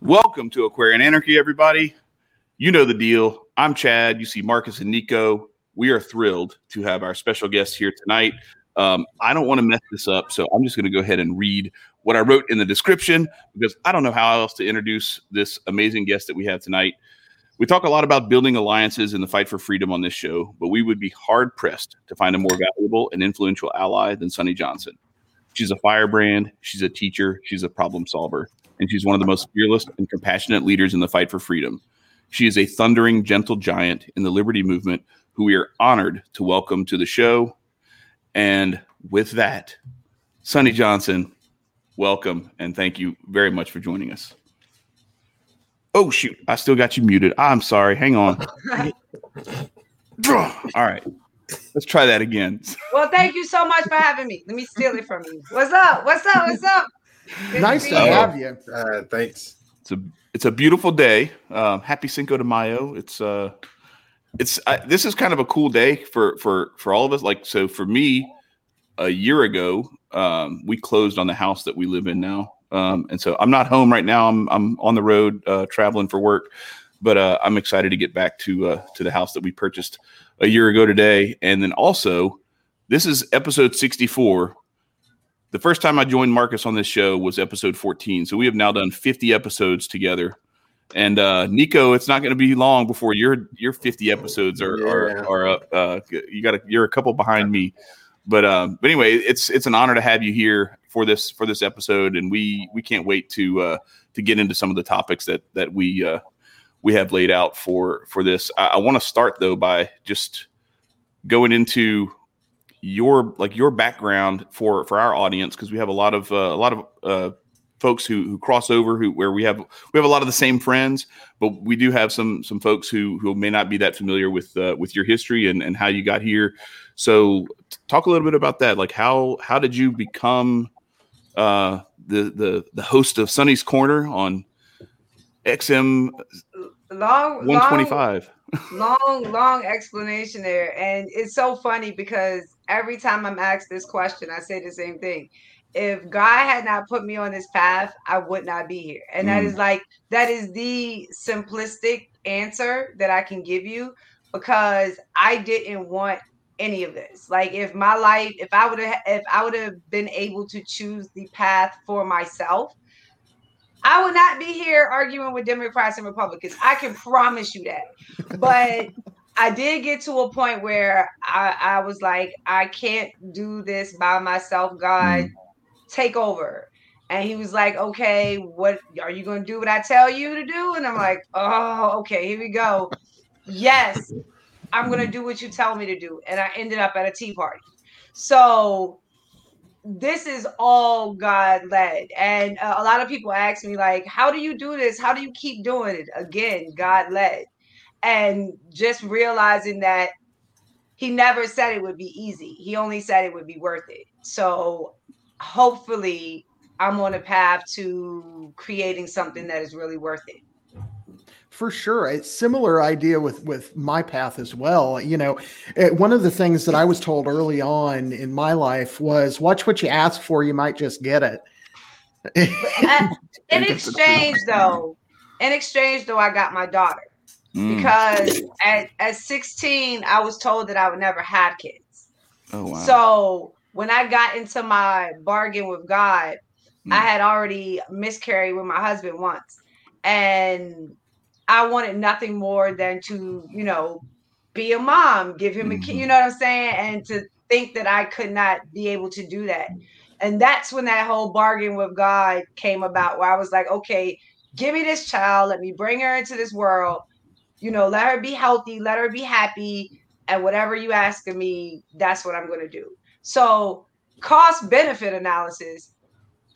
Welcome to Aquarian Anarchy, everybody. You know the deal. I'm Chad. You see Marcus and Nico. We are thrilled to have our special guest here tonight. Um, I don't want to mess this up, so I'm just going to go ahead and read what I wrote in the description because I don't know how else to introduce this amazing guest that we have tonight. We talk a lot about building alliances in the fight for freedom on this show, but we would be hard pressed to find a more valuable and influential ally than Sonnie Johnson. She's a firebrand, she's a teacher, she's a problem solver, and she's one of the most fearless and compassionate leaders in the fight for freedom. She is a thundering, gentle giant in the liberty movement who we are honored to welcome to the show. And with that, Sonnie Johnson, welcome and thank you very much for joining us. Oh, shoot. I still got you muted. I'm sorry. Hang on. All right. Let's try that again. Well, thank you so much for having me. Let me steal it from you. What's up? What's up? What's up? Good nice to, to have you. Uh, thanks. It's a it's a beautiful day. Um, happy Cinco de Mayo. It's uh, it's uh, this is kind of a cool day for for for all of us. Like so, for me, a year ago, um, we closed on the house that we live in now, um, and so I'm not home right now. I'm I'm on the road uh, traveling for work, but uh, I'm excited to get back to uh, to the house that we purchased a year ago today. And then also, this is episode 64. The first time I joined Marcus on this show was episode 14. So we have now done 50 episodes together. And uh, Nico, it's not going to be long before your your 50 episodes are yeah. are, are up. Uh, you got a, you're a couple behind me, but um, but anyway, it's it's an honor to have you here for this for this episode, and we we can't wait to uh, to get into some of the topics that that we uh, we have laid out for for this. I, I want to start though by just going into your like your background for for our audience because we have a lot of uh, a lot of uh, folks who who cross over who where we have we have a lot of the same friends but we do have some some folks who who may not be that familiar with uh, with your history and and how you got here so talk a little bit about that like how how did you become uh the the the host of Sonnie's Corner on XM long 125. Long, long, long explanation there. And it's so funny because every time I'm asked this question, I say the same thing. If God had not put me on this path, I would not be here. And mm. that is like that is the simplistic answer that I can give you because I didn't want any of this. Like if my life, if I would have if I would have been able to choose the path for myself, I would not be here arguing with Democrats and Republicans. I can promise you that. But I did get to a point where I, I was like, I can't do this by myself. God, mm. take over. And he was like, okay, what are you going to do what I tell you to do? And I'm like, oh, okay, here we go. Yes, I'm going to do what you tell me to do. And I ended up at a tea party. So this is all God led. And uh, a lot of people ask me, like, how do you do this? How do you keep doing it? Again, God led. And just realizing that He never said it would be easy, He only said it would be worth it. So hopefully, I'm on a path to creating something that is really worth it. For sure. A similar idea with with my path as well. You know it, one of the things that i was told early on in my life was watch what you ask for you might just get it. Uh, in exchange though in exchange though i got my daughter mm. because at, at 16 i was told that i would never have kids oh, wow. so when i got into my bargain with god mm. i had already miscarried with my husband once and I wanted nothing more than to, you know, be a mom, give him a kid, you mm-hmm. know what I'm saying? And to think that I could not be able to do that. And that's when that whole bargain with God came about, where I was like, okay, give me this child, let me bring her into this world, you know, let her be healthy, let her be happy, and whatever you ask of me, that's what I'm going to do. So, cost benefit analysis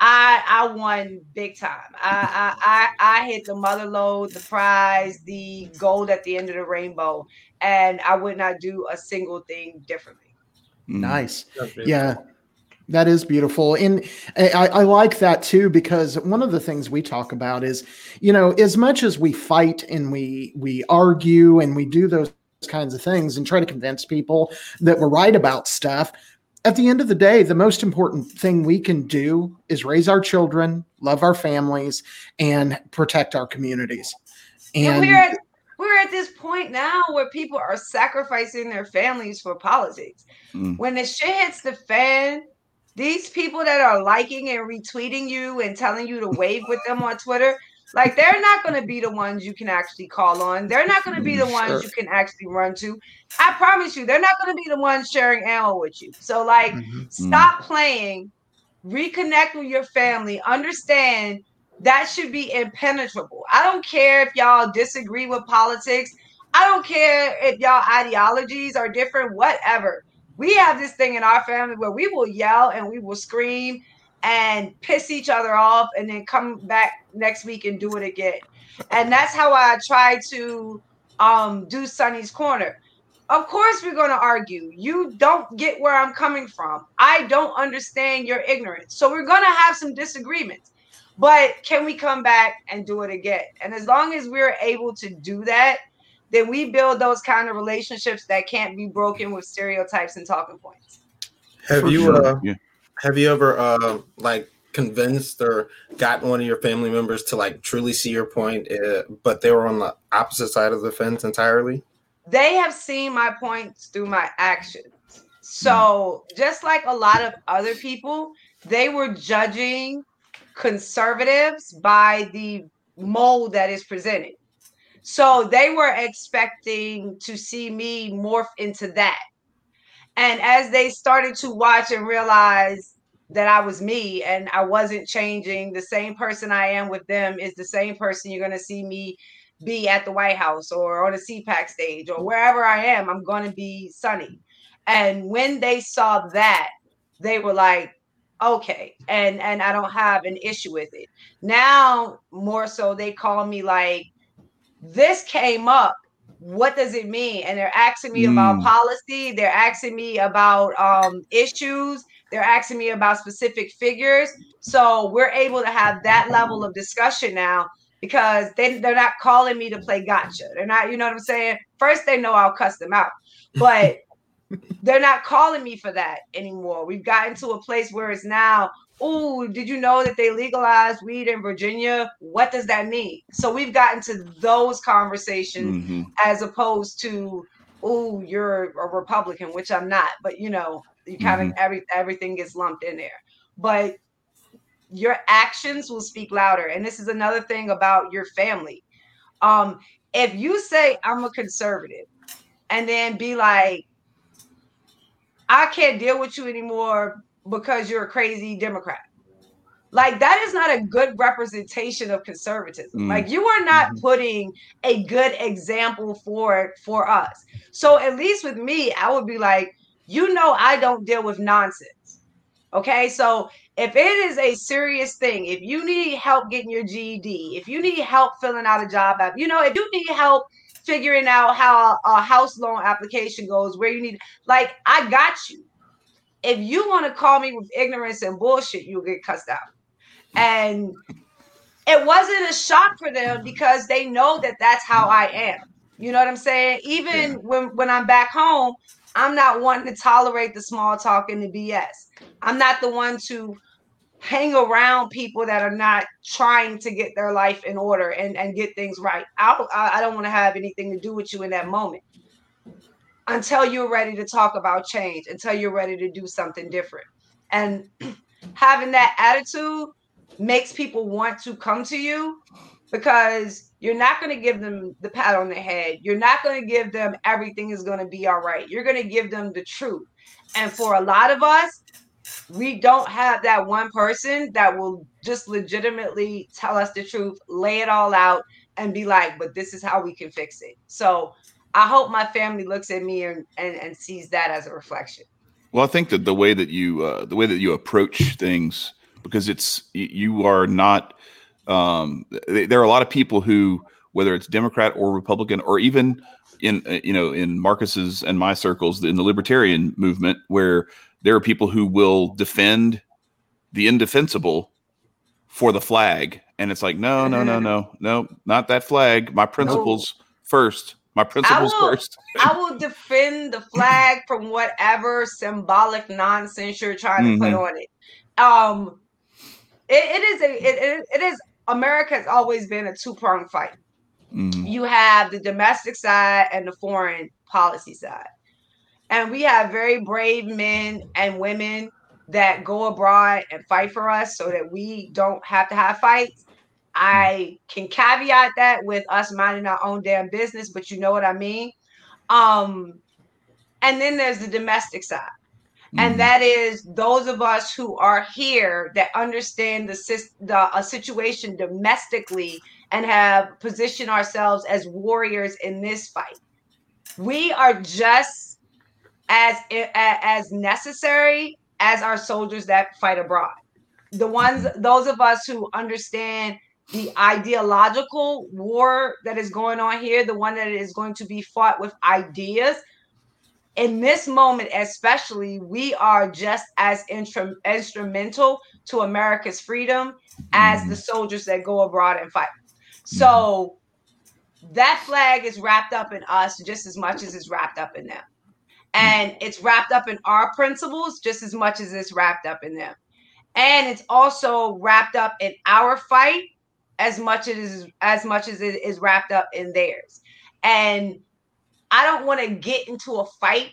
I I won big time. I I I, I hit the mother load, the prize, the gold at the end of the rainbow, and I would not do a single thing differently. Mm. Nice, yeah. That is beautiful. And I, I, like that too, because one of the things we talk about is, you know, as much as we fight and we we argue and we do those kinds of things and try to convince people that we're right about stuff, at the end of the day, the most important thing we can do is raise our children, love our families, and protect our communities. And, we're at, we're at this point now where people are sacrificing their families for politics. Mm. When the shit hits the fan, these people that are liking and retweeting you and telling you to wave with them on Twitter, like they're not going to be the ones you can actually call on. They're not going to be the mm, ones you can actually run to. I promise you, they're not going to be the ones sharing ammo with you. So like mm-hmm. stop playing, reconnect with your family, understand that should be impenetrable. I don't care if y'all disagree with politics. I don't care if y'all ideologies are different, whatever. We have this thing in our family where we will yell and we will scream and piss each other off and then come back next week and do it again. And that's how I try to um, do Sonnie's Corner. Of course, we're going to argue. You don't get where I'm coming from. I don't understand your ignorance. So we're going to have some disagreements. But can we come back and do it again? And as long as we're able to do that, then we build those kind of relationships that can't be broken with stereotypes and talking points. Have For you sure. uh, yeah. Have you ever uh, like convinced or gotten one of your family members to like truly see your point, uh, but they were on the opposite side of the fence entirely? They have seen my points through my actions. So just like a lot of other people, they were judging conservatives by the mold that is presented. So they were expecting to see me morph into that. And as they started to watch and realize that I was me and I wasn't changing, the same person I am with them is the same person you're going to see me be at the White House or on a CPAC stage or wherever I am, I'm going to be Sonnie. And when they saw that, they were like, okay and and i don't have an issue with it now more so they call me like this came up what does it mean? And they're asking me mm. about policy. They're asking me about um, issues. They're asking me about specific figures. So we're able to have that level of discussion now because they, they're not calling me to play gotcha. They're not, you know what I'm saying? First, they know I'll cuss them out, but they're not calling me for that anymore. We've gotten to a place where it's now oh, did you know that they legalized weed in Virginia? What does that mean? So we've gotten to those conversations mm-hmm. as opposed to, oh, you're a Republican, which I'm not, but you know, you kind of mm-hmm. every everything gets lumped in there. But your actions will speak louder. And this is another thing about your family. Um, if you say I'm a conservative and then be like, I can't deal with you anymore because you're a crazy Democrat. Like that is not a good representation of conservatism. Mm. Like you are not mm-hmm. putting a good example for for us. So at least with me, I would be like, you know, I don't deal with nonsense. Okay, so if it is a serious thing, if you need help getting your GED, if you need help filling out a job app, you know, if you need help figuring out how a, a house loan application goes, where you need, like, I got you if you want to call me with ignorance and bullshit, you'll get cussed out. And it wasn't a shock for them because they know that that's how I am. You know what I'm saying? Even yeah. when when I'm back home, I'm not wanting to tolerate the small talk and the BS. I'm not the one to hang around people that are not trying to get their life in order and, and get things right. I, I don't want to have anything to do with you in that moment until you're ready to talk about change, until you're ready to do something different. And having that attitude makes people want to come to you because you're not going to give them the pat on the head. You're not going to give them everything is going to be all right. You're going to give them the truth. And for a lot of us, we don't have that one person that will just legitimately tell us the truth, lay it all out, and be like, but this is how we can fix it. So I hope my family looks at me and, and, and sees that as a reflection. Well, I think that the way that you uh, the way that you approach things, because it's you are not. Um, there are a lot of people who, whether it's Democrat or Republican, or even in uh, you know in Marcus's and my circles in the libertarian movement, where there are people who will defend the indefensible for the flag, and it's like no, no, no, no, no, not that flag. My principles no. first My principles will, first. I will defend the flag from whatever symbolic nonsense you're trying to mm-hmm. put on it. Um, it, it is a it, it is America has always been a two pronged fight. Mm-hmm. You have the domestic side and the foreign policy side. And we have very brave men and women that go abroad and fight for us so that we don't have to have fights. I can caveat that with us minding our own damn business, but you know what I mean. Um, and then there's the domestic side. Mm-hmm. And that is those of us who are here that understand the, the a situation domestically and have positioned ourselves as warriors in this fight. We are just as as necessary as our soldiers that fight abroad. The ones, those of us who understand the ideological war that is going on here, the one that is going to be fought with ideas. In this moment, especially, we are just as instrumental to America's freedom as the mm-hmm. soldiers that go abroad and fight. Mm-hmm. So that flag is wrapped up in us just as much as it's wrapped up in them. Mm-hmm. And it's wrapped up in our principles just as much as it's wrapped up in them. And it's also wrapped up in our fight as much as as much as it is wrapped up in theirs. And I don't want to get into a fight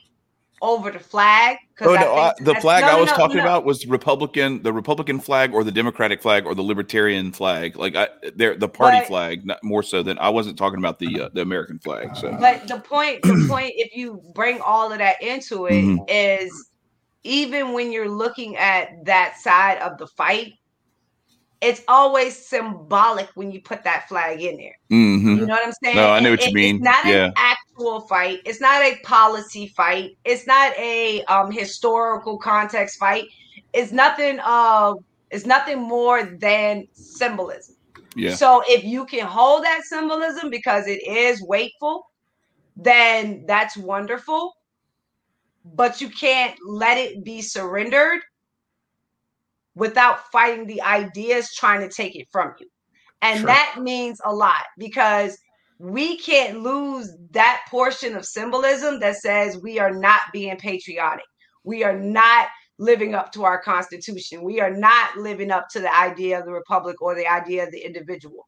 over the flag. Oh no, the flag no, I was no, talking about was Republican, the Republican flag, or the Democratic flag, or the Libertarian flag. Like I, they're the party but, flag, not more so than I wasn't talking about the uh, the American flag. So, but the point, the point, if you bring all of that into it, mm-hmm. is even when you're looking at that side of the fight, it's always symbolic when you put that flag in there. Mm-hmm. You know what I'm saying? No, I know what you mean. It's not yeah. an actual fight. It's not a policy fight. It's not a um, historical context fight. It's nothing. Uh, it's nothing more than symbolism. Yeah. So if you can hold that symbolism because it is weightful, then that's wonderful. But you can't let it be surrendered without fighting the ideas trying to take it from you. And sure. that means a lot because we can't lose that portion of symbolism that says we are not being patriotic. We are not living up to our constitution. We are not living up to the idea of the republic or the idea of the individual.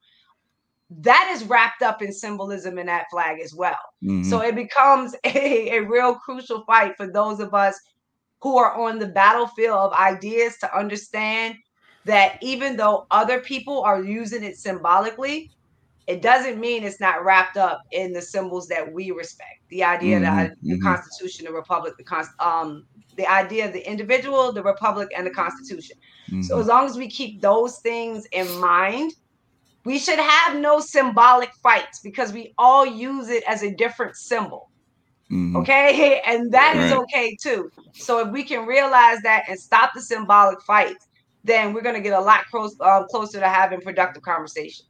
That is wrapped up in symbolism in that flag as well. Mm-hmm. So it becomes a, a real crucial fight for those of us who are on the battlefield of ideas to understand that even though other people are using it symbolically, it doesn't mean it's not wrapped up in the symbols that we respect. The idea mm-hmm, that the mm-hmm. Constitution, the Republic, the Const- um, the idea of the individual, the Republic, and the Constitution. Mm-hmm. So as long as we keep those things in mind, we should have no symbolic fights because we all use it as a different symbol. Mm-hmm. Okay. And that right. is okay too. So if we can realize that and stop the symbolic fights, then we're going to get a lot close, uh, closer to having productive conversations.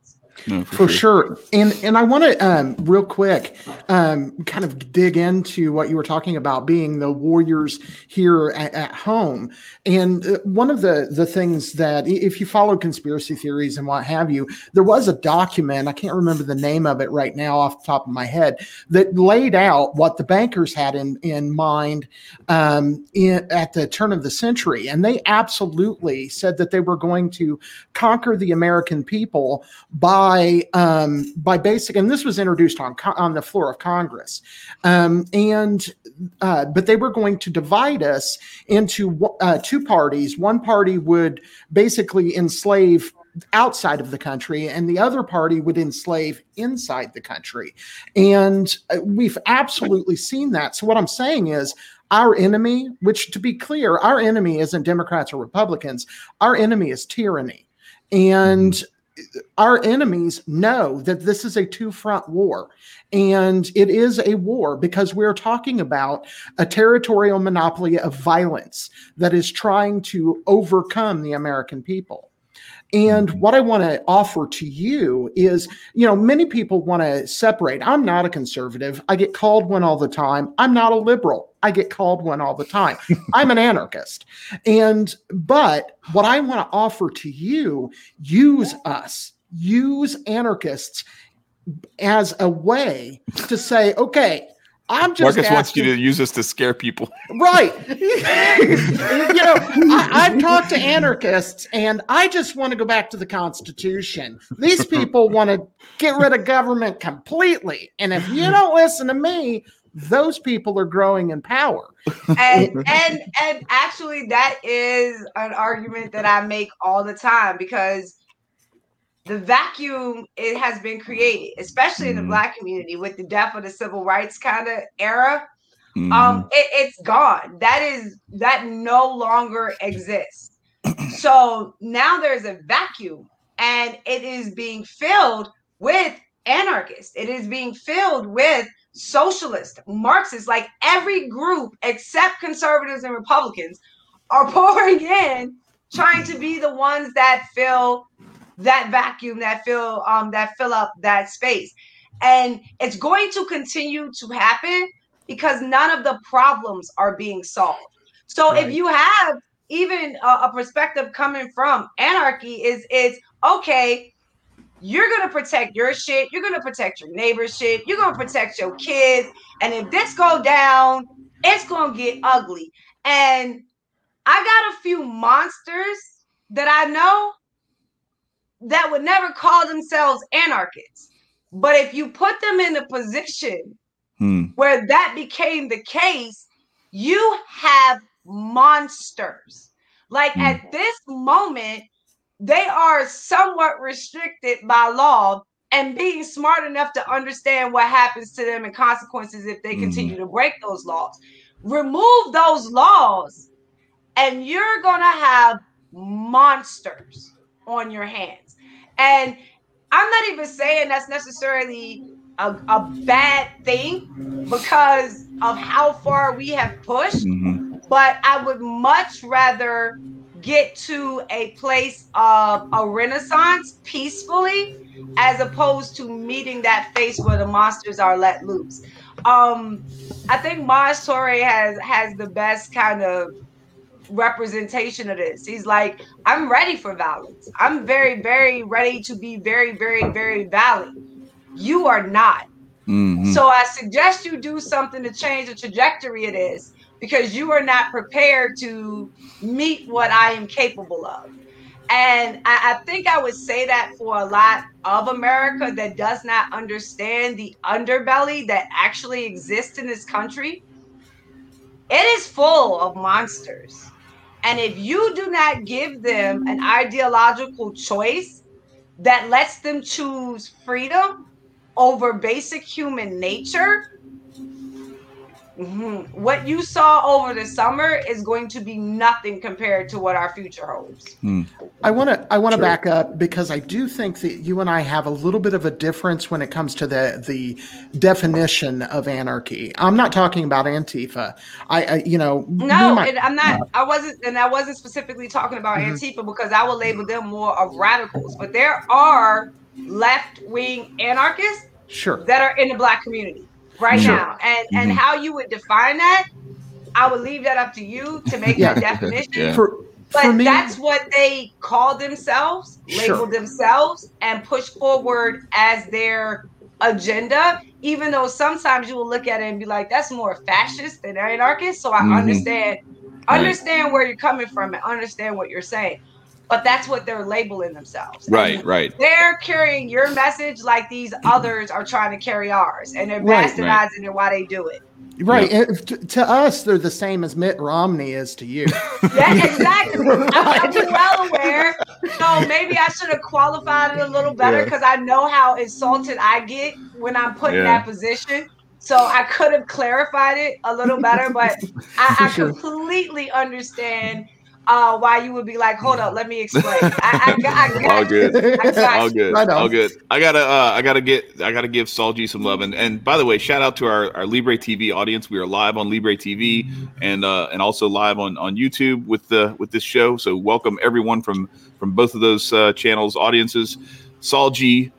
No, for, for sure. sure. And and I want to um, real quick um, kind of dig into what you were talking about being the warriors here at, at home. And uh, one of the the things that if you follow conspiracy theories and what have you, there was a document I can't remember the name of it right now off the top of my head that laid out what the bankers had in in mind um, in, at the turn of the century, and they absolutely said that they were going to conquer the American people by by um, by basic, and this was introduced on on the floor of Congress, um, and uh, but they were going to divide us into uh, two parties. One party would basically enslave outside of the country, and the other party would enslave inside the country, and uh, we've absolutely seen that. So what I'm saying is. Our enemy, which to be clear, our enemy isn't Democrats or Republicans. Our enemy is tyranny. And our enemies know that this is a two front war. And it is a war because we're talking about a territorial monopoly of violence that is trying to overcome the American people. And what I want to offer to you is, you know, many people want to separate. I'm not a conservative. I get called one all the time. I'm not a liberal. I get called one all the time. I'm an anarchist. And, but what I want to offer to you, use us, use anarchists as a way to say, okay, I'm just Marcus asking, wants you to use this to scare people. Right. you know, I, I've talked to anarchists and I just want to go back to the Constitution. These people want to get rid of government completely. And if you don't listen to me, those people are growing in power. and and and actually that is an argument that I make all the time because the vacuum it has been created, especially in the mm-hmm. black community with the death of the civil rights kind of era. Mm-hmm. Um, it, it's gone. That is that no longer exists. so now there's a vacuum, and it is being filled with anarchists. It is being filled with socialists, Marxists, like every group except conservatives and Republicans are pouring in, trying to be the ones that fill that vacuum that fill um that fill up that space. And it's going to continue to happen because none of the problems are being solved. So right. if you have even a, a perspective coming from anarchy is it's okay you're to protect your shit you're to protect your neighbor's shit you're to protect your kids and if this go down it's to get ugly. And i got a few monsters that i know that would never call themselves anarchists. But if you put them in a position hmm. where that became the case, you have monsters. Like hmm. at this moment, they are somewhat restricted by law and being smart enough to understand what happens to them and consequences if they hmm. continue to break those laws. Remove those laws, and you're going to have monsters on your hands. And I'm not even saying that's necessarily a, a bad thing because of how far we have pushed, mm-hmm. but I would much rather get to a place of a renaissance peacefully as opposed to meeting that face where the monsters are let loose. Um, I think Maj Toure has has the best kind of representation of this. He's like, I'm ready for violence. I'm very, very ready to be very, very, very violent. You are not. Mm-hmm. So I suggest you do something to change the trajectory of this because you are not prepared to meet what I am capable of. And I, I, think I would say that for a lot of America that does not understand the underbelly that actually exists in this country. It is full of monsters. And if you do not give them an ideological choice that lets them choose freedom over basic human nature, Mm-hmm. What you saw over the summer is going to be nothing compared to what our future holds. Hmm. I want to I want to back up because I do think that you and I have a little bit of a difference when it comes to the the definition of anarchy. I'm not talking about Antifa. I, I you know no, my, I'm not. I wasn't, and I wasn't specifically talking about mm-hmm. Antifa because I will label them more of radicals. But there are left wing anarchists sure that are in the black community right sure. now. And mm-hmm. and how you would define that, I would leave that up to you to make yeah. that definition. yeah. For, but me, that's what they call themselves, label sure. themselves, and push forward as their agenda. Even though sometimes you will look at it and be like, "That's more fascist than anarchist." So I mm-hmm. understand, understand right. where you're coming from, and understand what you're saying but that's what they're labeling themselves. Right, and right. They're carrying your message like these mm-hmm. others are trying to carry ours, and they're right, bastardizing right. it why they do it. Right. To, to, us, they're the same as Mitt Romney is to you. yeah, exactly. I'm, I'm, well aware. So maybe I should have qualified it a little better because yeah. I know how insulted I get when I'm put yeah. in that position. So I could have clarified it a little better, but I, I completely understand uh, why you would be like, hold up, let me explain. I, I, I, I all good, all good, right all good. I gotta, uh, I gotta get, I gotta give Saul G some love. And, and by the way, shout out to our, our Libre TV audience. We are live on Libre TV and uh, and also live on on YouTube with the with this show. So welcome everyone from from both of those uh, channels audiences. Saul G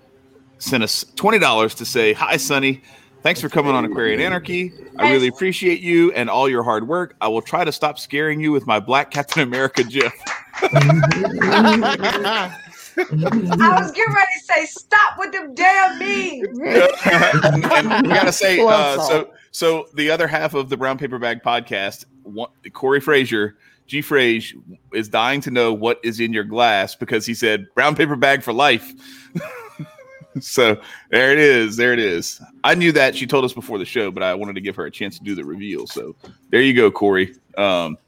sent us twenty dollars to say hi, Sonnie. Thanks for coming on Aquarian Anarchy. I really appreciate you and all your hard work. I will try to stop scaring you with my Black Captain America gif. I was getting ready to say, stop with them damn memes. and we gotta say, uh, so so the other half of the Brown Paper Bag podcast, one, Corey Frazier, G. Frage, is dying to know what is in your glass because he said brown paper bag for life. so there it is. There it is. I knew that she told us before the show, but I wanted to give her a chance to do the reveal. So there you go, Corey. Um,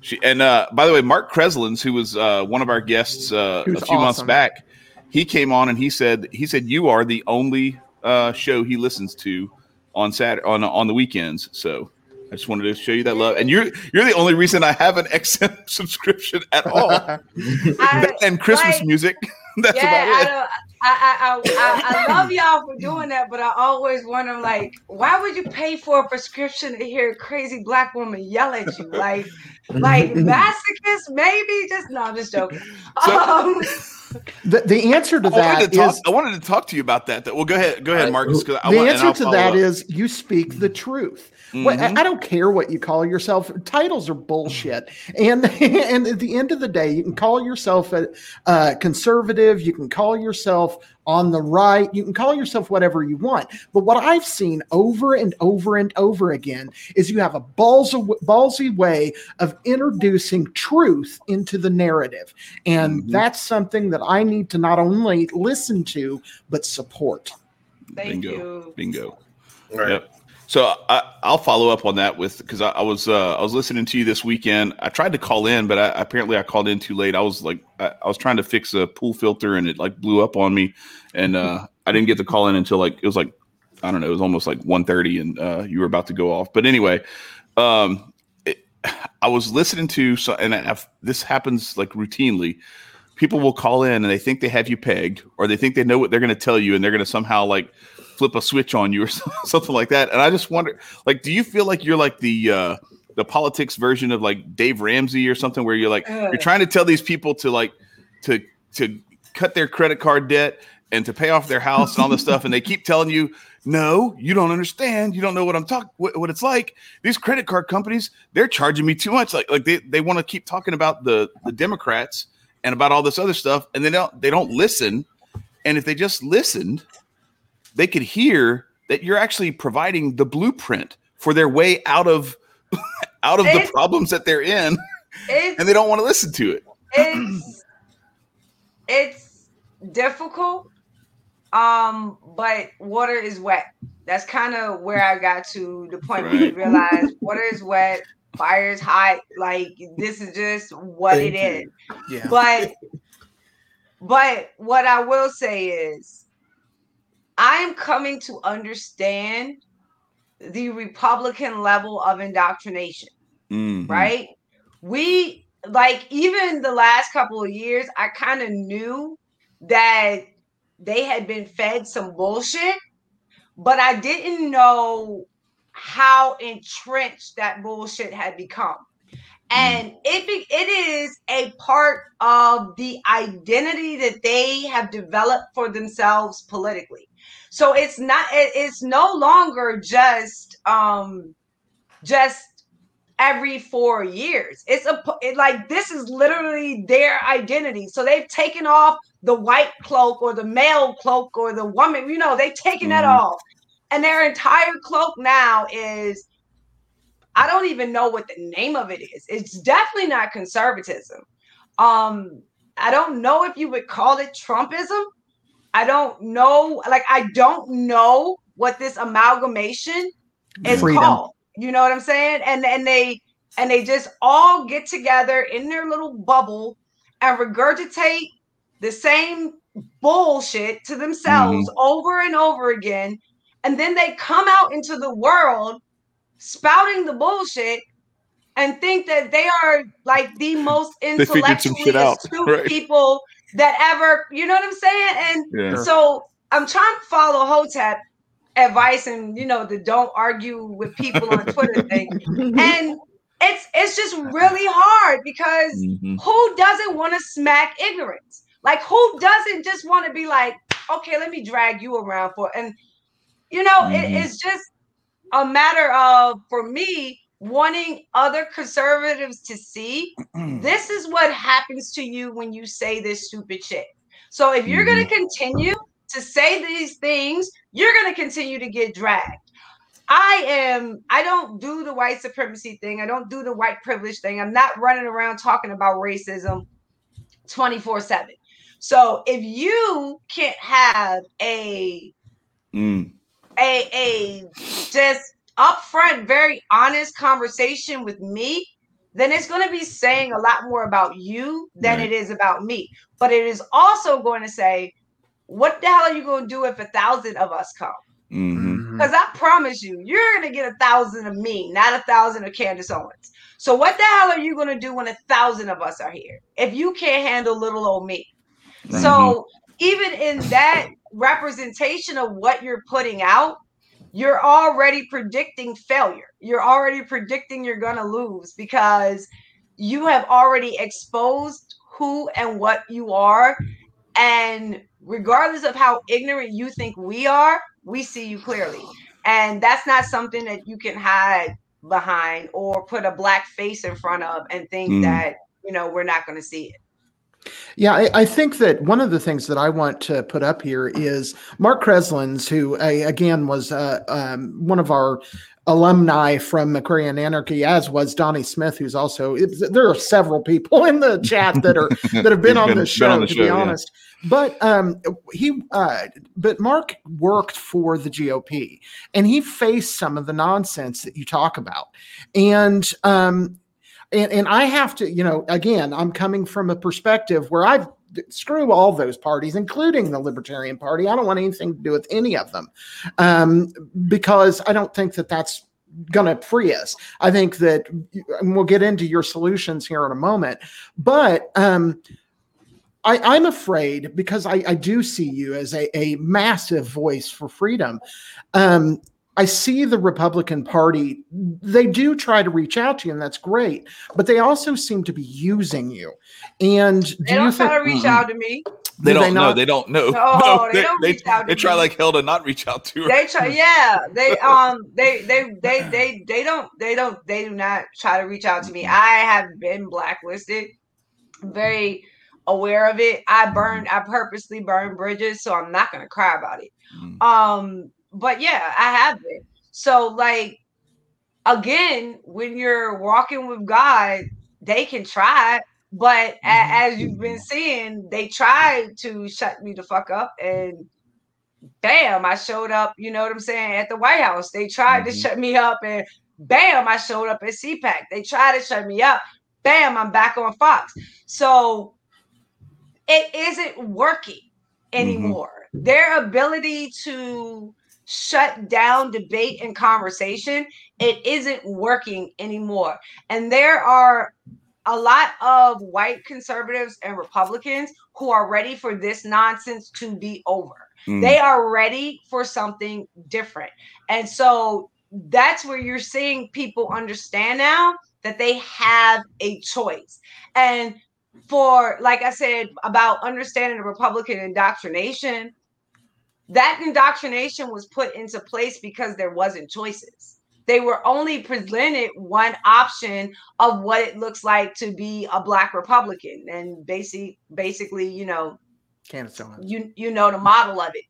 she and uh, by the way, Mark Kreslins, who was uh, one of our guests uh, a few awesome. months back, he came on and he said he said you are the only uh, show he listens to on Saturday on on the weekends. So I just wanted to show you that love, and you're you're the only reason I have an XM subscription at all, I, and Christmas like, music. That's yeah, about it. I, I, I, I, love y'all for doing that, but I always wonder, like, why would you pay for a prescription to hear a crazy black woman yell at you? Like, like masochist, maybe? Just no, I'm just joking. So, um, the, the answer to I that to talk, is, I wanted to talk to you about that. Well, go ahead, go ahead, Marcus. the want, answer to that up. is you speak the truth. Mm-hmm. Well, I don't care what you call yourself. Titles are bullshit. And and at the end of the day, you can call yourself a, a conservative. You can call yourself on the right. You can call yourself whatever you want. But what I've seen over and over and over again is you have a ballsy, ballsy way of introducing truth into the narrative. And mm-hmm. that's something that I need to not only listen to, but support. Thank Bingo. you. Bingo. All right. Yep. So I, will follow up on that with because I, I, was uh, I was listening to you this weekend. I tried to call in, but I, apparently I called in too late. I was like I, I, was trying to fix a pool filter and it like blew up on me, and uh, I didn't get the call in until like it was like I don't know, it was almost like 1.30 and uh, you were about to go off. But anyway, um, it, I was listening to so and I've, this happens like routinely. People will call in and they think they have you pegged, or they think they know what they're going to tell you, and they're going to somehow like flip a switch on you or something like that. And I just wonder, like, do you feel like you're like the uh, the politics version of like Dave Ramsey or something, where you're like you're trying to tell these people to like to to cut their credit card debt and to pay off their house and all this stuff, and they keep telling you, no, you don't understand. You don't know what I'm talking what, what it's like. These credit card companies, they're charging me too much. Like like they, they want to keep talking about the the Democrats and about all this other stuff, and they don't they don't listen. And if they just listened, they could hear that you're actually providing the blueprint for their way out of out of it's, the problems that they're in and they don't want to listen to it it's it's difficult um but water is wet that's kind of where i got to the point right. where you realize water is wet fire is hot like this is just what Thank it you. is yeah. but but what i will say is I am coming to understand the Republican level of indoctrination, mm-hmm. right? We like even the last couple of years, I kind of knew that they had been fed some bullshit, but I didn't know how entrenched that bullshit had become. And mm. it it is a part of the identity that they have developed for themselves politically. So it's not it's no longer just um just every 4 years. It's a it, like this is literally their identity. So they've taken off the white cloak or the male cloak or the woman, you know, they've taken mm-hmm. that off. And their entire cloak now is I don't even know what the name of it is. It's definitely not conservatism. Um I don't know if you would call it Trumpism I don't know. Like, I don't know what this amalgamation is Freedom. called. You know what I'm saying? And and they and they just all get together in their little bubble and regurgitate the same bullshit to themselves mm-hmm. over and over again. And then they come out into the world spouting the bullshit and think that they are like the most intellectually astute right. people that ever, you know what I'm saying? And yeah. so I'm trying to follow Hotep advice and you know the don't argue with people on Twitter thing. And it's it's just really hard because mm-hmm. who doesn't want to smack ignorance? Like who doesn't just want to be like, okay, let me drag you around for and you know, mm-hmm. it, it's just a matter of for me wanting other conservatives to see this is what happens to you when you say this stupid shit. So if you're going to mm-hmm. continue to say these things, you're going to continue to get dragged. I am, I don't do the white supremacy thing. I don't do the white privilege thing. I'm not running around talking about racism 24 7. So if you can't have a, mm. A, a just upfront, very honest conversation with me, then it's going to be saying a lot more about you than right. it is about me. But it is also going to say, what the hell are you going to do if a thousand of us come? Mm-hmm. Because mm-hmm. I promise you, you're going to get a thousand of me, not a thousand of Candace Owens. So what the hell are you going to do when a thousand of us are here if you can't handle little old me? Mm-hmm. So even in that representation of what you're putting out, you're already predicting failure. You're already predicting you're going to lose because you have already exposed who and what you are. And regardless of how ignorant you think we are, we see you clearly. And that's not something that you can hide behind or put a black face in front of and think mm. that, you know, we're not going to see it. Yeah, I, I, think that one of the things that I want to put up here is Mark Kreslins, who uh, again was uh, um, one of our alumni from Aquarian Anarchy, as was Donnie Smith, who's also there are several people in the chat that are that have been on the show, on the to show, be honest. Yeah. But um, he, uh, but Mark worked for the GOP, and he faced some of the nonsense that you talk about, and um, and and I have to, you know, again, I'm coming from a perspective where I've screw all those parties, including the Libertarian Party. I don't want anything to do with any of them um, because I don't think that that's going to free us. I think that we'll get into your solutions here in a moment, but um, I, am afraid because I, I, do see you as a, a massive voice for freedom. Um, I see the Republican Party, they do try to reach out to you, and that's great, but they also seem to be using you. And do they don't try think, to reach mm-hmm. out to me. They do don't know. They don't know. No, no they, they, don't reach they, out they try like hell to not reach out to her. They try, yeah. They um they they they they they don't they don't they do not try to reach out to me. I have been blacklisted. Very aware of it. I burned, I purposely burned bridges, so I'm not gonna cry about it. Mm. Um but yeah, I have been. So like again, when you're walking with God, they can try, but mm-hmm. as you've been seeing, they tried to shut me the fuck up and bam, I showed up, you know what I'm saying, at the White House. They tried mm-hmm. to shut me up and bam, I showed up at CPAC. They tried to shut me up. Bam, I'm back on Fox. So it isn't working mm-hmm. anymore. Mm-hmm. Their ability to shut down debate and conversation, it isn't working anymore. And there are a lot of white conservatives and Republicans who are ready for this nonsense to be over. Mm. They are ready for something different. And so that's where you're seeing people understand now that they have a choice. And for, like I said, about understanding the Republican indoctrination, that indoctrination was put into place because there wasn't choices. They were only presented one option of what it looks like to be a black republican. And basically basically you know you you know the model of it.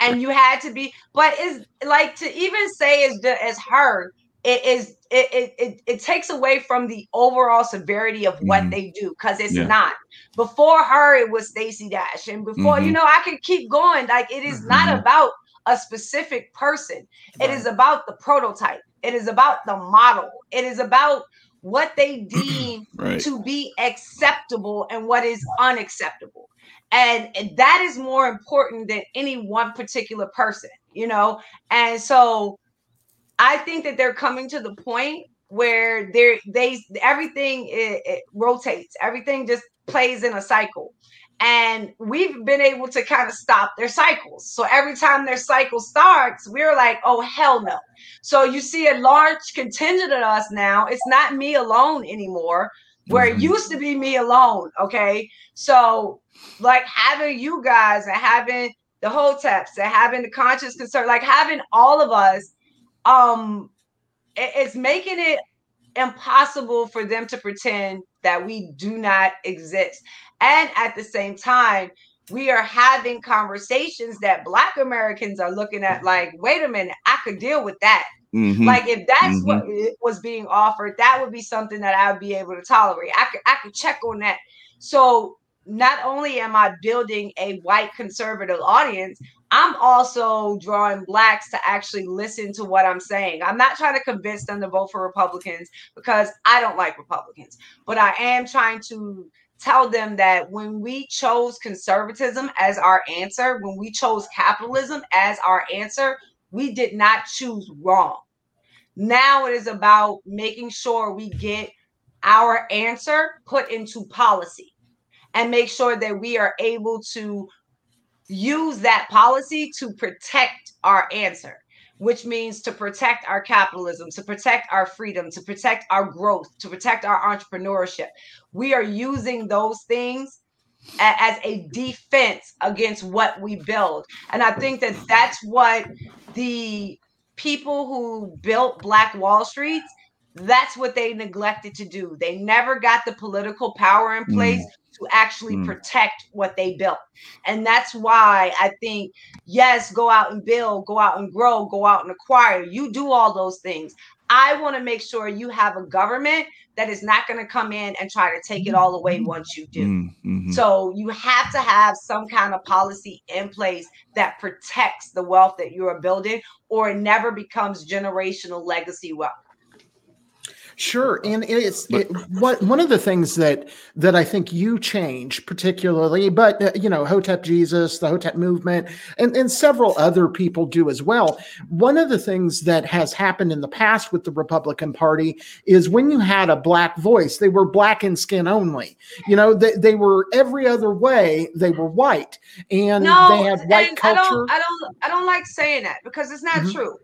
And you had to be but is like to even say as as her it is it, it it, it takes away from the overall severity of what mm-hmm. they do because it's yeah. not before her it was Stacey Dash and before mm-hmm. you know I could keep going like it is mm-hmm. not about a specific person right. it is about the prototype it is about the model it is about what they deem right. to be acceptable and what is unacceptable and, and that is more important than any one particular person you know and so I think that they're coming to the point where they're they everything it, it rotates, everything just plays in a cycle. And we've been able to kind of stop their cycles. So every time their cycle starts, we're like, oh, hell no. So you see a large contingent of us now. It's not me alone anymore, where mm-hmm. it used to be me alone. Okay. So, like having you guys and having the hoteps and having the conscious concern, like having all of us um it's making it impossible for them to pretend that we do not exist and at the same time we are having conversations that black Americans are looking at like, wait a minute, I could deal with that. Mm-hmm. Like if that's mm-hmm. what was being offered, that would be something that I would be able to tolerate. I could I could check on that. So not only am I building a white conservative audience, I'm also drawing blacks to actually listen to what I'm saying. I'm not trying to convince them to vote for Republicans because I don't like Republicans, but I am trying to tell them that when we chose conservatism as our answer, when we chose capitalism as our answer, we did not choose wrong. Now it is about making sure we get our answer put into policy and make sure that we are able to use that policy to protect our answer, which means to protect our capitalism, to protect our freedom, to protect our growth, to protect our entrepreneurship. We are using those things as a defense against what we build. And I think that that's what the people who built Black Wall Street that's what they neglected to do. They never got the political power in place mm to actually mm. protect what they built. And that's why I think, yes, go out and build, go out and grow, go out and acquire. You do all those things. I want to make sure you have a government that is not going to come in and try to take it all away mm-hmm. once you do. Mm-hmm. So you have to have some kind of policy in place that protects the wealth that you are building, or it never becomes generational legacy wealth. Sure, and it's it, what one of the things that that I think you change particularly, but uh, you know, Hotep Jesus, the Hotep movement, and and several other people do as well. One of the things that has happened in the past with the Republican Party is when you had a black voice, they were black in skin only. You know, they, they were every other way they were white, and no, they had white culture. I don't, I don't, I don't like saying that because it's not mm-hmm. true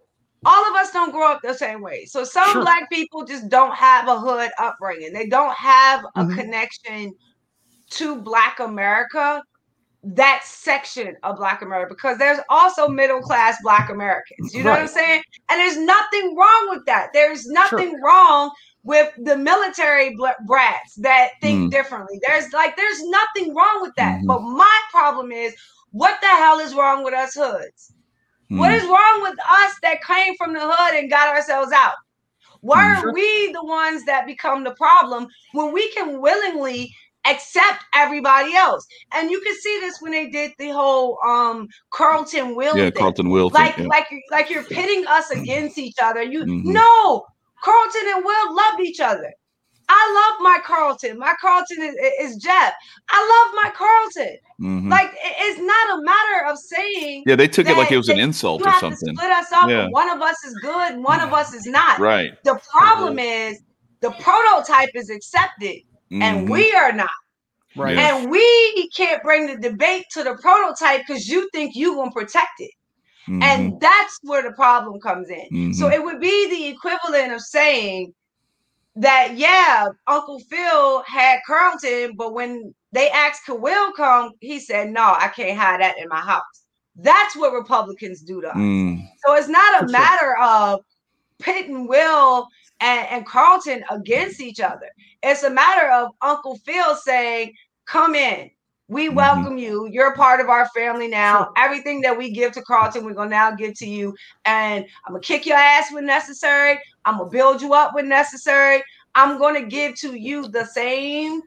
all of us don't grow up the same way. So some sure. black people just don't have a hood upbringing. They don't have a mm-hmm. connection to black America, that section of black America, because there's also middle class black Americans. You know right. what I'm saying? And there's nothing wrong with that. There's nothing sure. wrong with the military brats that think mm. differently. There's like there's nothing wrong with that. Mm-hmm. But my problem is what the hell is wrong with us hoods? Mm. What is wrong with us that came from the hood and got ourselves out? Why mm. are we the ones that become the problem when we can willingly accept everybody else? And you can see this when they did the whole um Carlton Will. Yeah, thing. Carlton Will. Like thing, yeah. like like you're pitting us against each other. You mm-hmm. no, Carlton and Will loved each other. I love my Carlton. My Carlton is, is Jeff. I love my Carlton. Mm-hmm. Like it's not a matter of saying. Yeah, they took it like it was an insult or something. split us up. Yeah. One of us is good. One of us is not. Right. The problem is the prototype is accepted, mm-hmm. and we are not. Right. And we can't bring the debate to the prototype because you think you gonna protect it. Mm-hmm. And that's where the problem comes in. So mm-hmm. it would be the equivalent of saying that yeah, Uncle Phil had Carlton, but when they asked could Will come, he said, No, I can't have that in my house. That's what Republicans do to us. Mm. So it's not a matter of pitting Will and, and Carlton against each other. It's a matter of Uncle Phil saying, Come in. We mm-hmm. welcome you. You're a part of our family now. Sure. Everything that we give to Carlton, we're gonna now give to you. And I'm gonna kick your ass when necessary. I'm gonna build you up when necessary. I'm gonna give to you the same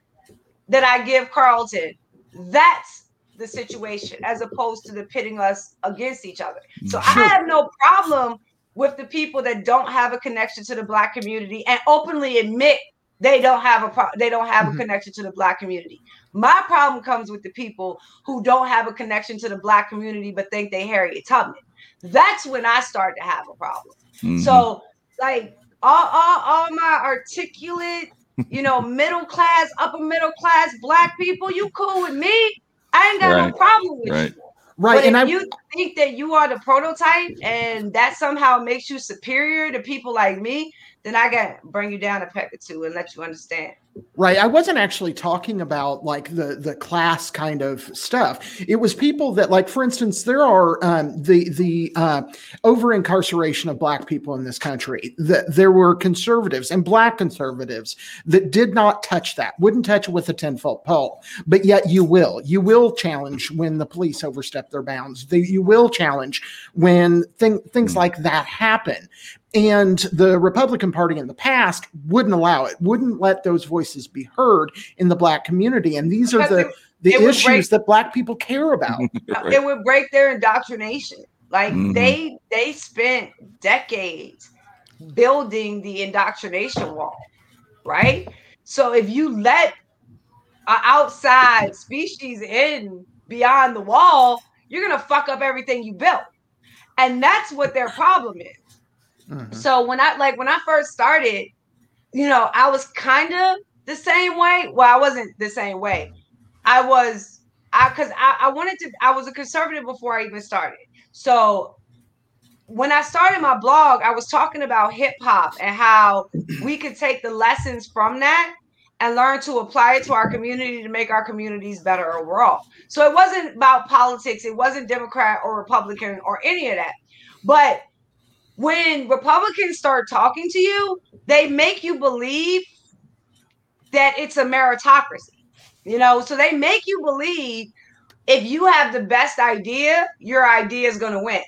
that I give Carlton. That's the situation, as opposed to the pitting us against each other. So sure. I have no problem with the people that don't have a connection to the black community and openly admit they don't have a pro- they don't have mm-hmm. a connection to the black community. My problem comes with the people who don't have a connection to the black community but think they Harriet Tubman. That's when I start to have a problem. Mm-hmm. So like all, all, all my articulate, you know, middle class, upper middle class black people, you cool with me. I ain't got right. no problem with right. you. Right. But and if I, you think that you are the prototype and that somehow makes you superior to people like me, then I got to bring you down a peck or two and let you understand. Right. I wasn't actually talking about like the the class kind of stuff. It was people that, like, for instance, there are um, the the uh, over incarceration of black people in this country. That there were conservatives and black conservatives that did not touch that, wouldn't touch it with a ten foot pole. But yet you will, you will challenge when the police overstep their bounds. They, you will challenge when thing, things like that happen. And the Republican Party in the past wouldn't allow it, wouldn't let those voices be heard in the black community. And these are the, the issues break, that black people care about. It would break their indoctrination. Like mm-hmm. they they spent decades building the indoctrination wall, right? So if you let an outside species in beyond the wall, you're gonna fuck up everything you built. And that's what their problem is. Mm-hmm. So when I like when I first started, you know, I was kind of the same way. Well, I wasn't the same way. I was I because I, I wanted to I was a conservative before I even started. So when I started my blog, I was talking about hip hop and how we could take the lessons from that and learn to apply it to our community to make our communities better overall. So it wasn't about politics, it wasn't Democrat or Republican or any of that. But when Republicans start talking to you, they make you believe that it's a meritocracy. You know, so they make you believe if you have the best idea, your idea is going to win.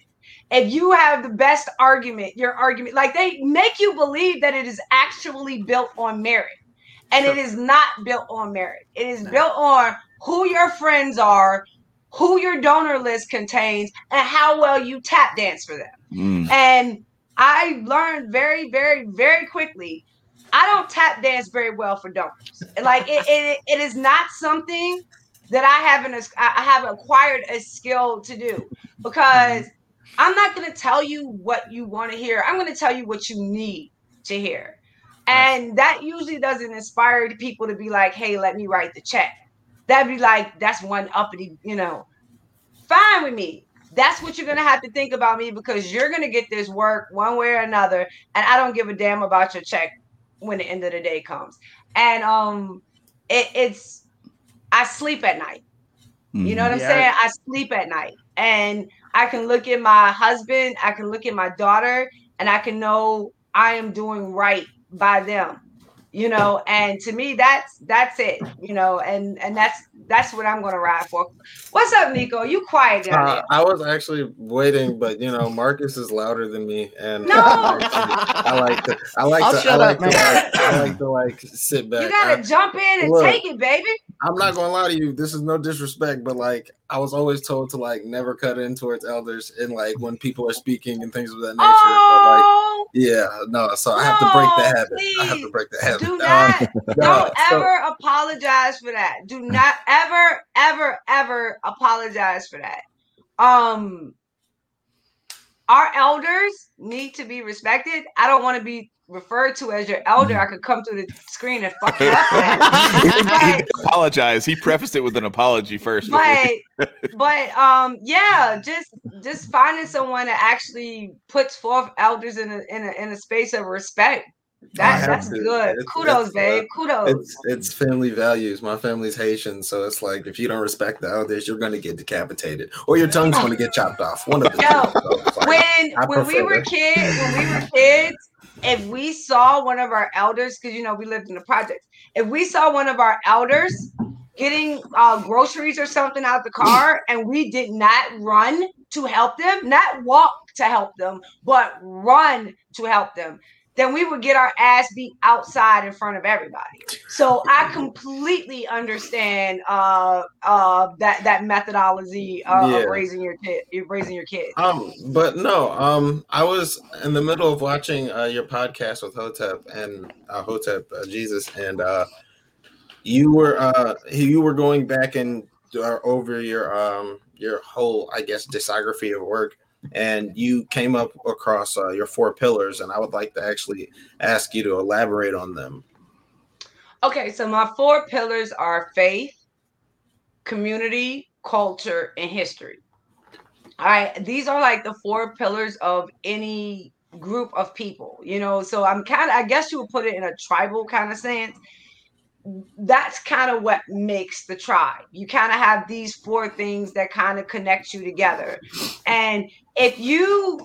If you have the best argument, your argument, like they make you believe that it is actually built on merit. And sure. it is not built on merit. It is no. built on who your friends are, who your donor list contains, and how well you tap dance for them. Mm. And I learned very, very, very quickly. I don't tap dance very well for donors. Like it, it, it is not something that I haven't I have acquired a skill to do because I'm not going to tell you what you want to hear. I'm going to tell you what you need to hear. And that usually doesn't inspire people to be like, hey, let me write the check. That'd be like, that's one uppity, you know, fine with me that's what you're gonna have to think about me because you're gonna get this work one way or another, and I don't give a damn about your check when the end of the day comes. And um, it, it's I sleep at night. Mm-hmm. You know what I'm yeah. saying? I sleep at night, and I can look at my husband, I can look at my daughter, and I can know I am doing right by them you know and to me that's that's it you know and and that's that's what i'm gonna ride for. What's up nico? You quiet down uh, i was actually waiting but you know marcus is louder than me and no! i like to i like I'll to i like up, to like, i like to like sit back. you gotta I, jump in and look, take it baby i'm not gonna lie to you this is no disrespect but like I was always told to like never cut in towards elders and like when people are speaking and things of that nature. Oh, like, yeah, no, so I have to break the habit. Please. I have to break the habit. Do not, um, don't so, ever apologize for that. Do not ever, ever, ever apologize for that. Um, our elders need to be respected. I don't want to be referred to as your elder, I could come through the screen and fuck you up. he, apologize. He prefaced it with an apology first. But but um yeah, just just finding someone that actually puts forth elders in a in a in a space of respect. That, that's to. good. It's, Kudos, it's, babe. Kudos. It's it's family values. My family's Haitian, so it's like if you don't respect the elders, you're gonna get decapitated or your tongue's gonna get chopped off. One of the Yo, so like, when when we were kids, when we were kids, if we saw one of our elders, because you know we lived in the projects, if we saw one of our elders getting uh, groceries or something out the car and we did not run to help them, not walk to help them, but run to help them, then we would get our ass beat outside in front of everybody. So I completely understand uh, uh, that that methodology uh, yeah. of raising your kid, raising your kid. Um, but no, um, I was in the middle of watching uh, your podcast with Hotep and uh, Hotep uh, Jesus, and uh, you were uh, you were going back and uh, over your um your whole, I guess, discography of work and you came up across uh, your four pillars, and I would like to actually ask you to elaborate on them. Okay, so my four pillars are faith, community, culture, and history. All right, these are like the four pillars of any group of people, you know. So I'm kind of, I guess you would put it in a tribal kind of sense. That's kind of what makes the tribe. You kind of have these four things that kind of connect you together. And if you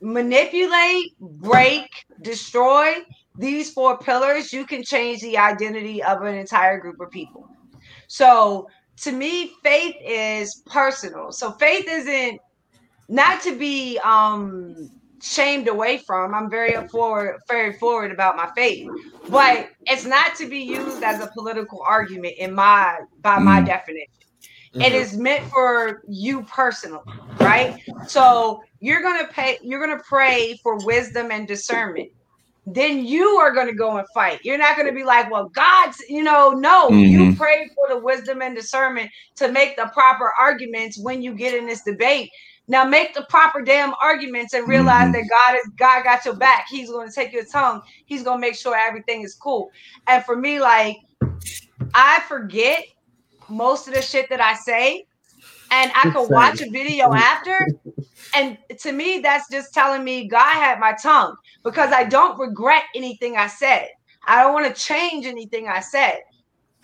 manipulate, break, destroy these four pillars, you can change the identity of an entire group of people. So to me, faith is personal. So faith isn't not to be um shamed away from. I'm very forward, very forward about my faith, but it's not to be used as a political argument in my by my mm. definition. Mm-hmm. It is meant for you personally, right? So you're gonna pay, you're gonna pray for wisdom and discernment. Then you are gonna go and fight. You're not gonna be like, well, God's, you know, no, mm-hmm. you pray for the wisdom and discernment to make the proper arguments when you get in this debate now make the proper damn arguments and realize mm-hmm. that God is God got your back. He's going to take your tongue. He's going to make sure everything is cool. And for me, like I forget most of the shit that I say, and I could watch a video after. And to me, that's just telling me God had my tongue because I don't regret anything I said. I don't want to change anything I said.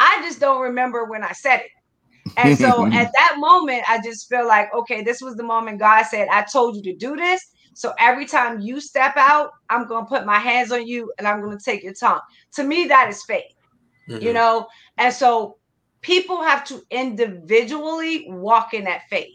I just don't remember when I said it. And so at that moment, I just feel like, okay, this was the moment God said, I told you to do this. So every time you step out, I'm going to put my hands on you and I'm going to take your tongue. To me, that is faith, mm-hmm. you know? And so people have to individually walk in that faith.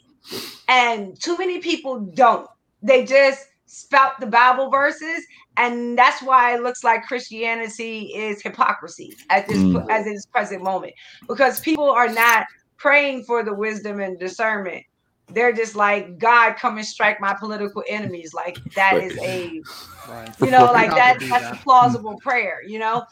And too many people don't. They just spout the Bible verses, and that's why it looks like Christianity is hypocrisy at this mm. at this present moment because people are not praying for the wisdom and discernment. They're just like, God, come and strike my political enemies. Like that is a, right. you know, like that, that's a plausible prayer, you know?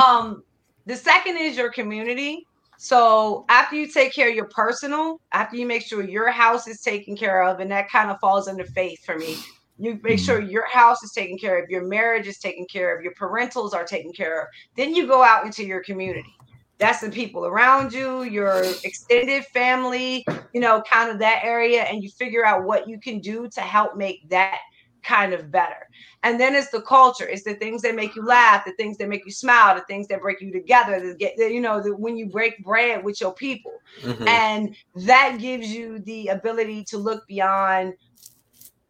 Um, the second is your community. So after you take care of your personal, after you make sure your house is taken care of, and that kind of falls under faith for me. You make sure mm-hmm. your house is taken care of, your marriage is taken care of, your parentals are taken care of. Then you go out into your community that's the people around you, your extended family, you know, kind of that area, and you figure out what you can do to help make that kind of better. And then it's the culture, it's the things that make you laugh, the things that make you smile, the things that break you together, to get you know, the, when you break bread with your people. Mm-hmm. And that gives you the ability to look beyond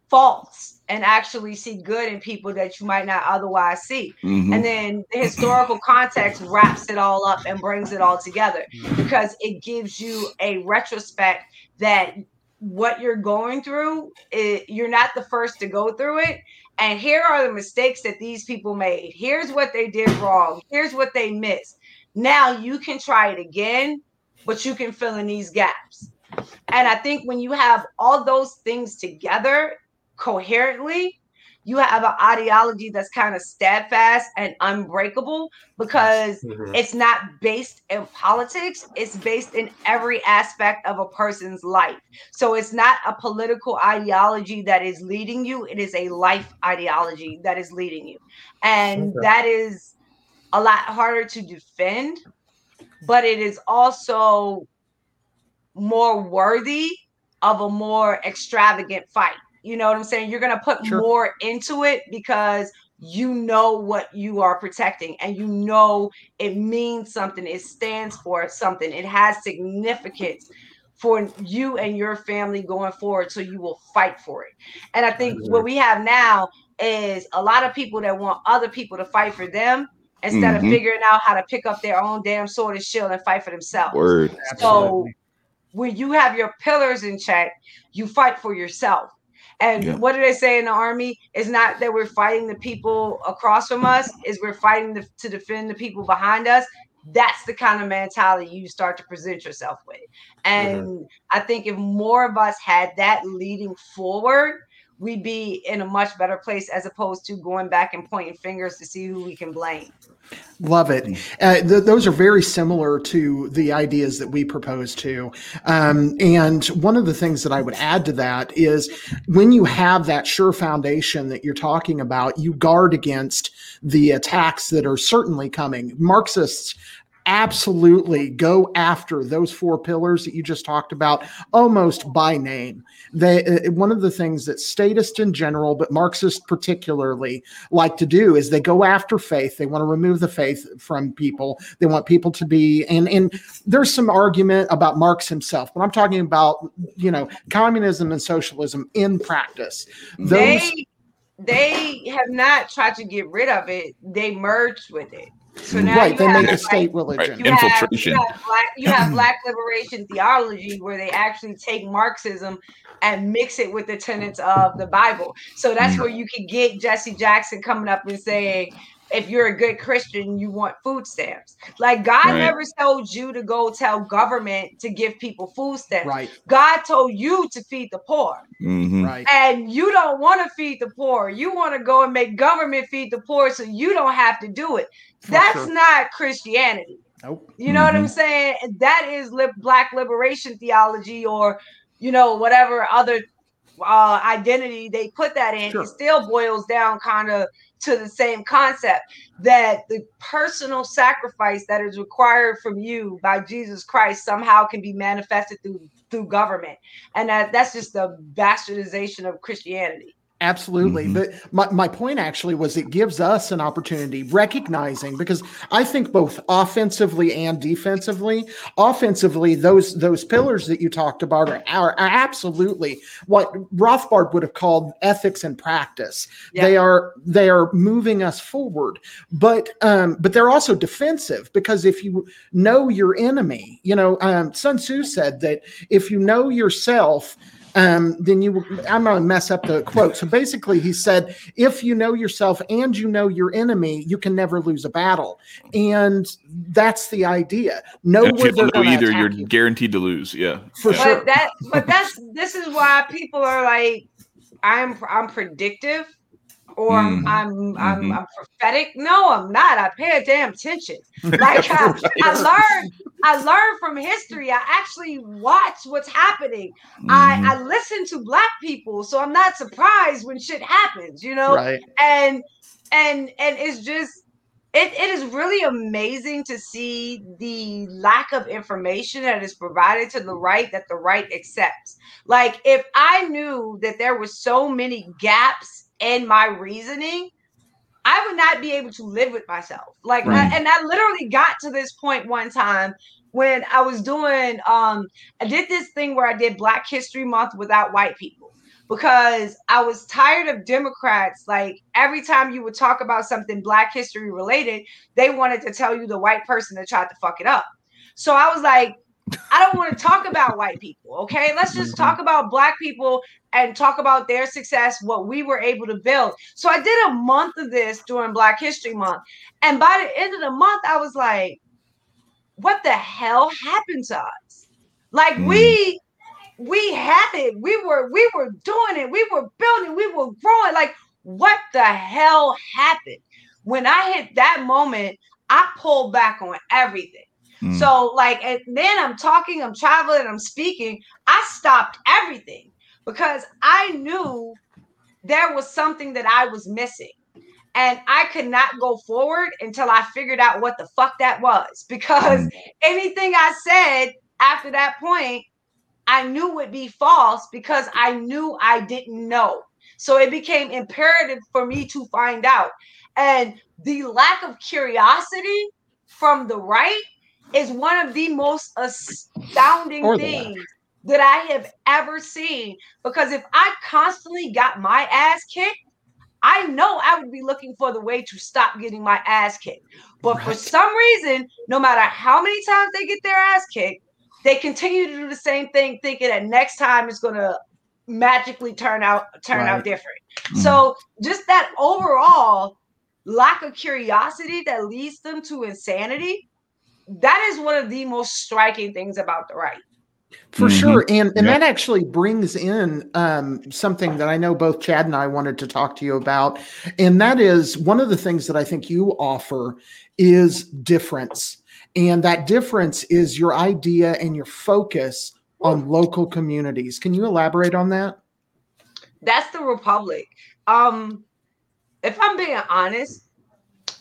faults and actually see good in people that you might not otherwise see. Mm-hmm. And then the historical context wraps it all up and brings it all together because it gives you a retrospect that what you're going through, it, you're not the first to go through it. And here are the mistakes that these people made. Here's what they did wrong. Here's what they missed. Now you can try it again, but you can fill in these gaps. And I think when you have all those things together, coherently, you have an ideology that's kind of steadfast and unbreakable because mm-hmm. it's not based in politics, it's based in every aspect of a person's life. So it's not a political ideology that is leading you, it is a life ideology that is leading you. And okay. that is a lot harder to defend, but it is also more worthy of a more extravagant fight you know what I'm saying? You're going to put sure. more into it because you know what you are protecting and you know it means something. It stands for something. It has significance for you and your family going forward. So you will fight for it. And I think what we have now is a lot of people that want other people to fight for them instead mm-hmm. of figuring out how to pick up their own damn sword and shield and fight for themselves. Word. So when you have your pillars in check, you fight for yourself. And yeah. what do they say in the army? It's not that we're fighting the people across from us, is we're fighting the, to defend the people behind us. That's the kind of mentality you start to present yourself with. And mm-hmm. I think if more of us had that leading forward, we'd be in a much better place as opposed to going back and pointing fingers to see who we can blame. Love it. Uh, th- those are very similar to the ideas that we propose to. Um, and one of the things that I would add to that is when you have that sure foundation that you're talking about, you guard against the attacks that are certainly coming. Marxists absolutely go after those four pillars that you just talked about almost by name. They, uh, one of the things that statists in general, but Marxists particularly, like to do is they go after faith. They want to remove the faith from people. They want people to be, and and there's some argument about Marx himself, but I'm talking about you know communism and socialism in practice. Those, they they have not tried to get rid of it. They merged with it. So now right, they make a state religion. Right. Infiltration. Have, you, have black, you have black liberation theology where they actually take Marxism and mix it with the tenets of the Bible. So that's mm. where you can get Jesse Jackson coming up and saying, if you're a good Christian, you want food stamps. Like God right. never told you to go tell government to give people food stamps. Right. God told you to feed the poor. Mm-hmm. Right. And you don't want to feed the poor. You want to go and make government feed the poor so you don't have to do it. For That's sure. not Christianity. Nope. You know mm-hmm. what I'm mm-hmm. saying? That is li- black liberation theology or you know whatever other uh, identity they put that in. Sure. It still boils down kind of to the same concept that the personal sacrifice that is required from you by Jesus Christ somehow can be manifested through through government and that that's just the bastardization of Christianity Absolutely. Mm-hmm. But my, my point actually was it gives us an opportunity recognizing because I think both offensively and defensively, offensively, those those pillars that you talked about are, are, are absolutely what Rothbard would have called ethics and practice. Yeah. They are they are moving us forward. But um, but they're also defensive because if you know your enemy, you know, um, Sun Tzu said that if you know yourself, um, then you I'm going to mess up the quote. So basically, he said, if you know yourself and you know your enemy, you can never lose a battle. And that's the idea. No, if know either, you're you. guaranteed to lose. Yeah, for but sure. That, but that's this is why people are like, I'm I'm predictive or mm. I'm I'm, mm-hmm. I'm prophetic. No, I'm not. I pay a damn attention. Like I, I learned I learned from history. I actually watch what's happening. Mm. I I mm-hmm. listen to black people, so I'm not surprised when shit happens. You know, right. and and and it's just it, it is really amazing to see the lack of information that is provided to the right that the right accepts. Like if I knew that there were so many gaps and my reasoning, I would not be able to live with myself. Like, right. I, and I literally got to this point one time when I was doing, um, I did this thing where I did Black History Month without white people because I was tired of Democrats. Like, every time you would talk about something Black history related, they wanted to tell you the white person that tried to fuck it up. So I was like, I don't want to talk about white people. Okay. Let's just mm-hmm. talk about black people and talk about their success, what we were able to build. So I did a month of this during Black History Month. And by the end of the month, I was like, what the hell happened to us? Like mm. we we had it. We were we were doing it. We were building, we were growing. Like, what the hell happened? When I hit that moment, I pulled back on everything. Mm. So, like, and then I'm talking, I'm traveling, I'm speaking. I stopped everything because I knew there was something that I was missing. And I could not go forward until I figured out what the fuck that was. Because mm. anything I said after that point, I knew would be false because I knew I didn't know. So it became imperative for me to find out. And the lack of curiosity from the right is one of the most astounding things that I have ever seen. Because if I constantly got my ass kicked, I know I would be looking for the way to stop getting my ass kicked. But right. for some reason, no matter how many times they get their ass kicked, they continue to do the same thing, thinking that next time it's gonna magically turn out turn right. out different. Mm-hmm. So just that overall lack of curiosity that leads them to insanity that is one of the most striking things about the right. For mm-hmm. sure. And and that actually brings in um, something that i know both chad and i wanted to talk to you about. And that is one of the things that i think you offer is difference. And that difference is your idea and your focus on local communities. Can you elaborate on that? That's the republic. Um if i'm being honest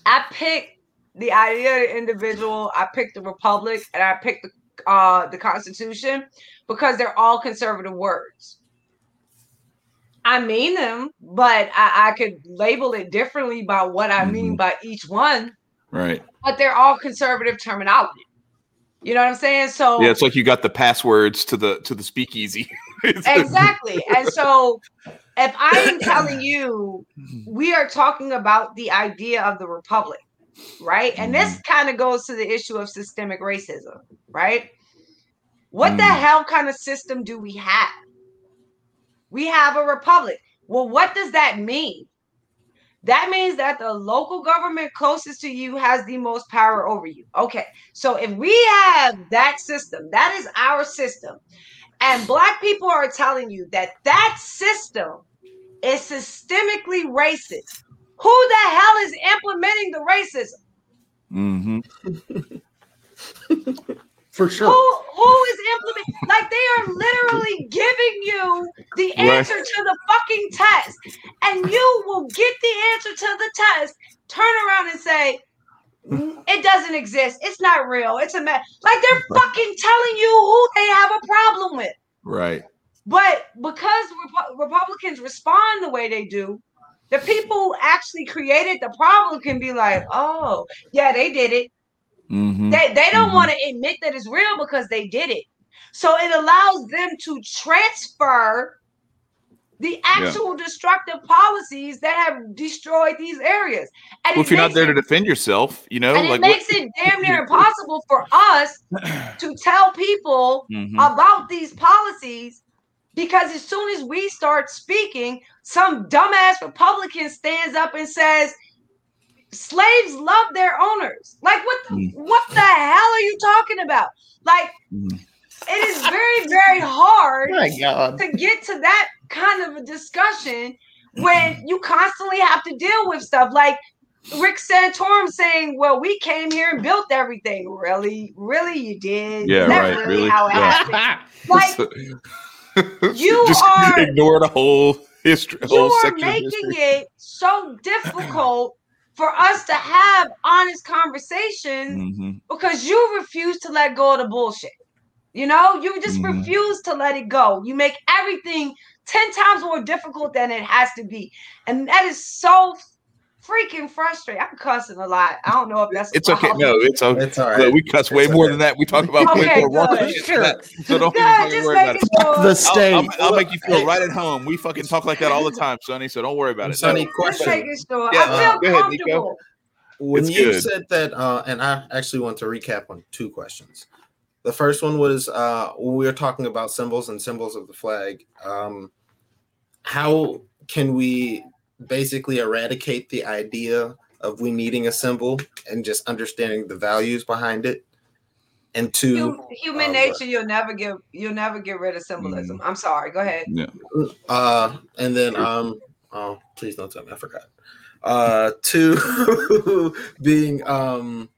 i picked the idea of the individual. I picked the republic and I picked the uh the constitution because they're all conservative words. I mean them, but I, I could label it differently by what I mean Mhm. by each one. Right. But they're all conservative terminology. You know what I'm saying? So Yeah, it's like you got the passwords to the to the speakeasy. exactly. And so if I am telling you we are talking about the idea of the republic, right? And this kind of goes to the issue of systemic racism, right? What the Mm. hell kind of system do we have? We have a republic. Well, what does that mean? That means that the local government closest to you has the most power over you. Okay. So if we have that system, that is our system. And black people are telling you that that system is systemically racist. Who the hell is implementing the racism? hmm For sure. Who who is implementing? Like they are literally giving you the Right. answer to the fucking test, and you will get the answer to the test. Turn around and say. "Mm, It doesn't exist. It's not real. It's a mess. Like they're fucking telling you who they have a problem with. Right. But because Repu- Republicans respond the way they do, the people who actually created the problem can be like, "Oh, yeah, they did it." hmm They they don't Mhm. want to admit that it's real because they did it. So it allows them to transfer the actual destructive policies that have destroyed these areas. And Well, if you're not there it- to defend yourself, you know, and like it makes it damn near impossible for us to tell people Mhm. about these policies because as soon as we start speaking, some dumbass Republican stands up and says, slaves love their owners. Like what the Mm. what the hell are you talking about? Like Mhm. it is very, very hard My God. to get to that kind of a discussion when you constantly have to deal with stuff like Rick Santorum saying, "Well, we came here and built everything." Really, really, you did? Yeah, Is that right, Really, really? how it Yeah. happened? Like You just are- ignore the whole history, you whole are making it so difficult for us to have honest conversations Mhm. because you refuse to let go of the bullshit. You know, you just Mhm. refuse to let it go. You make everything 10 times more difficult than it has to be. And that is so freaking frustrated. I'm cussing a lot. I don't know if that's It's okay. No, it's okay. It's all Look, we cuss way It's more okay. than that. We talk about way more wrong good. shit than that. So don't Good, just worry about making it. sure. The I'll, state. I'll, I'll make you feel right at home. We fucking talk like that all the time, Sonnie. So don't worry about it. Sonnie, No. Question. sure. Yeah, I uh, feel go ahead, Nico. When It's you good. said that, uh, and I actually want to recap on two questions. The first one was uh, we were talking about symbols and symbols of the flag. Um, how can we basically eradicate the idea of we needing a symbol and just understanding the values behind it? And two, Human uh, nature, you'll never get you'll never get rid of symbolism. I'm sorry. Go ahead. Yeah. Uh, and then um, oh, please don't tell me I forgot. Uh, two being um,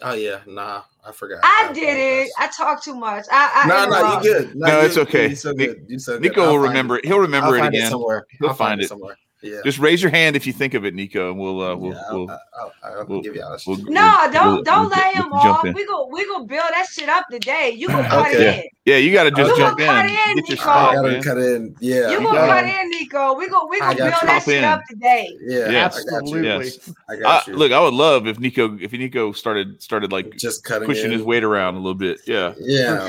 oh yeah, nah, I forgot. I did it. I talked too much. I, I No, no, interrupt. you good. No, it's okay. You so Nick- good. You so good. Nico I'll remember It. it. He'll remember I'll it find again. somewhere. He'll I'll find it. somewhere. Yeah. Just raise your hand if you think of it, Nico, and we'll uh, we'll yeah, I'll, we'll, I'll, I'll, we'll- give y'all a we'll, No, we'll- don't we'll- don't we'll- let we'll him jump off. in. We go we gonna build that shit up today. You gonna cut Okay. in. Yeah, you got to just You jump gonna cut in. in, Get your Nico. shit I gotta man. cut in. Yeah. You You gonna cut in, Nico. We go we I gonna build that shit in. up today. Yeah. Yeah. I got you. Absolutely. Yes. I I, got you. look, I would love if Nico if Nico started started like just cutting pushing in. his weight around a little bit. Yeah. Yeah. For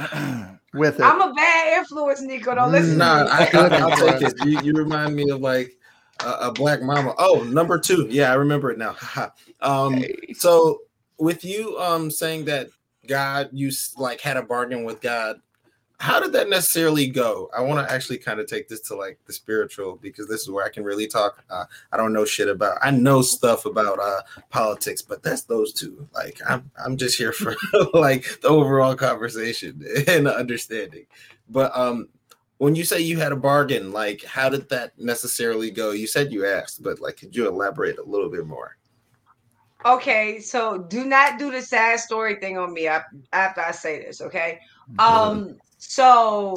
sure. With it. I'm a bad influence, Nico. Don't listen Nah, to me. I, I, I'll take it. You, you remind me of like a, a black mama. Oh, number two. Yeah, I remember it now. um, so with you um saying that God, you like had a bargain with God. How did that necessarily go? I want to actually kind of take this to like the spiritual because this is where I can really talk. Uh, I don't know shit about. I know stuff about uh politics, but that's those two. Like I'm I'm just here for like the overall conversation and understanding. But um when you say you had a bargain, like how did that necessarily go? You said you asked, but like could you elaborate a little bit more? Okay, so do not do the sad story thing on me after I say this, okay? Um, so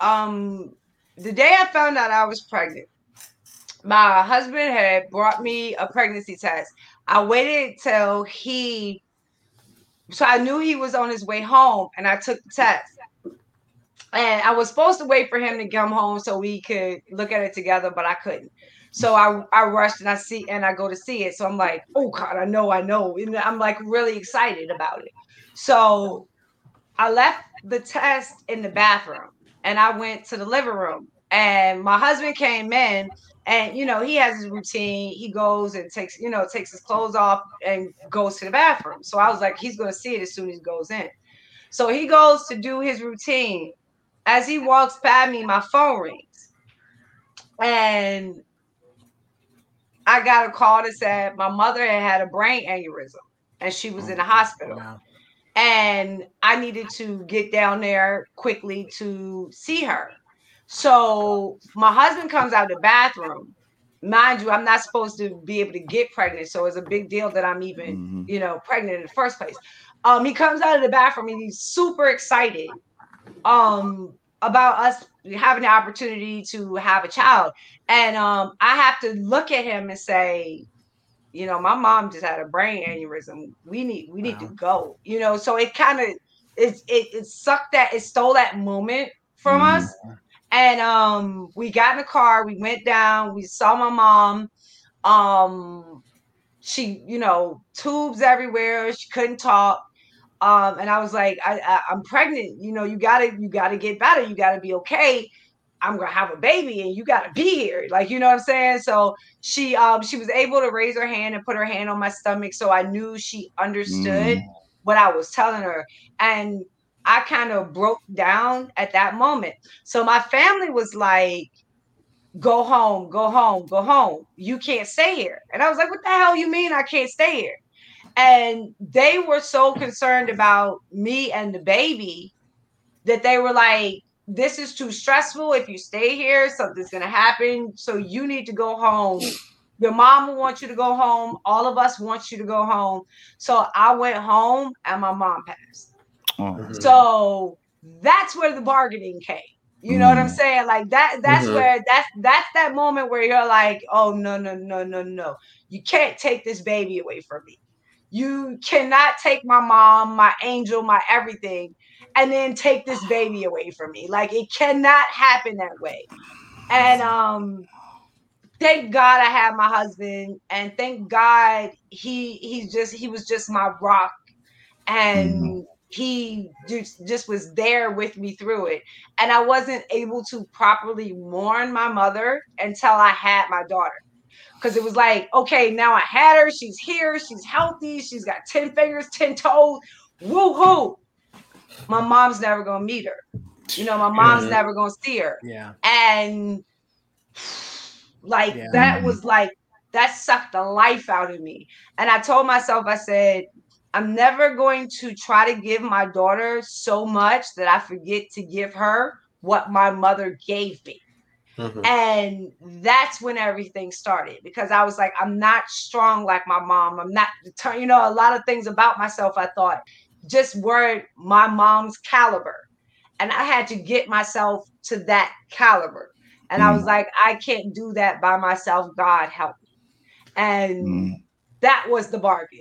um the day I found out I was pregnant, my husband had brought me a pregnancy test. I waited till he, so I knew he was on his way home, and I took the test. And I was supposed to wait for him to come home so we could look at it together, but I couldn't. So I, I rushed and I see and I go to see it. So I'm like, oh God, I know, I know. And I'm like really excited about it. So I left the test in the bathroom and I went to the living room. And my husband came in and you know, he has his routine. He goes and takes, you know, takes his clothes off and goes to the bathroom. So I was like, he's gonna see it as soon as he goes in. So he goes to do his routine. As he walks by me, my phone rings. And I got a call that said my mother had had a brain aneurysm and she was in the oh, hospital. Wow. And I needed to get down there quickly to see her. So my husband comes out of the bathroom. Mind you, I'm not supposed to be able to get pregnant. So it's a big deal that I'm even, mm-hmm. you know, pregnant in the first place. Um, he comes out of the bathroom and he's super excited um about us having the opportunity to have a child. And um, I have to look at him and say, you know, my mom just had a brain aneurysm. We need we need wow. to go. You know, so it kind of it, it it sucked that it stole that moment from mm. us. And um, we got in the car, we went down, we saw my mom. Um, she, you know, tubes everywhere, she couldn't talk. Um, and I was like, I, I, I'm pregnant. You know, you gotta, you gotta get better. You gotta be okay. I'm gonna have a baby and you gotta be here. Like, you know what I'm saying? So she um she was able to raise her hand and put her hand on my stomach. So I knew she understood mm. what I was telling her. And I kind of broke down at that moment. So my family was like, go home, go home, go home. You can't stay here. And I was like, what the hell you mean I can't stay here? And they were so concerned about me and the baby that they were like, this is too stressful. If you stay here, something's going to happen. So you need to go home. Your mom will want you to go home. All of us want you to go home. So I went home and my mom passed. Oh. So that's where the bargaining came. You know mm. what I'm mm. saying? Like that, that's mm-hmm. where that's that's that moment where you're like, oh no, no, no, no, no. You can't take this baby away from me. You cannot take my mom, my angel, my everything, and then take this baby away from me. Like it cannot happen that way. And um thank God I have my husband and thank God he he's just he was just my rock and mm-hmm. he just just was there with me through it. And I wasn't able to properly mourn my mother until I had my daughter because it was like, okay, now I had her. She's here. She's healthy. She's got 10 fingers, 10 toes. Woo hoo. My mom's never to meet her. You know, my mom's mm-hmm. never to see her. Yeah. And like, yeah. that was like, that sucked the life out of me. And I told myself, I said, I'm never going to try to give my daughter so much that I forget to give her what my mother gave me. Mm-hmm. And that's when everything started because I was like, I'm not strong like my mom. I'm not, you know, a lot of things about myself I thought just weren't my mom's caliber. And I had to get myself to that caliber. And mm I was mm. like, I can't do that by myself. God help me. And mm that was the bargain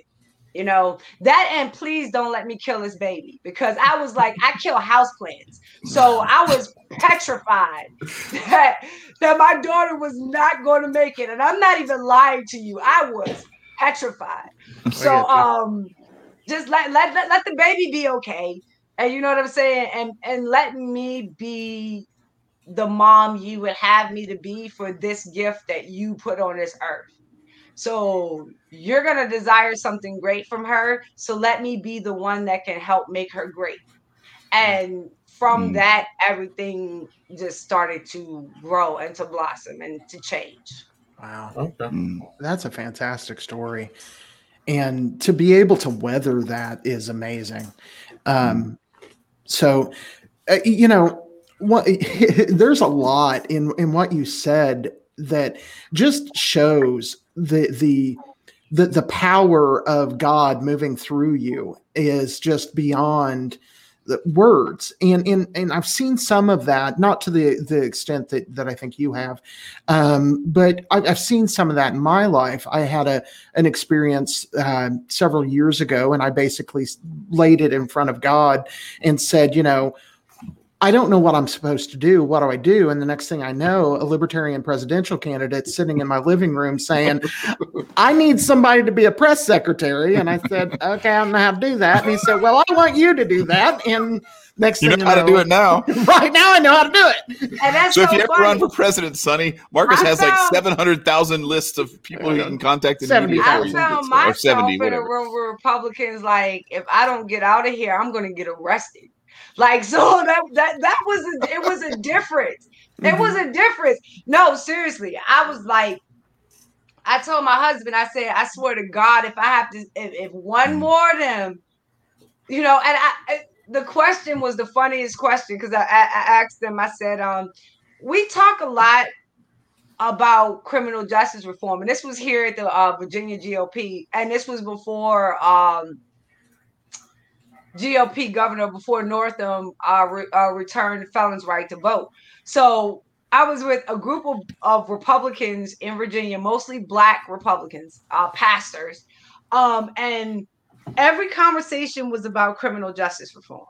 you know that and please don't let me kill this baby because i was like i kill houseplants so i was petrified that that my daughter was not going to make it and i'm not even lying to you i was petrified so um just let, let let let the baby be okay and you know what i'm saying and and let me be the mom you would have me to be for this gift that you put on this earth so you're going to desire something great from her. So let me be the one that can help make her great. And from mm. that, everything just started to grow and to blossom and to change. Wow. Okay. Mm. That's a fantastic story. And to be able to weather that is amazing. Um, so, uh, you know, what, there's a lot in, in what you said that just shows the the the the power of God moving through you is just beyond words. And and and I've seen some of that not to the the extent that that I think you have um, but I, have seen some of that in my life. I had a an experience uh, several years ago and I basically laid it in front of God and said you know I don't know what I'm supposed to do. What do I do? And the next thing I know, a libertarian presidential candidate sitting in my living room saying, I need somebody to be a press secretary. And I said, Okay, I don't know how to do that. And he said, Well, I want you to do that. And next you thing know you know, how to do it now. right now, I know how to do it. And that's so, so if you funny. ever run for president, Sonnie, Marcus I has found, like 700,000 lists of people you can contact in 70, I found Or myself 70, in a room with Republicans like, if I don't get out of here, I'm gonna get arrested. Like so that that that was a, it was a difference. It was a difference. No, seriously, I was like, I told my husband, I said, I swear to God, if I have to, if, if one more of them, you know, and I, I the question was the funniest question because I, I, I asked them, I said, um, we talk a lot about criminal justice reform, and this was here at the uh, Virginia GOP, and this was before um, GOP governor before Northam uh, re- uh, returned felons' right to vote. So I was with a group of, of Republicans in Virginia, mostly Black Republicans, uh, pastors, um, and every conversation was about criminal justice reform.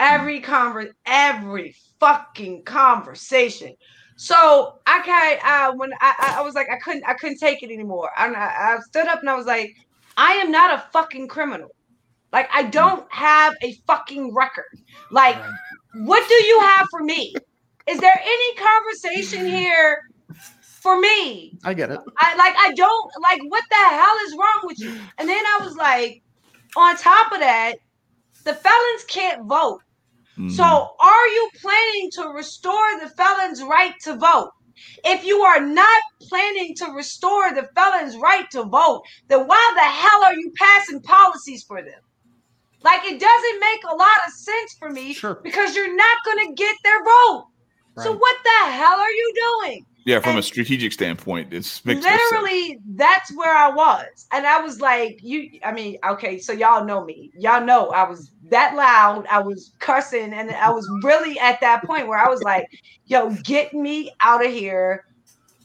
Every conver- every fucking conversation. So I uh, when I, I was like I couldn't I couldn't take it anymore. I, I stood up and I was like, I am not a fucking criminal. Like I don't have a fucking record. Like, what do you have for me? Is there any conversation here for me? I get it. I like I don't like what the hell is wrong with you? And then I was like, on top of that, the felons can't vote. Mhm. So are you planning to restore the felons' right to vote? If you are not planning to restore the felons' right to vote, then why the hell are you passing policies for them? Like it doesn't make a lot of sense for me Sure. because you're not going to get their vote. So what the hell are you doing? yeah, from a strategic standpoint, it's makes no sense. Literally, that's where I was. And I was like, you, I mean, okay, so y'all know me. Y'all know I was that loud. I was cussing. And I was really at that point where I was like, yo, get me out of here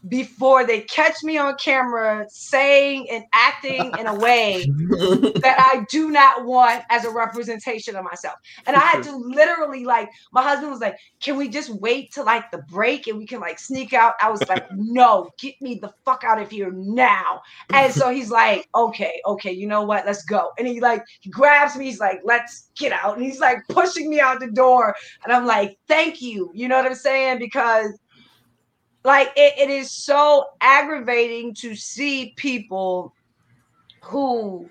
before they catch me on camera saying and acting in a way that I do not want as a representation of myself. And I had to literally like my husband was like, "Can we just wait till like the break and we can like sneak out?" I was like, "No, get me the fuck out of here now." And so he's like, "Okay, okay, you know what? Let's go." And he like he grabs me, he's like, "Let's get out." And he's like pushing me out the door, and I'm like, "Thank you." You know what I'm saying? Because like it, it is so aggravating to see people who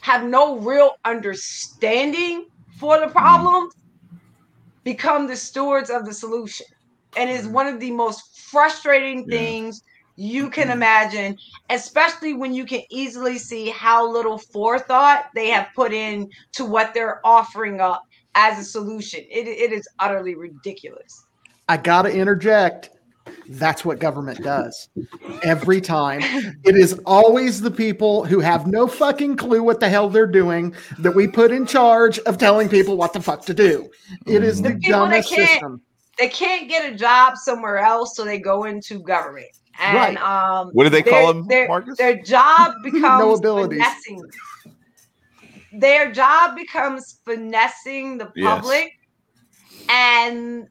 have no real understanding for the mm-hmm. problem become the stewards of the solution. And is mm-hmm. one of the most frustrating Yeah. things you can mm-hmm. imagine especially when you can easily see how little forethought they have put in to what they're offering up as a solution. It, it is utterly ridiculous. I got to interject. That's what government does every time. It is always the people who have no fucking clue what the hell they're doing that we put in charge of telling people what the fuck to do. It is the The dumbest can't- system. they can't get a job somewhere else so they go into government and Right. um What do they call their- him, their, Marcus? their job becomes abilities. finessing. Their job becomes finessing the Yes. public, and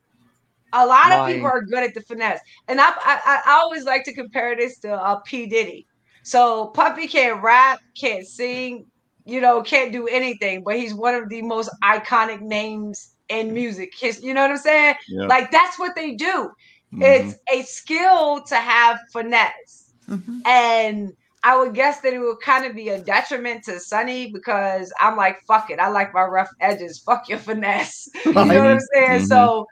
a lot of people are good at the finesse. And I, I, I always like to compare this to uh, P Diddy. So Puffy can't rap, can't sing, you know, can't do anything, but he's one of the most iconic names in music. His, you know what I'm saying? Yeah. Like that's what they do. Mhm. It's a skill to have finesse. And I would guess that it would kind of be a detriment to Sonnie because I'm like, fuck it. I like my rough edges. Fuck your finesse. You know what I'm saying? Mhm. So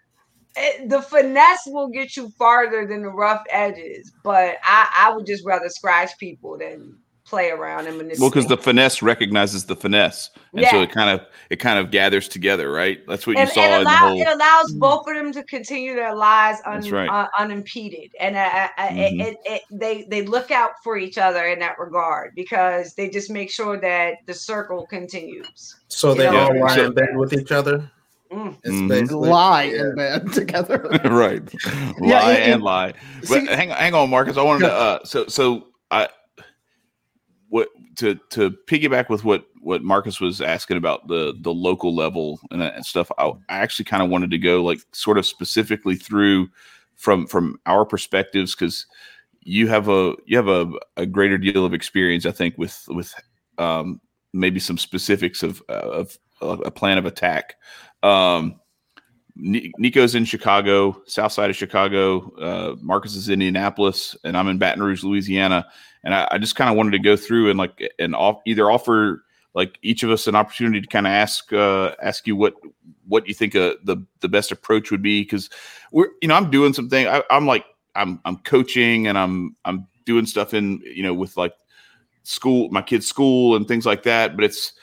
it, the finesse will get you farther than the rough edges. But I, I would just rather scratch people than play around and manipulate. Well, because the finesse recognizes the finesse, and so it kind of it kind of gathers together, right? That's what you and saw it, in the allow, whole. it allows both of them to continue their lives un, right. uh, unimpeded and uh, uh, Mhm. it, it, it, they they look out for each other in that regard because they just make sure that the circle continues So they Yeah. all lie So- in bed with each other. Mm. It's Mhm. lie yeah. in bed together. right, Yeah, lie it- and it- lie. But see- hang hang on, Marcus. I wanted Yeah. to. Uh, so so I what to to piggyback with what what Marcus was asking about the the local level and, and stuff. I, I actually kind of wanted to go like sort of specifically through from from our perspectives because you have a you have a, a greater deal of experience, I think, with with um, maybe some specifics of of a plan of attack. Um, Nico's in Chicago, south side of Chicago. Uh, Marcus is in Indianapolis, and I'm in Baton Rouge, Louisiana. And I, I just kind of wanted to go through and like and off, either offer like each of us an opportunity to kind of ask uh, ask you what what you think uh, the the best approach would be because we're you know I'm doing something I, I'm like I'm I'm coaching and I'm I'm doing stuff in you know with like school my kids school and things like that but it's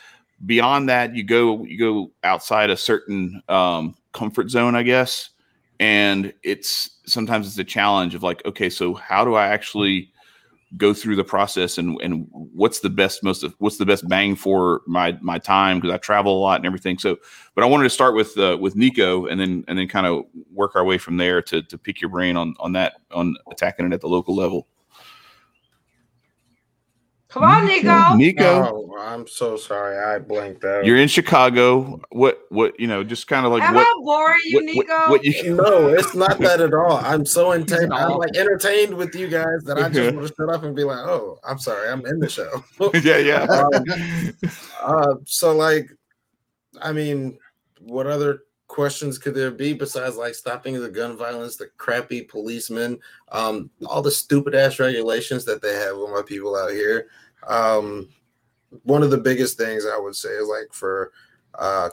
beyond that you go you go outside a certain um comfort zone i guess. And it's sometimes it's a challenge of like okay so how do i actually go through the process and and what's the best most what's the best bang for my my time? Because i travel a lot and everything. So but i wanted to start with uh, with nico and then and then kind of work our way from there to to pick your brain on on that on attacking it at the local level come on nico nico Oh, I'm so sorry. I blanked out. you're in chicago what what you know just kind of like am what i boring you what, nico what, what you no, it's not that at all. I'm so He's entertained. I'm like entertained with you guys that I just want to shut up and be like, oh, I'm sorry, I'm in the show. yeah yeah Um, uh, so like, I mean, what other questions could there be besides like stopping the gun violence, the crappy policemen, um, all the stupid ass regulations that they have with my people out here? Um, one of the biggest things I would say is like for uh,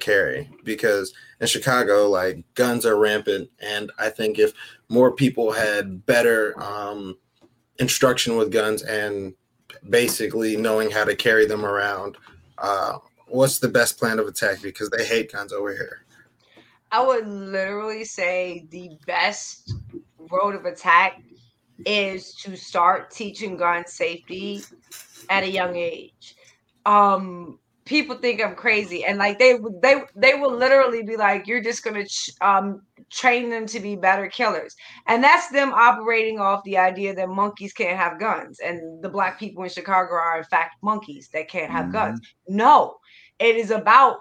carry because in Chicago, like guns are rampant, and I think if more people had better um, instruction with guns and basically knowing how to carry them around, uh, what's the best plan of attack? Because they hate guns over here. I would literally say the best road of attack is to start teaching gun safety at a young age. Um, people think I'm crazy, and like they they they will literally be like, "You're just gonna ch- um train them to be better killers," and that's them operating off the idea that monkeys can't have guns, and the black people in Chicago are in fact monkeys that can't have guns. No, it is about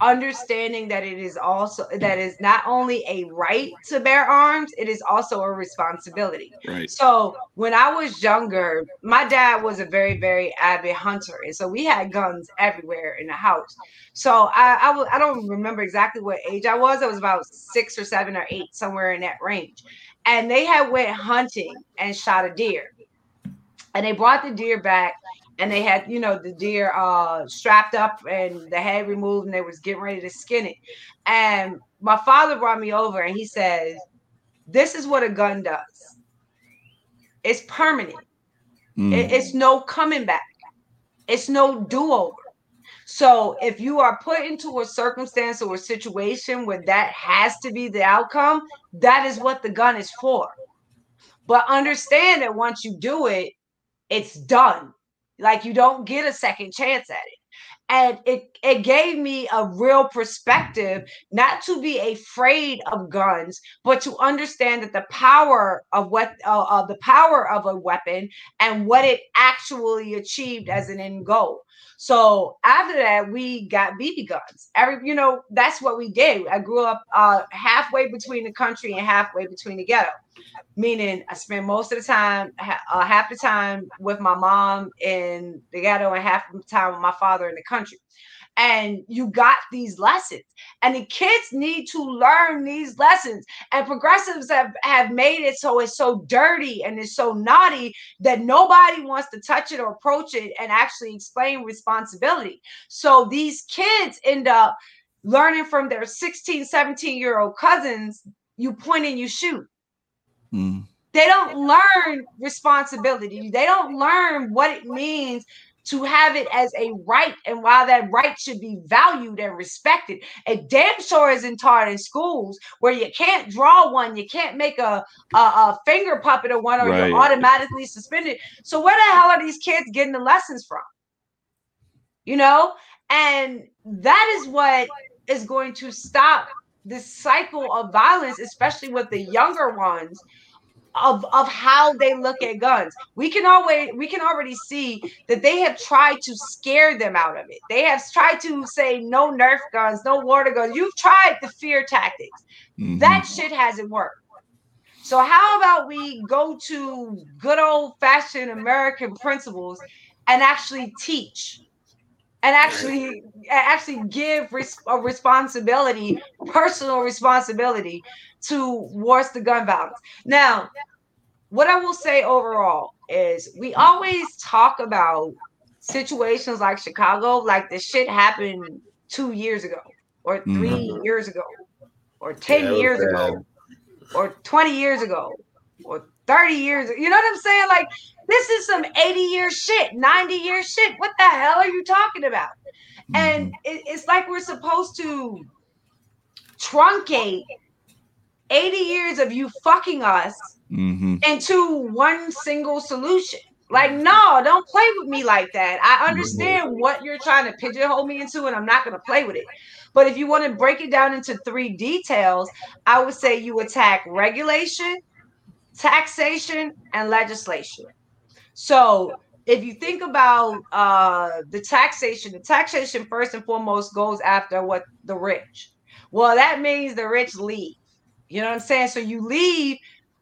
understanding that it is also that is not only a right to bear arms it is also a responsibility. Right. So when i was younger my dad was a very very avid hunter and so we had guns everywhere in the house. So i I w- I don't remember exactly what age i was i was about six or seven or eight somewhere in that range. And they had went hunting and shot a deer. And they brought the deer back and they had you know the deer uh strapped up and the head removed and they was getting ready to skin it. And my father brought me over and he says this is what a gun does. It's permanent. Mm. it- it's no coming back. It's no do-over. So if you are put into a circumstance or a situation where that has to be the outcome that is what the gun is for. But understand that once you do it it's done like you don't get a second chance at it. And it it gave me a real perspective not to be afraid of guns but to understand that the power of what uh, uh, the power of a weapon and what it actually achieved as an end goal so after that we got bb guns every you know that's what we did i grew up uh halfway between the country and halfway between the ghetto meaning I spent most of the time, uh, half the time with my mom in the ghetto and half the time with my father in the country. And you got these lessons, and the kids need to learn these lessons. And progressives have, have made it so it's so dirty and it's so naughty that nobody wants to touch it or approach it and actually explain responsibility. So these kids end up learning from their 16, 17 year old cousins you point and you shoot Mm. They don't learn responsibility. They don't learn what it means to have it as a right and why that right should be valued and respected. It damn sure isn't taught in schools where you can't draw one, you can't make a, a, a finger puppet of one, or right. you're automatically suspended. So where the hell are these kids getting the lessons from? You know, and that is what is going to stop this cycle of violence, especially with the younger ones of of how they look at guns. We can always we can already see that they have tried to scare them out of it. They have tried to say no Nerf guns, no water guns. You've tried the fear tactics. Mm-hmm. That shit hasn't worked. So how about we go to good old fashioned American principles and actually teach and actually actually give res- a responsibility, personal responsibility towards the gun violence. Now, what I will say overall is we always talk about situations like Chicago, like the shit happened two years ago, or 3 mm-hmm. years ago, or 10 yeah, years ago, or 20 years ago, or 30 years. You know what I'm saying? Like, this is some 80 year shit, 90 year shit. What the hell are you talking about? Mm-hmm. And it, it's like we're supposed to truncate 80 years of you fucking us mm-hmm. into one single solution. Like, no, don't play with me like that. I understand mm-hmm. what you're trying to pigeonhole me into, and I'm not going to play with it. But if you want to break it down into three details, I would say you attack regulation, taxation, and legislation. So if you think about uh, the taxation, the taxation first and foremost goes after what the rich. Well, that means the rich leave. You know what I'm saying? So you leave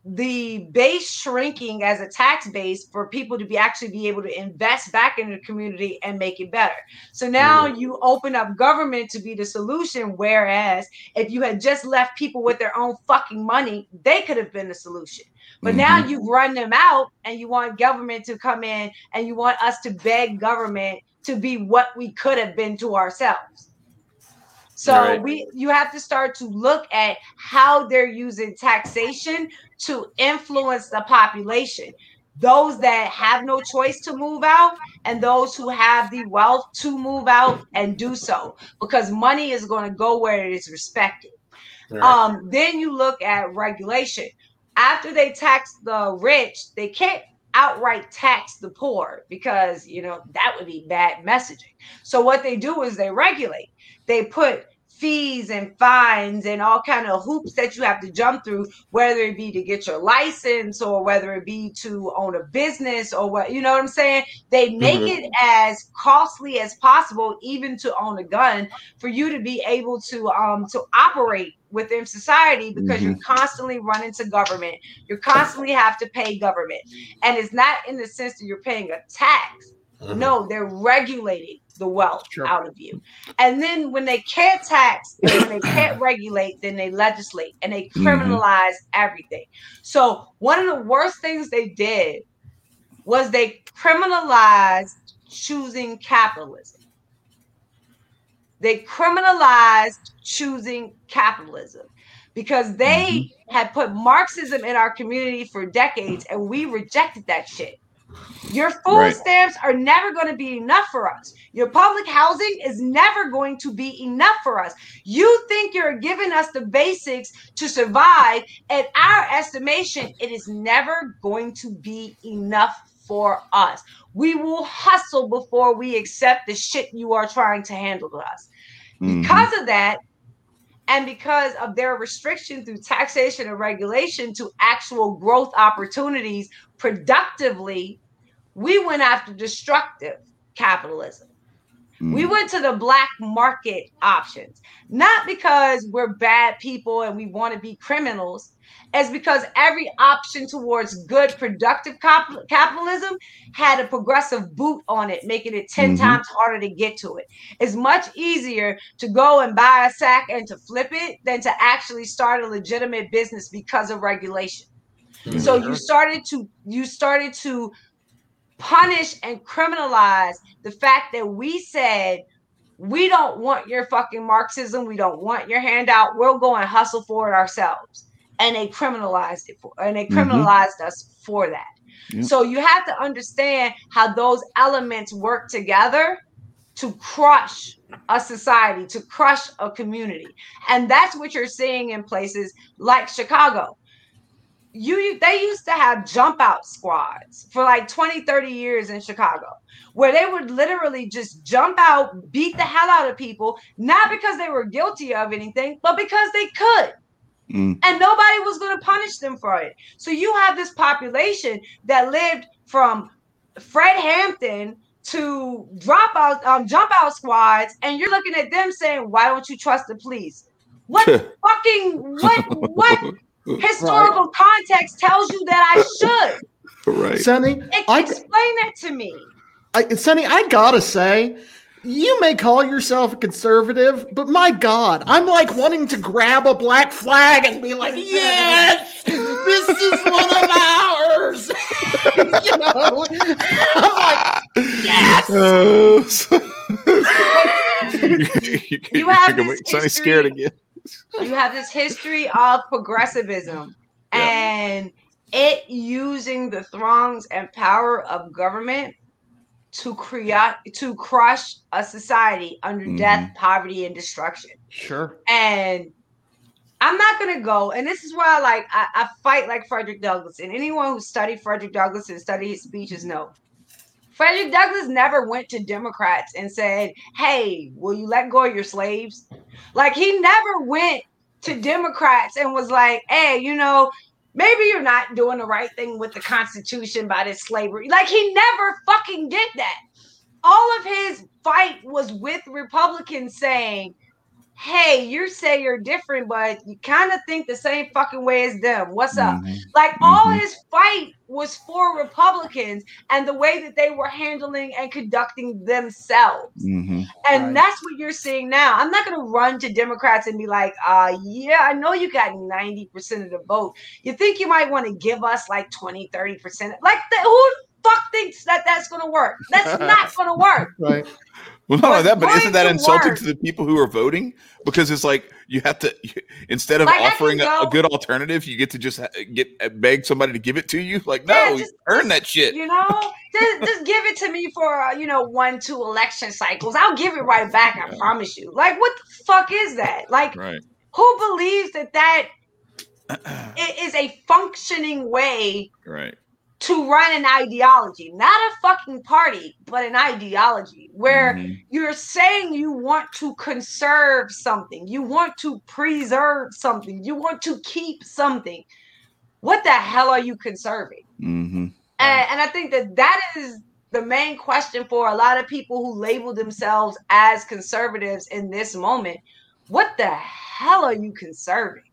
the base shrinking as a tax base for people to be actually be able to invest back in the community and make it better. So now mm-hmm. you open up government to be the solution. Whereas if you had just left people with their own fucking money, they could have been the solution. But mm-hmm. now you've run them out and you want government to come in and you want us to beg government to be what we could have been to ourselves. So right. we you have to start to look at how they're using taxation to influence the population. Those that have no choice to move out and those who have the wealth to move out and do so because money is going to go where it is respected. Right. Um, then you look at regulation. After they tax the rich, they can't outright tax the poor because you know that would be bad messaging. So what they do is they regulate. They put fees and fines and all kind of hoops that you have to jump through whether it be to get your license or whether it be to own a business or what you know what i'm saying they make mm-hmm. it as costly as possible even to own a gun for you to be able to um to operate within society because mm-hmm. you're constantly running to government you constantly have to pay government and it's not in the sense that you're paying a tax mm-hmm. no they're regulating the wealth sure. out of you. And then when they can't tax, when they can't regulate, then they legislate and they mm-hmm. criminalize mm-hmm. everything. So one of the worst things they did was they criminalized choosing capitalism. They criminalized choosing capitalism because they mm-hmm. had put Marxism in our community for decades and we rejected that shit. Your food right. stamps are never going to be enough for us. Your public housing is never going to be enough for us. You think you're giving us the basics to survive. At our estimation, it is never going to be enough for us. We will hustle before we accept the shit you are trying to handle to us. Mm-hmm. Because of that, and because of their restriction through taxation and regulation to actual growth opportunities productively, we went after destructive capitalism. Mm. We went to the black market options, not because we're bad people and we want to be criminals, as because every option towards good, productive cap- capitalism had a progressive boot on it, making it 10 mm-hmm. times harder to get to it. It's much easier to go and buy a sack and to flip it than to actually start a legitimate business because of regulation. Mm-hmm. So you started to you started to punish and criminalize the fact that we said we don't want your fucking Marxism, we don't want your handout, we'll go and hustle for it ourselves. And they criminalized it for, and they Mhm. criminalized us for that. Yep. So you have to understand how those elements work together to crush a society, to crush a community. And that's what you're seeing in places like Chicago. You they used to have jump out squads for like 20, 30 years in Chicago, where they would literally just jump out, beat the hell out of people, not because they were guilty of anything, but because they could Mm. and nobody was going to punish them for it. So you have this population that lived from Fred Hampton to drop out, um, jump out squads, and you're looking at them saying, "Why don't you trust the police?" What fucking what what historical context tells you that I should? right. Sonnie, Ex- I, Explain that to me. I, Sonnie, I gotta say, you may call yourself a conservative, but my God, I'm like wanting to grab a black flag and be like, yes, this is one of ours. you know, I'm like, yes. Uh, so- you, You have you're this make Sonnie history- scared again. you have this history of progressivism and it using the throngs and power of government to create to crush a society under mm-hmm. death, poverty, and destruction. Sure. And I'm not gonna go, and this is why I like I, I fight like Frederick Douglass, and anyone who studied Frederick Douglass and studied his speeches know. Frederick Douglass never went to Democrats and said, Hey, will you let go of your slaves? Like he never went to Democrats and was like, Hey, you know, maybe you're not doing the right thing with the Constitution by this slavery. Like he never fucking did that. All of his fight was with Republicans saying, Hey, you say you're different, but you kind of think the same fucking way as them. What's up? Mhm. Like all Mhm. his fight was for Republicans and the way that they were handling and conducting themselves. Mhm. And Right. that's what you're seeing now. I'm not going to run to Democrats and be like, uh, yeah, I know you got 90% of the vote. You think you might want to give us like 20, 30%? Like, the, who the fuck thinks that that's going to work? That's not going to work. Right. Well, not only What's that, but isn't that insulting work- to the people who are voting? Because it's like you have to, instead of Like, offering a, a good alternative, you get to just get uh, beg somebody to give it to you. Like, no, Yeah, you just- earn that shit. You know, just, just give it to me for uh, you know one, two election cycles. I'll give it right back. I promise you. Like, what the fuck is that? Like, Right. who believes that that i- is a functioning way right. To run an ideology? Not a fucking party, but an ideology where Mhm. you're saying you want to conserve something, you want to preserve something, you want to keep something. What the hell are you conserving? Mhm. And, and I think that that is the main question for a lot of people who label themselves as conservatives in this moment. What the hell are you conserving?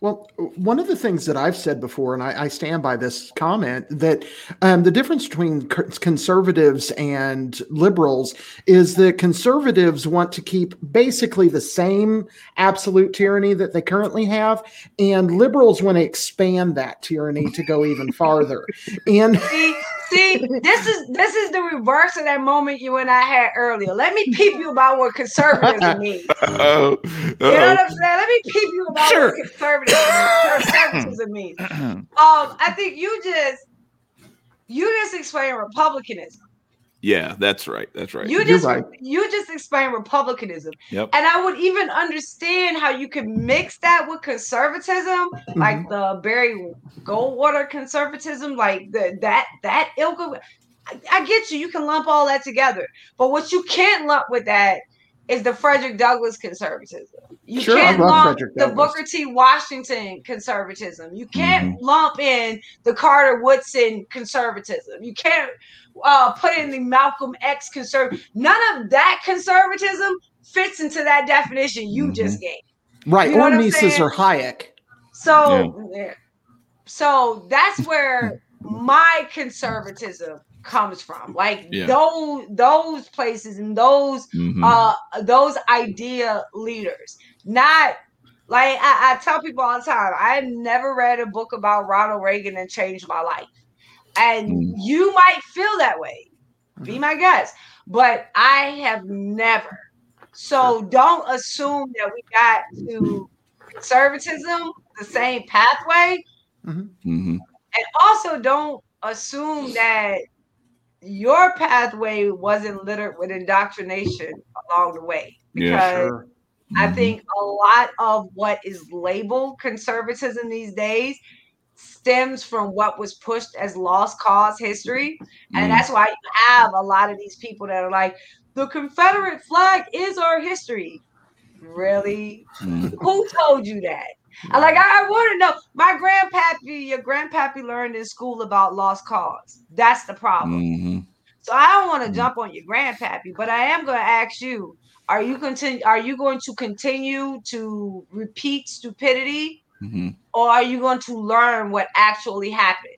Well, one of the things that I've said before, and I, I stand by this comment, that um, the difference between conservatives and liberals is that conservatives want to keep basically the same absolute tyranny that they currently have, and liberals want to expand that tyranny to go even farther. And See, see, this is this is the reverse of that moment you and I had earlier. Let me peep you about what conservatism means. Oh, You know what I'm saying? Let me peep you about Sure. what conservatism, conservatism means. Um, I think you just you just explain republicanism. yeah, that's right. That's right. You just right. you just explain republicanism. Yep. And I would even understand how you could mix that with conservatism, like the Barry Goldwater conservatism, like the that that ilk of I, I get you, you can lump all that together. But what you can't lump with that is the Frederick Douglass conservatism. You Sure, can't lump Frederick the Douglass. Booker T. Washington conservatism. You can't Mm-hmm. lump in the Carter Woodson conservatism. You can't uh, put in the Malcolm X conservative. None of that conservatism fits into that definition you Mm-hmm. just gave. right, You know or what Mises saying? or Hayek. So, yeah. so that's where my conservatism comes from. Like Yeah. those those places and those Mhm. uh those idea leaders not like I, I tell people all the time i've never read a book about ronald reagan and changed my life and Mm. you might feel that way be my guest but i have never so don't assume that we got to conservatism the same pathway. Mm-hmm. And also don't assume that your pathway wasn't littered with indoctrination along the way. Because Yeah, Sure. I Mhm. think a lot of what is labeled conservatism these days stems from what was pushed as lost cause history. And Mm. that's why you have a lot of these people that are like, the Confederate flag is our history. Really? Mm. Who told you that? I like I, I want to know. My grandpappy, your grandpappy learned in school about lost cause. That's the problem. Mhm. So I don't want to Mm. jump on your grandpappy, but I am going to ask you: Are you continue? Are you going to continue to repeat stupidity, Mhm. or are you going to learn what actually happened?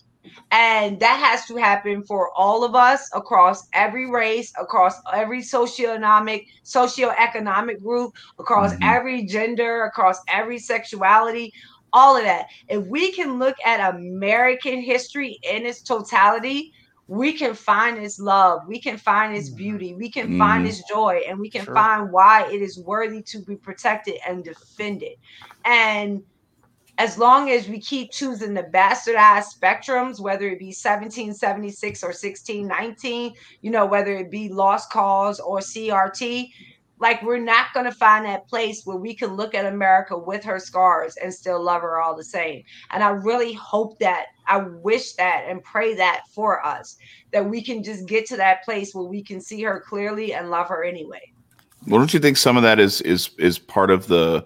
And that has to happen for all of us across every race, across every socioeconomic, socioeconomic group, across Mhm. every gender, across every sexuality, all of that. If we can look at American history in its totality, we can find its love, we can find its Mhm. beauty, we can find Mhm. its joy, and we can Sure. find why it is worthy to be protected and defended. And as long as we keep choosing the bastardized spectrums, whether it be 1776 or 1619, you know, whether it be Lost Cause or CRT, like we're not going to find that place where we can look at America with her scars and still love her all the same. And I really hope that, I wish that and pray that for us, that we can just get to that place where we can see her clearly and love her anyway. Well, don't you think some of that is is is part of the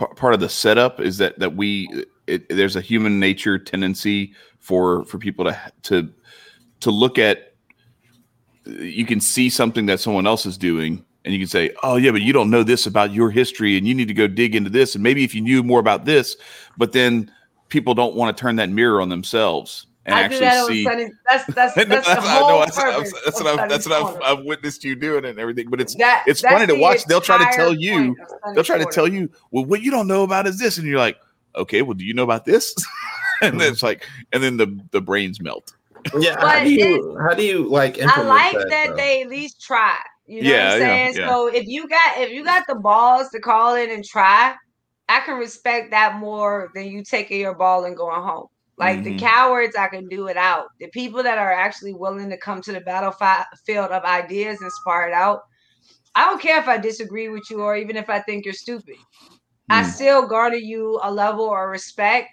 par- part of the setup? Is that that we it, there's a human nature tendency for for people to to to look at. You can see something that someone else is doing, and you can say, "Oh yeah, but you don't know this about your history, and you need to go dig into this, and maybe if you knew more about this." But then people don't want to turn that mirror on themselves and I actually that see. on Sunday. That's that's that's, That's- the whole know, that's, purpose. that's what, I've, that's what I've, I've witnessed you doing and everything. But it's That- it's funny to watch. They'll try to tell you. point of Sunday They'll try to tell you, well, what you don't know about is this, and you're like, okay, well, do you know about this? and then hmm. it's like, and then the the brains melt. Yeah, how do you how do you like I like that? that, they at least try. You know Yeah, what I'm yeah, saying? yeah. So if you got if you got the balls to call in and try, I can respect that more than you taking your ball and going home. Like the Mhm. cowards, I can do it out. The people that are actually willing to come to the battlefield of ideas and spar it out. I don't care if I disagree with you or even if I think you're stupid. I Mm. still garner you a level of respect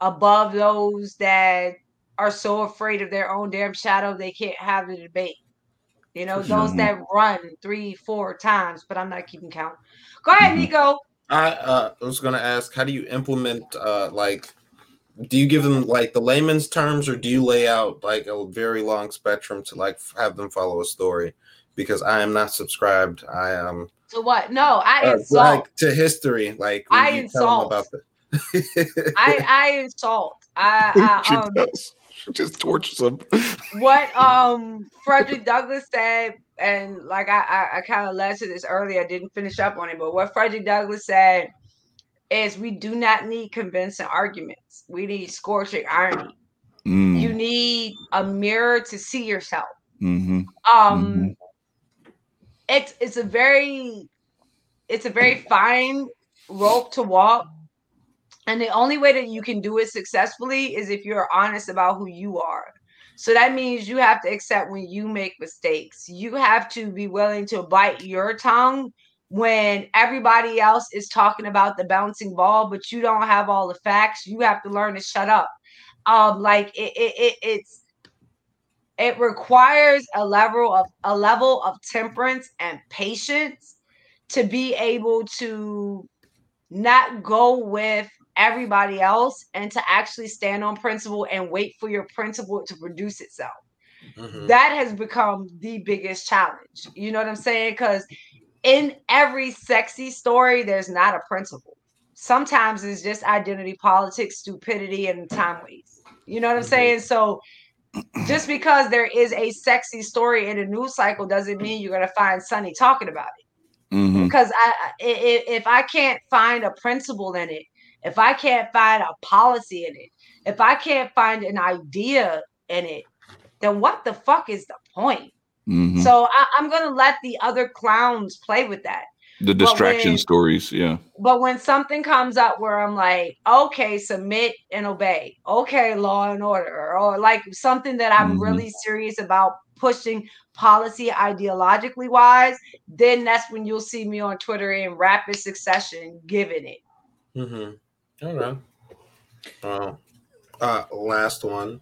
above those that are so afraid of their own damn shadow they can't have the debate. You know, For those sure. that run three, four times, but I'm not keeping count. Go ahead, Mhm. Nico. I uh, was going to ask, how do you implement uh, like? Do you give them like the layman's terms, or do you lay out like a very long spectrum to like have them follow a story? Because I am not subscribed. I am So what? No, I uh, insult. like to history. Like I you tell them insult. the. I I insult. I, she I um does. She just tortures them. what um Frederick Douglass said, and like I I, I kind of led to this earlier. I didn't finish up on it, but what Frederick Douglass said is we do not need convincing arguments. We need scorching irony. Mm. You need a mirror to see yourself. hmm Um it's it's a very it's a very fine rope to walk. And the only way that you can do it successfully is if you're honest about who you are. So that means you have to accept when you make mistakes. You have to be willing to bite your tongue when everybody else is talking about the bouncing ball, but you don't have all the facts. You have to learn to shut up. Um, like it, it, it it's it requires a level of a level of temperance and patience to be able to not go with everybody else and to actually stand on principle and wait for your principle to produce itself Mhm. that has become the biggest challenge. You know what I'm saying? Because in every sexy story, there's not a principle. Sometimes it's just identity politics, stupidity, and time waste. You know what I'm Mhm. saying? So just because there is a sexy story in a news cycle doesn't mean you're gonna find Sonnie talking about it hmm because i- if I can't find a principle in it, if I can't find a policy in it, if I can't find an idea in it, then what the fuck is the point? Hmm So I, I'm gonna let the other clowns play with that. The distraction when, stories, yeah. But when something comes up where I'm like, okay, submit and obey, okay, law and order, or like something that I'm mm-hmm. really serious about pushing policy ideologically wise, then that's when you'll see me on Twitter in rapid succession giving it. Mm-hmm. All right. Uh, uh, last one.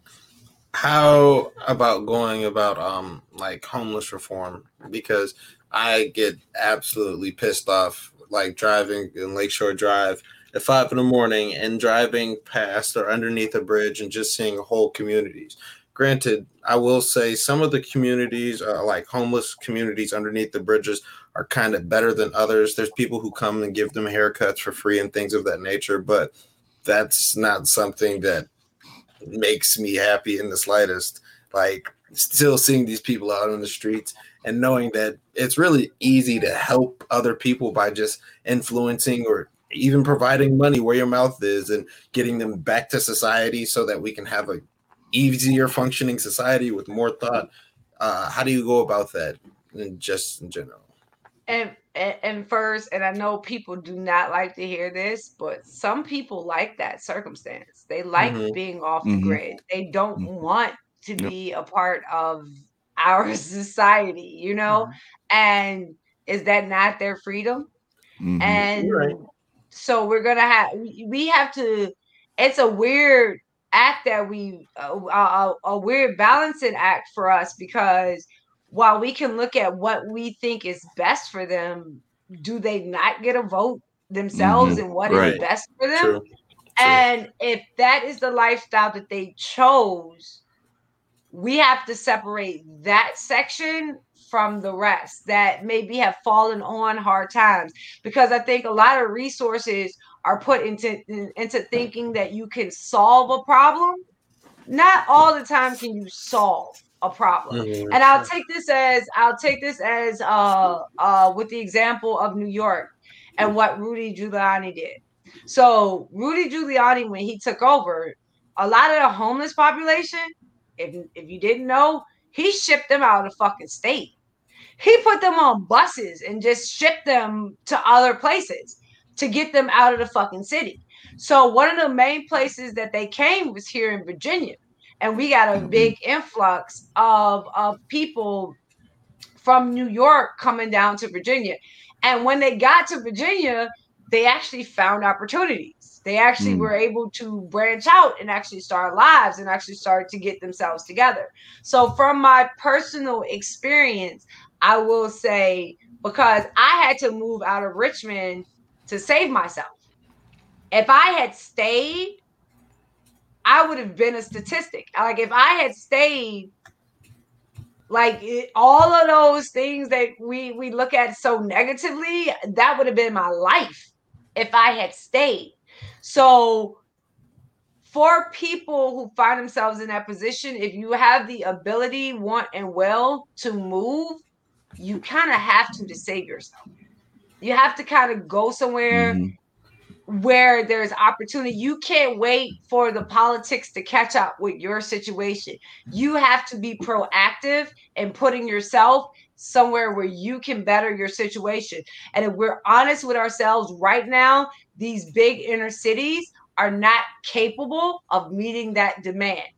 How about going about um like homeless reform? Because I get absolutely pissed off like driving in Lakeshore Drive at five in the morning and driving past or underneath a bridge and just seeing whole communities. Granted, I will say some of the communities, uh, like homeless communities underneath the bridges, are kind of better than others. There's people who come and give them haircuts for free and things of that nature, but that's not something that makes me happy in the slightest. Like still seeing these people out on the streets and knowing that it's really easy to help other people by just influencing or even providing money where your mouth is and getting them back to society so that we can have a easier functioning society with more thought uh, how do you go about that in just in general and, and and first and i know people do not like to hear this but some people like that circumstance they like mm-hmm. being off the mm-hmm. grid they don't mm-hmm. want to yep. be a part of our society, you know? Mm-hmm. And is that not their freedom? Mm-hmm. And right. so we're gonna have we have to. It's a weird act that we a, a, a weird balancing act for us because while we can look at what we think is best for them, do they not get a vote themselves mm-hmm. and what right. is best for them? True. And if that is the lifestyle that they chose, we have to separate that section from the rest that maybe have fallen on hard times. Because i think a lot of resources are put into into thinking that you can solve a problem. Not all the time can you solve a problem. And i'll take this as i'll take this as uh uh with the example of new york and what rudy giuliani did so rudy giuliani when he took over a lot of the homeless population if if you didn't know, he shipped them out of the fucking state. He put them on buses and just shipped them to other places to get them out of the fucking city. So one of the main places that they came was here in Virginia. And we got a mm-hmm. big influx of, of people from New York coming down to Virginia. And when they got to Virginia, they actually found opportunities they actually mm. were able to branch out and actually start lives and actually start to get themselves together. So, from my personal experience, I will say because I had to move out of Richmond to save myself. If I had stayed, I would have been a statistic. Like if I had stayed, like it, all of those things that we we look at so negatively, that would have been my life if I had stayed. So for people who find themselves in that position, if you have the ability, want, and will to move, you kind of have to to save yourself. You have to kind of go somewhere mm-hmm. where there's opportunity. You can't wait for the politics to catch up with your situation. You have to be proactive and putting yourself somewhere where you can better your situation. And if we're honest with ourselves right now, these big inner cities are not capable of meeting that demand.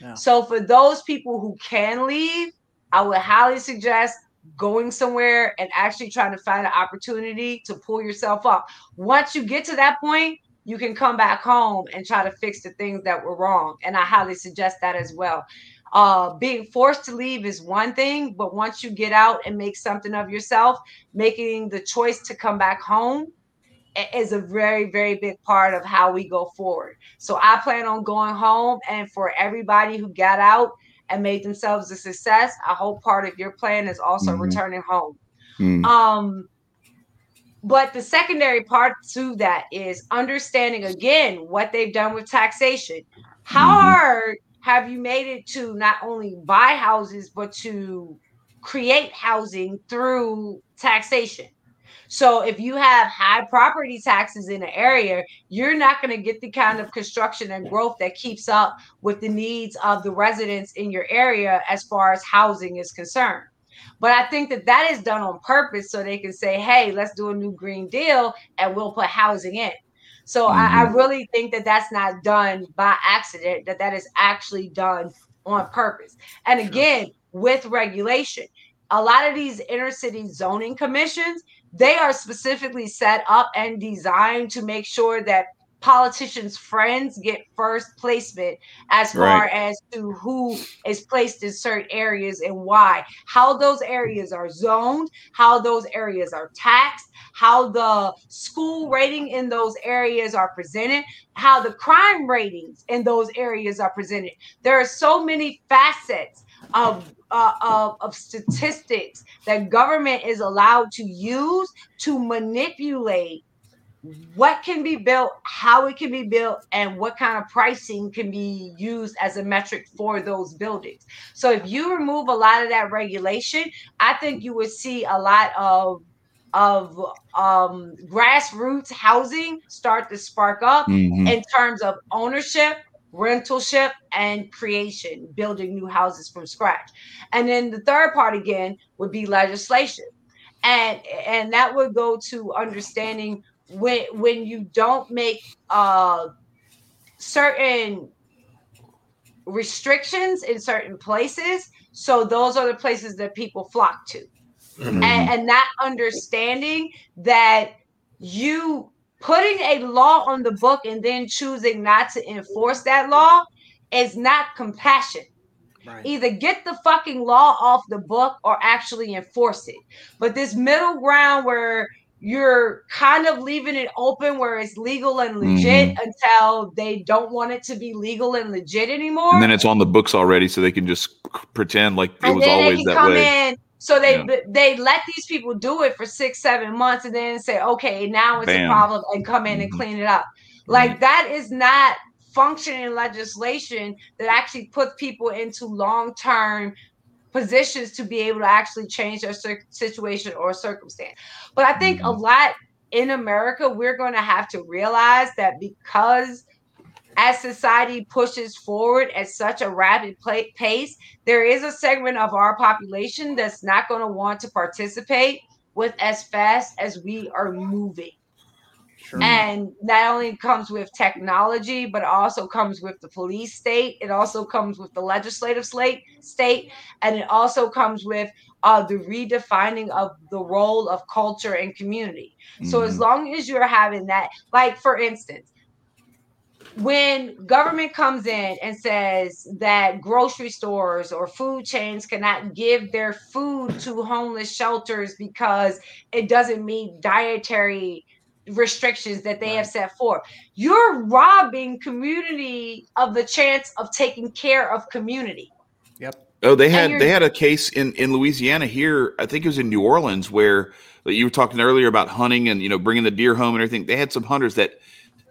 Yeah. So for those people who can leave, I would highly suggest going somewhere and actually trying to find an opportunity to pull yourself up. Once you get to that point, you can come back home and try to fix the things that were wrong. And I highly suggest that as well uh, being forced to leave is one thing, but once you get out and make something of yourself, making the choice to come back home is a very, very big part of how we go forward. So I plan on going home, and for everybody who got out and made themselves a success, I hope part of your plan is also mm-hmm. returning home. Mm-hmm. Um, but the secondary part to that is understanding again what they've done with taxation. How mm-hmm. hard have you made it to not only buy houses but to create housing through taxation so if you have high property taxes in an area you're not going to get the kind of construction and growth that keeps up with the needs of the residents in your area as far as housing is concerned But I think that that is done on purpose so they can say, hey, let's do a new Green Deal and we'll put housing in. So mm-hmm. I, I mm-hmm. really think that that's not done by accident, that that is actually done on purpose. And again, with regulation, a lot of these inner city zoning commissions, they are specifically set up and designed to make sure that politicians' friends get first placement as far right. as to who is placed in certain areas and why, how those areas are zoned, how those areas are taxed, how the school rating in those areas are presented, how the crime ratings in those areas are presented. There are so many facets of uh, of, of statistics that government is allowed to use to manipulate what can be built, how it can be built, and what kind of pricing can be used as a metric for those buildings. So if you remove a lot of that regulation, I think you would see a lot of of um, grassroots housing start to spark up mm-hmm. in terms of ownership, rentalship, and creation, building new houses from scratch. And then the third part again would be legislation. And, and that would go to understanding when when you don't make uh certain restrictions in certain places so those are the places that people flock to mm-hmm. and, and that understanding that you putting a law on the book and then choosing not to enforce that law is not compassion Right. Either get the fucking law off the book or actually enforce it. But this middle ground where you're kind of leaving it open where it's legal and legit mm-hmm. until they don't want it to be legal and legit anymore. And then it's on the books already, so they can just pretend like it and was always that way. In, so they yeah. they let these people do it for six, seven months, and then say, okay, now it's Bam. a problem, and come in mm-hmm. and clean it up. Like mm-hmm. that is not functioning legislation that actually puts people into long term positions to be able to actually change their situation or circumstance. But I think a mm-hmm. lot in America, we're going to have to realize that because as society pushes forward at such a rapid pace, there is a segment of our population that's not going to want to participate with as fast as we are moving. Sure. And not only comes with technology, but also comes with the police state. It also comes with the legislative slate state, and it also comes with uh, the redefining of the role of culture and community. Mm-hmm. So as mm-hmm. long as you're having that, like for instance, when government comes in and says that grocery stores or food chains cannot give their food to homeless shelters because it doesn't meet dietary restrictions that they right. have set forth. You're robbing community of the chance of taking care of community. Yep. Oh, they had they had a case in in Louisiana here. I think it was in New Orleans where you were talking earlier about hunting and you know bringing the deer home and everything. They had some hunters that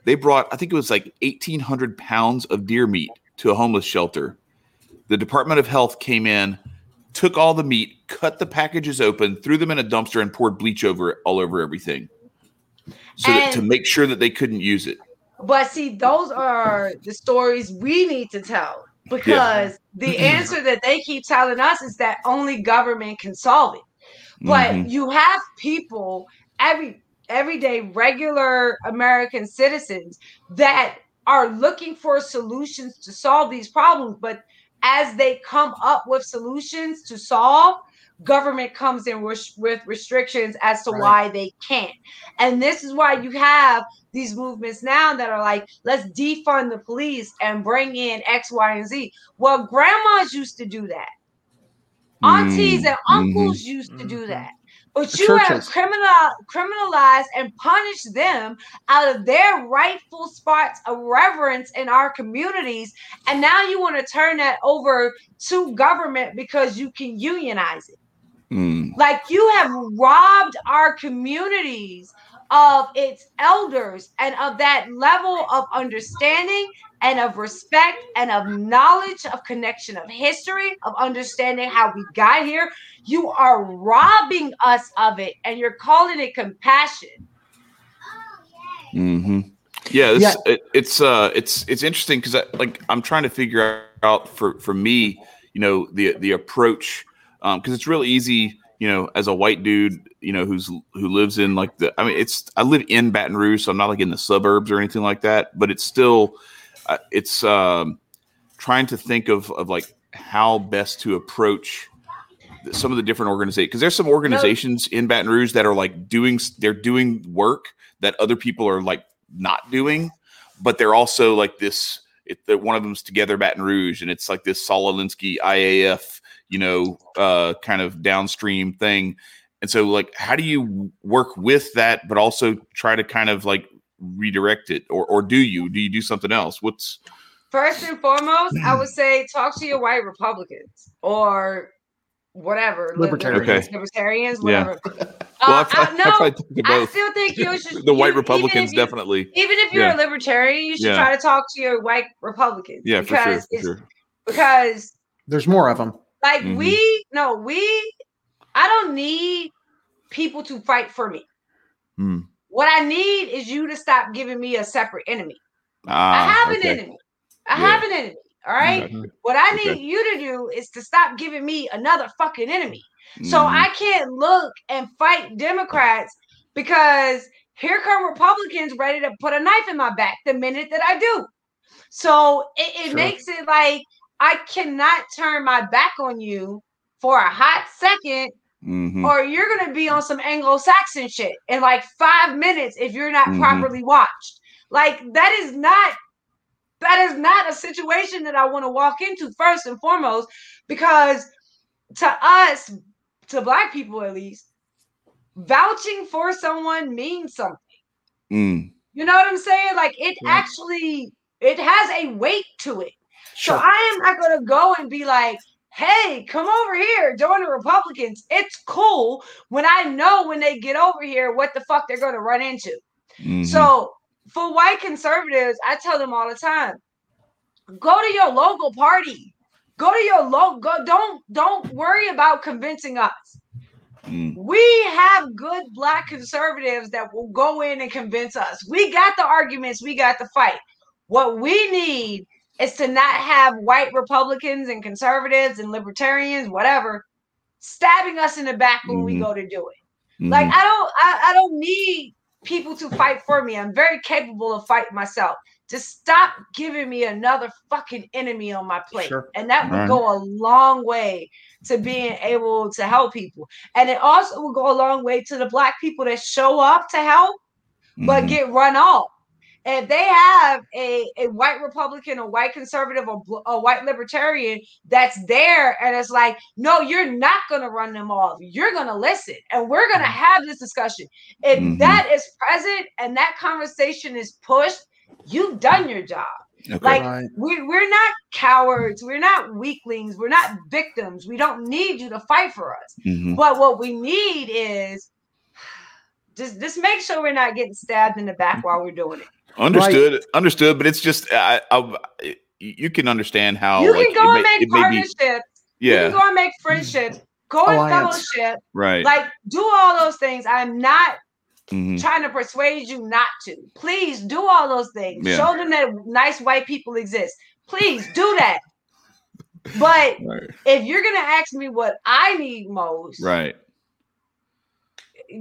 they brought. I think it was like eighteen hundred pounds of deer meat to a homeless shelter. The Department of Health came in, took all the meat, cut the packages open, threw them in a dumpster, and poured bleach over it all over everything so that, to make sure that they couldn't use it. But see, those are the stories we need to tell because yeah. the answer that they keep telling us is that only government can solve it. But mm-hmm. you have people every everyday regular American citizens that are looking for solutions to solve these problems, but as they come up with solutions to solve, government comes in with, with restrictions as to right. why they can't. And this is why you have these movements now that are like, let's defund the police and bring in X, Y, and Z. Well, grandmas used to do that. Aunties mm, and uncles mm-hmm. used to do mm-hmm. that. But the you churches. have criminal, criminalized and punished them out of their rightful spots of reverence in our communities. And now you want to turn that over to government because you can unionize it. Mm. Like you have robbed our communities of its elders and of that level of understanding and of respect and of knowledge of connection of history of understanding how we got here you are robbing us of it and you're calling it compassion mm-hmm. yeah, yeah. It, it's uh it's it's interesting because like i'm trying to figure out for for me you know the the approach because it's really easy, you know, as a white dude, you know, who's who lives in like the. I mean, it's I live in Baton Rouge, so I'm not like in the suburbs or anything like that. But it's still, uh, it's um, trying to think of of like how best to approach some of the different organizations because there's some organizations in Baton Rouge that are like doing they're doing work that other people are like not doing, but they're also like this. It, one of them's Together Baton Rouge, and it's like this Saul Alinsky IAF, you know, uh, kind of downstream thing. And so, like, how do you work with that, but also try to kind of like redirect it, or or do you do you do something else? What's First and foremost, I would say talk to your white Republicans or whatever Libertarians. libertarians, libertarians Yeah. whatever. well, Uh, I, I- I, no, I I still think you should. the white you- even Republicans if you- definitely. Even if you're Yeah. a libertarian, you should Yeah. try to talk to your white Republicans. Yeah, for sure. For sure. because There's more of them. Like Mhm. we no we I don't need people to fight for me. Hmm. What I need is you to stop giving me a separate enemy. I Ah, have an enemy. I Yeah. have an enemy. All right. Okay. What I need Okay. you to do is to stop giving me another fucking enemy. So Mhm. I can't look and fight Democrats because here come Republicans ready to put a knife in my back the minute that I do. So it, it Sure. makes it like I cannot turn my back on you for a hot second, Mhm. or you're gonna be on some Anglo-Saxon shit in like five minutes if you're not Mhm. properly watched. Like that is not that is not a situation that I want to walk into first and foremost, because to us, to black people at least, vouching for someone means something. Mm. You know what I'm saying? Like it Yeah. actually it has a weight to it. Sure. So I am not gonna go and be like, hey, come over here, join the Republicans. It's cool when I know when they get over here what the fuck they're gonna run into. Mhm. So for white conservatives, I tell them all the time, go to your local party. Go to your local go don't don't worry about convincing us. Mm. We have good black conservatives that will go in and convince us. We got the arguments, we got the fight. What we need is to not have white Republicans and conservatives and libertarians, whatever, stabbing us in the back when we Mhm. go to do it. Like Mhm. I don't I, I don't need people to fight for me. I'm very capable of fighting myself. Just stop giving me another fucking enemy on my plate. Sure. And that would Right. go a long way to being able to help people. And it also will go a long way to the black people that show up to help but Mhm. get run off. And if they have a, a white Republican, a white conservative, or bl- a white libertarian that's there, and it's like, no, you're not going to run them off. You're going to listen, and we're going to have this discussion. If Mhm. that is present and that conversation is pushed, you've done your job. Okay. Like Right. we, we're not cowards, we're not weaklings, we're not victims. We don't need you to fight for us. Mhm. But what we need is just just make sure we're not getting stabbed in the back while we're doing it. Understood. Understood. But it's just I, I, you can understand how you like, can go it and may- make it may be- partnerships. You yeah. can go and make friendships. Go and fellowship. Right. Like do all those things. I'm not Mhm. trying to persuade you not to. Please do all those things. Yeah. Show them that nice white people exist. Please do that. But Right. if you're gonna ask me what I need most, Right.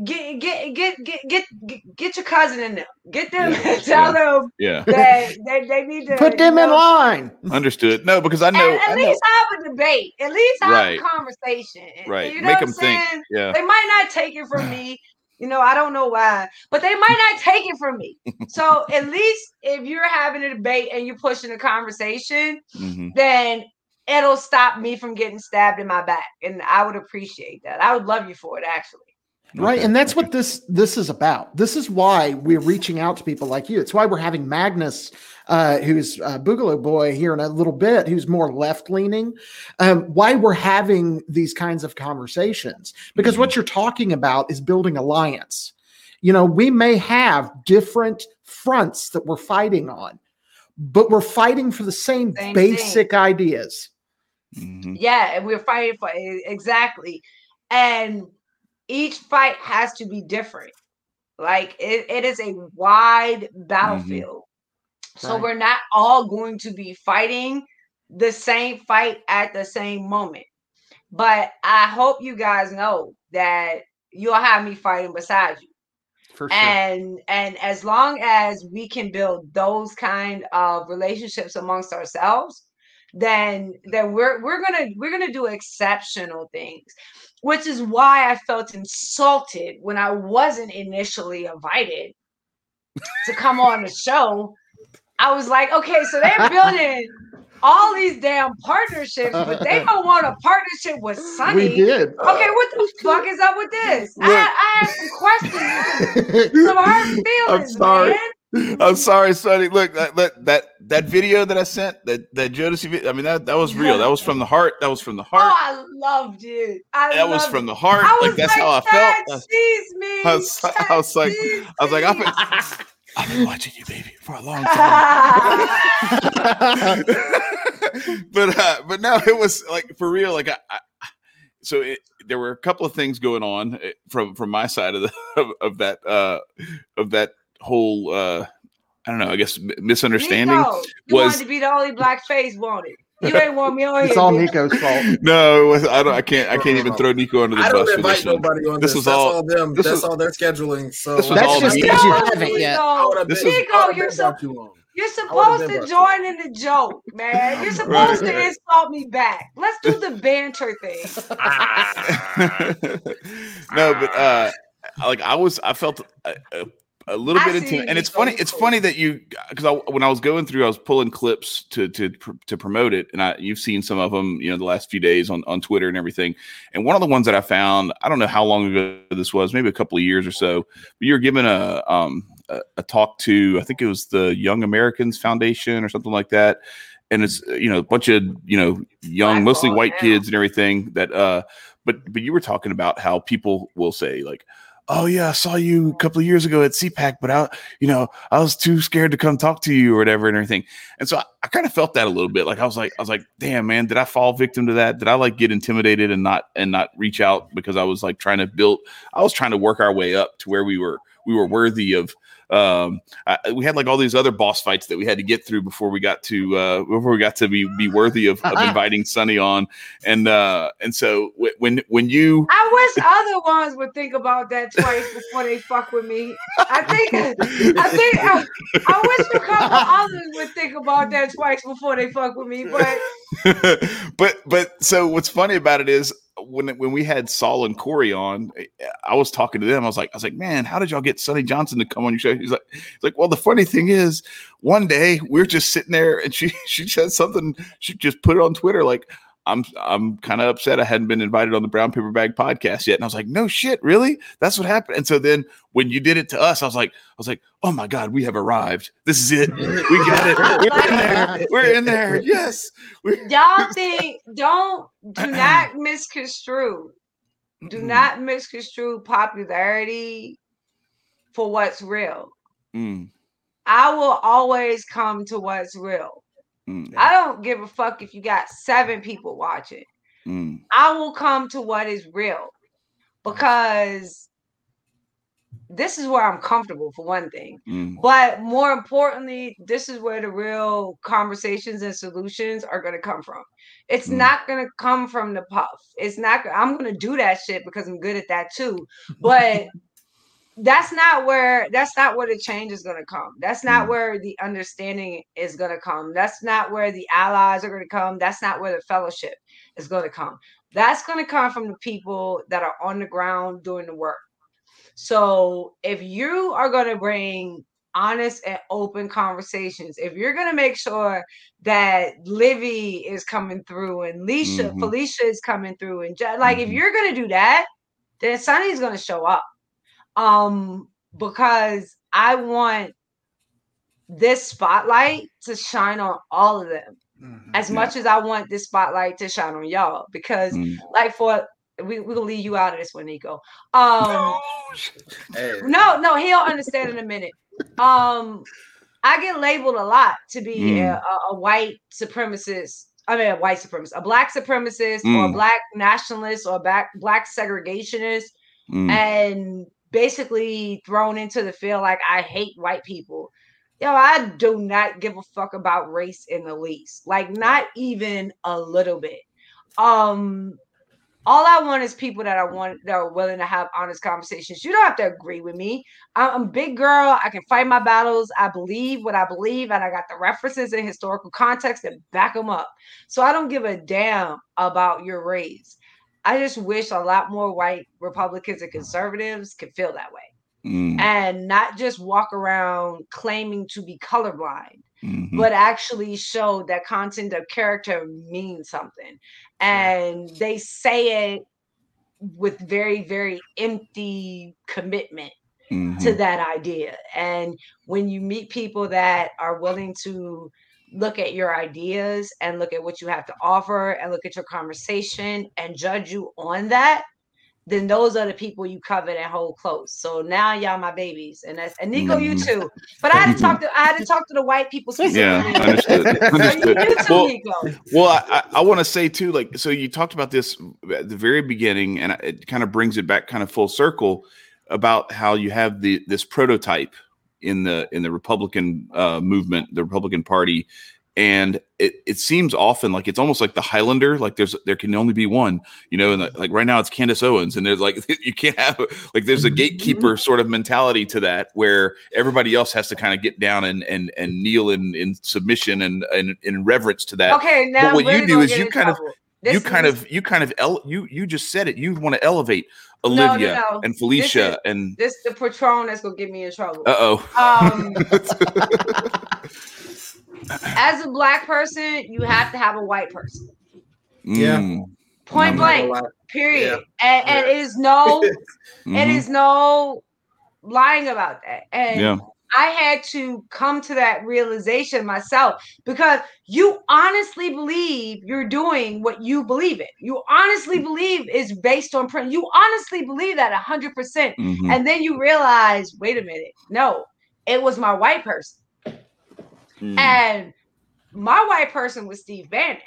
Get get get get get get, get your cousin in them. Get them Yeah, tell them Yeah. that they, they need to Put them you in line. Understood. No, because I know. At, at I know. least have a debate. At least have Right. a conversation. Right. You know Make what I'm them think. saying? Yeah. They might not take it from me. You know, I don't know why, but they might not take it from me. So at least if you're having a debate and you're pushing a conversation, hmm then it'll stop me from getting stabbed in my back. And I would appreciate that. I would love you for it actually. Right Okay. and that's what this this is about this is why we're reaching out to people like you it's why we're having magnus uh who's a boogaloo boy here in a little bit who's more left leaning um why we're having these kinds of conversations because what you're talking about is building alliance you know we may have different fronts that we're fighting on but we're fighting for the same, Same thing. basic ideas Mhm. Yeah, and we're fighting for exactly. And each fight has to be different. Like it, it is a wide mm-hmm. battlefield. So Right. we're not all going to be fighting the same fight at the same moment. But I hope you guys know that you'll have me fighting beside you. For sure. And and as long as we can build those kind of relationships amongst ourselves, then then we're we're gonna we're gonna do exceptional things which is why i felt insulted when i wasn't initially invited to come on the show. I was like okay so they're building all these damn partnerships but they don't want a partnership with Sonnie. We did. okay what the fuck is up with this? I, I have some questions. Some hurt feelings sorry. man I'm sorry, Sonnie. Look, that, that that that video that I sent, that that Jodeci video. I mean, that that was real. That was from the heart. That was from the heart. Oh. I loved it. I that was from the heart. I Like that's how I felt. Me. I was- I was like- I was like, I've been. I've been watching you, baby, for a long time. but uh, but no, it was like for real. Like I, I so it, there were a couple of things going on eh, from from my side of the of, of that uh of that whole uh I don't know. I guess misunderstanding. Nico, you was- wanted to be the only black face, won't? You ain't want me on it's all. Nico's fault. No, was, I don't. I can't. I can't even throw Nico under the I bus. don't for invite this nobody on This this. was That's all- all, them. this That's was- all they're scheduling. So this was That's all just me. because you haven't yet. Nico, this Nico you're so you on. you're supposed to join in the joke, man. You're supposed to Right. insult me back. Let's do the banter thing. no, but uh, like I was, I felt a, a, a little I bit into, and it's funny. It's funny that you because I, when I was going through, I was pulling clips to to to promote it, and I you've seen some of them, you know, the last few days on on Twitter and everything. And one of the ones that I found, I don't know how long ago this was, maybe a couple of years or so. But you were given a um a, a talk to, I think it was the Young Americans Foundation or something like that. And it's uh, you know a bunch of you know young, Black mostly white yeah. kids and everything that uh but but you were talking about how people will say like oh yeah i saw you a couple of years ago at cpac but i you know i was too scared to come talk to you or whatever and everything. And so i, I kind of felt that a little bit like i was like i was like damn man did i fall victim to that? Did i like get intimidated and not and not reach out because i was like trying to build i was trying to work our way up to where we were we were worthy of um I, we had like all these other boss fights that we had to get through before we got to uh before we got to be be worthy of, of inviting Sonnie on and uh and so wh- when when you I wish other ones would think about that twice before they fuck with me. I think I think I, I wish a couple others would think about that twice before they fuck with me. But but but so what's funny about it is when when we had Saul and Corey on, eh, I was talking to them. I was like, I was like, man, how did y'all get Sonnie Johnson to come on your show? He's like, he's like, well, the funny thing is, one day we are just sitting there and she she said something. She just put it on Twitter like. I'm I'm kind of upset I hadn't been invited on the Brown Paper Bag podcast yet. And I was like, no shit, really? That's what happened. And so then when you did it to us, I was like, I was like, oh my God, we have arrived. This is it. We got it. We're in there. We're in there. Yes. We- y'all think don't do not misconstrue. Do not misconstrue popularity for what's real. Mm, I will always come to what's real. Mm, I don't give a fuck if you got seven people watching. mm, I will come to what is real because this is where I'm comfortable for one thing. mm, But more importantly, this is where the real conversations and solutions are going to come from. It's Mm. not going to come from the puff. It's not, I'm going to do that shit because I'm good at that too. But that's not where that's not where the change is going to come that's not Mm. where the understanding is going to come that's not where the allies are going to come that's not where the fellowship is going to come that's going to come from the people that are on the ground doing the work so if you are going to bring honest and open conversations if you're going to make sure that livy is coming through and Leisha, Mhm. felicia is coming through and like if Mhm. you're going to do that then Sonnie's going to show up um because i want this spotlight to shine on all of them as Yeah. much as i want this spotlight to shine on y'all because mm. like for we, we'll leave you out of this one nico um Hey, no no he'll understand in a minute um i get labeled a lot to be Mm. a, a- a white supremacist i mean a white supremacist a black supremacist or a Mm. black nationalist or a black black segregationist Mm. and basically thrown into the field like I hate white people. Yo, I do not give a fuck about race in the least. Like not even a little bit. Um all I want is people that I want that are willing to have honest conversations. You don't have to agree with me. I'm a big girl. I can fight my battles. I believe what I believe, and I got the references and historical context that back them up. So I don't give a damn about your race. I just wish a lot more white Republicans and conservatives could feel that way. Mm, and not just walk around claiming to be colorblind mhm. but actually show that content of character means something. And they say it with very very empty commitment to Mhm. that idea. And when you meet people that are willing to look at your ideas and look at what you have to offer and look at your conversation and judge you on that then those are the people you covet and hold close. So now y'all my babies, and that's and Nico, you Mhm. too. But I had to talk to I had to talk to the white people Yeah, specifically. understood. So you, understood. you too, Well, Nico. Well, I, I, I want to say too, like, so you talked about this at the very beginning, and it kind of brings it back kind of full circle about how you have the this prototype in the in the Republican uh, movement, the Republican Party, and it, it seems often like it's almost like the Highlander, like there's there can only be one, you know, and like, like right now it's Candace Owens, and there's like you can't have like there's a gatekeeper sort of mentality to that where everybody else has to kind of get down and and and kneel in in submission and and in reverence to that. Okay, now what you do is you in kind of- trouble. you kind is- of you kind of ele- you you just said it you want to elevate No, no, olivia no. and This felicia is- and this the patron that's gonna get me in trouble. uh-oh Um, as a black person, you have to have a white person. Yeah. Mm, Point I'm not gonna blank. Period. Yeah. And, and it is no, it mhm, no lying about that. And yeah I had to come to that realization myself because you honestly believe you're doing what you believe in. You honestly believe is based on print. You honestly believe that 100%. percent mhm, And then you realize, wait a minute, no, it was my white person. mm, And my white person was Steve Bannon.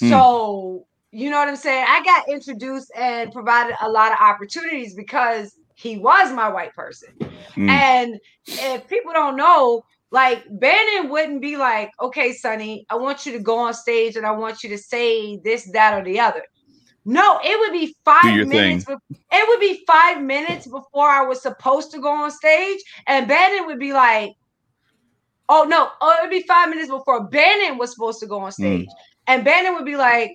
Hmm. So, you know what I'm saying? I got introduced and provided a lot of opportunities because he was my white person. mm, And if people don't know, like Bannon wouldn't be like, okay, Sonnie, I want you to go on stage and I want you to say this, that, or the other. No, it would be five minutes. be- It would be five minutes before I was supposed to go on stage, and Bannon would be like, "Oh no!" Oh, it would be five minutes before Bannon was supposed to go on stage, and Bannon would be like,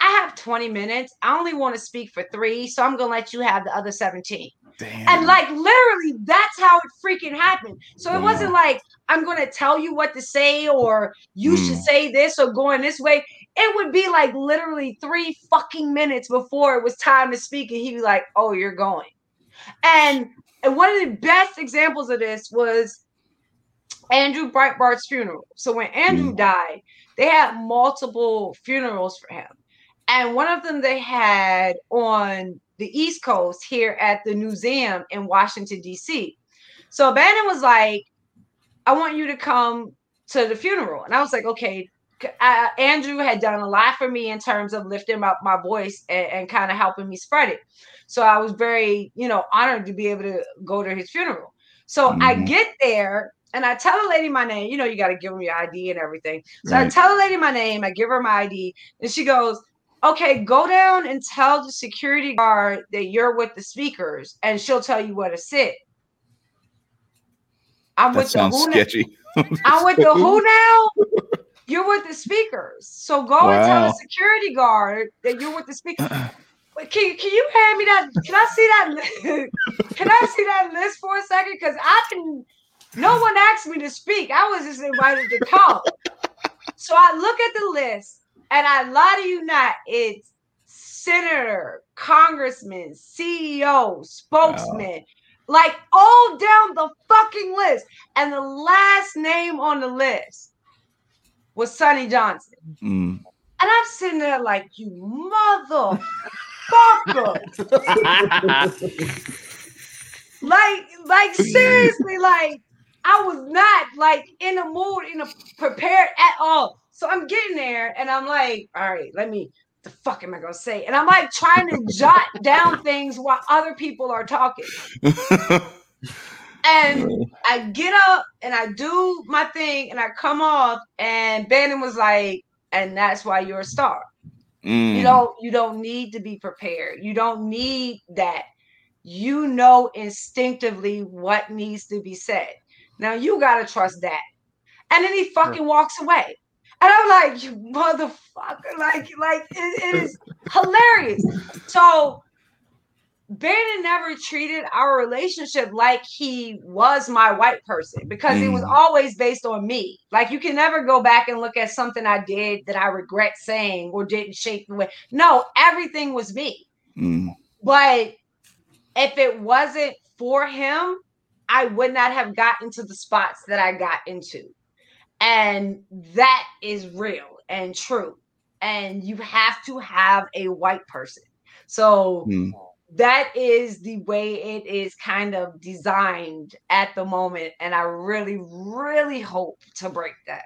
"I have twenty minutes. I only want to speak for three, so I'm gonna let you have the other 17. damn. And like literally, that's how it freaking happened. So it wasn't like I'm gonna tell you what to say or you should Mm. say this or going this way. It would be like literally three fucking minutes before it was time to speak, and he'd be like, "Oh, you're going." And and one of the best examples of this was Andrew Breitbart's funeral. So when Andrew died, they had multiple funerals for him. And one of them they had on the East Coast here at the museum in Washington, D.C. So Bannon was like, I want you to come to the funeral. And I was like, okay. Uh, Andrew had done a lot for me in terms of lifting up my voice and, and kind of helping me spread it. So I was very, you know, honored to be able to go to his funeral. So I Mhm. get there and I tell the lady my name. You know, you got to give them your ID and everything. So I tell the lady my name. I give her my ID, and she goes, "Okay, go down and tell the security guard that you're with the speakers, and she'll tell you where to sit." I'm that with the sounds who now? sketchy I'm with the who now? You're with the speakers. So go and tell the security guard that you're with the speakers. Can, can you hand me that? Can I see that? can I see that list for a second? Because I didn't. No one asked me to speak. I was just invited to talk. So I look at the list, and I lie to you not. It's senator, congressman, CEO, spokesman, like all down the fucking list. And the last name on the list was Sonnie Johnson. Mm. And I'm sitting there like, you motherfucker. like, like seriously, like I was not like in the mood, in a prepared at all. So I'm getting there and I'm like, all right, let me the fuck am I gonna say? And I'm like trying to jot down things while other people are talking. And I get up and I do my thing and I come off, and Bannon was like, and that's why you're a star. Mm. You don't you don't need to be prepared. You don't need that. You know instinctively what needs to be said. Now you gotta trust that. And then he fucking walks away. And I'm like, you motherfucker, like, like it, it is hilarious. So Bannon never treated our relationship like he was my white person because mm. it was mm. always based on me. Like you can never go back and look at something I did that I regret saying or didn't shape the way. No, everything was me. Mm. But if it wasn't for him, I would not have gotten to the spots that I got into. And that is real and true. And you have to have a white person. So mm. that is the way it is kind of designed at the moment. And I really, really hope to break that.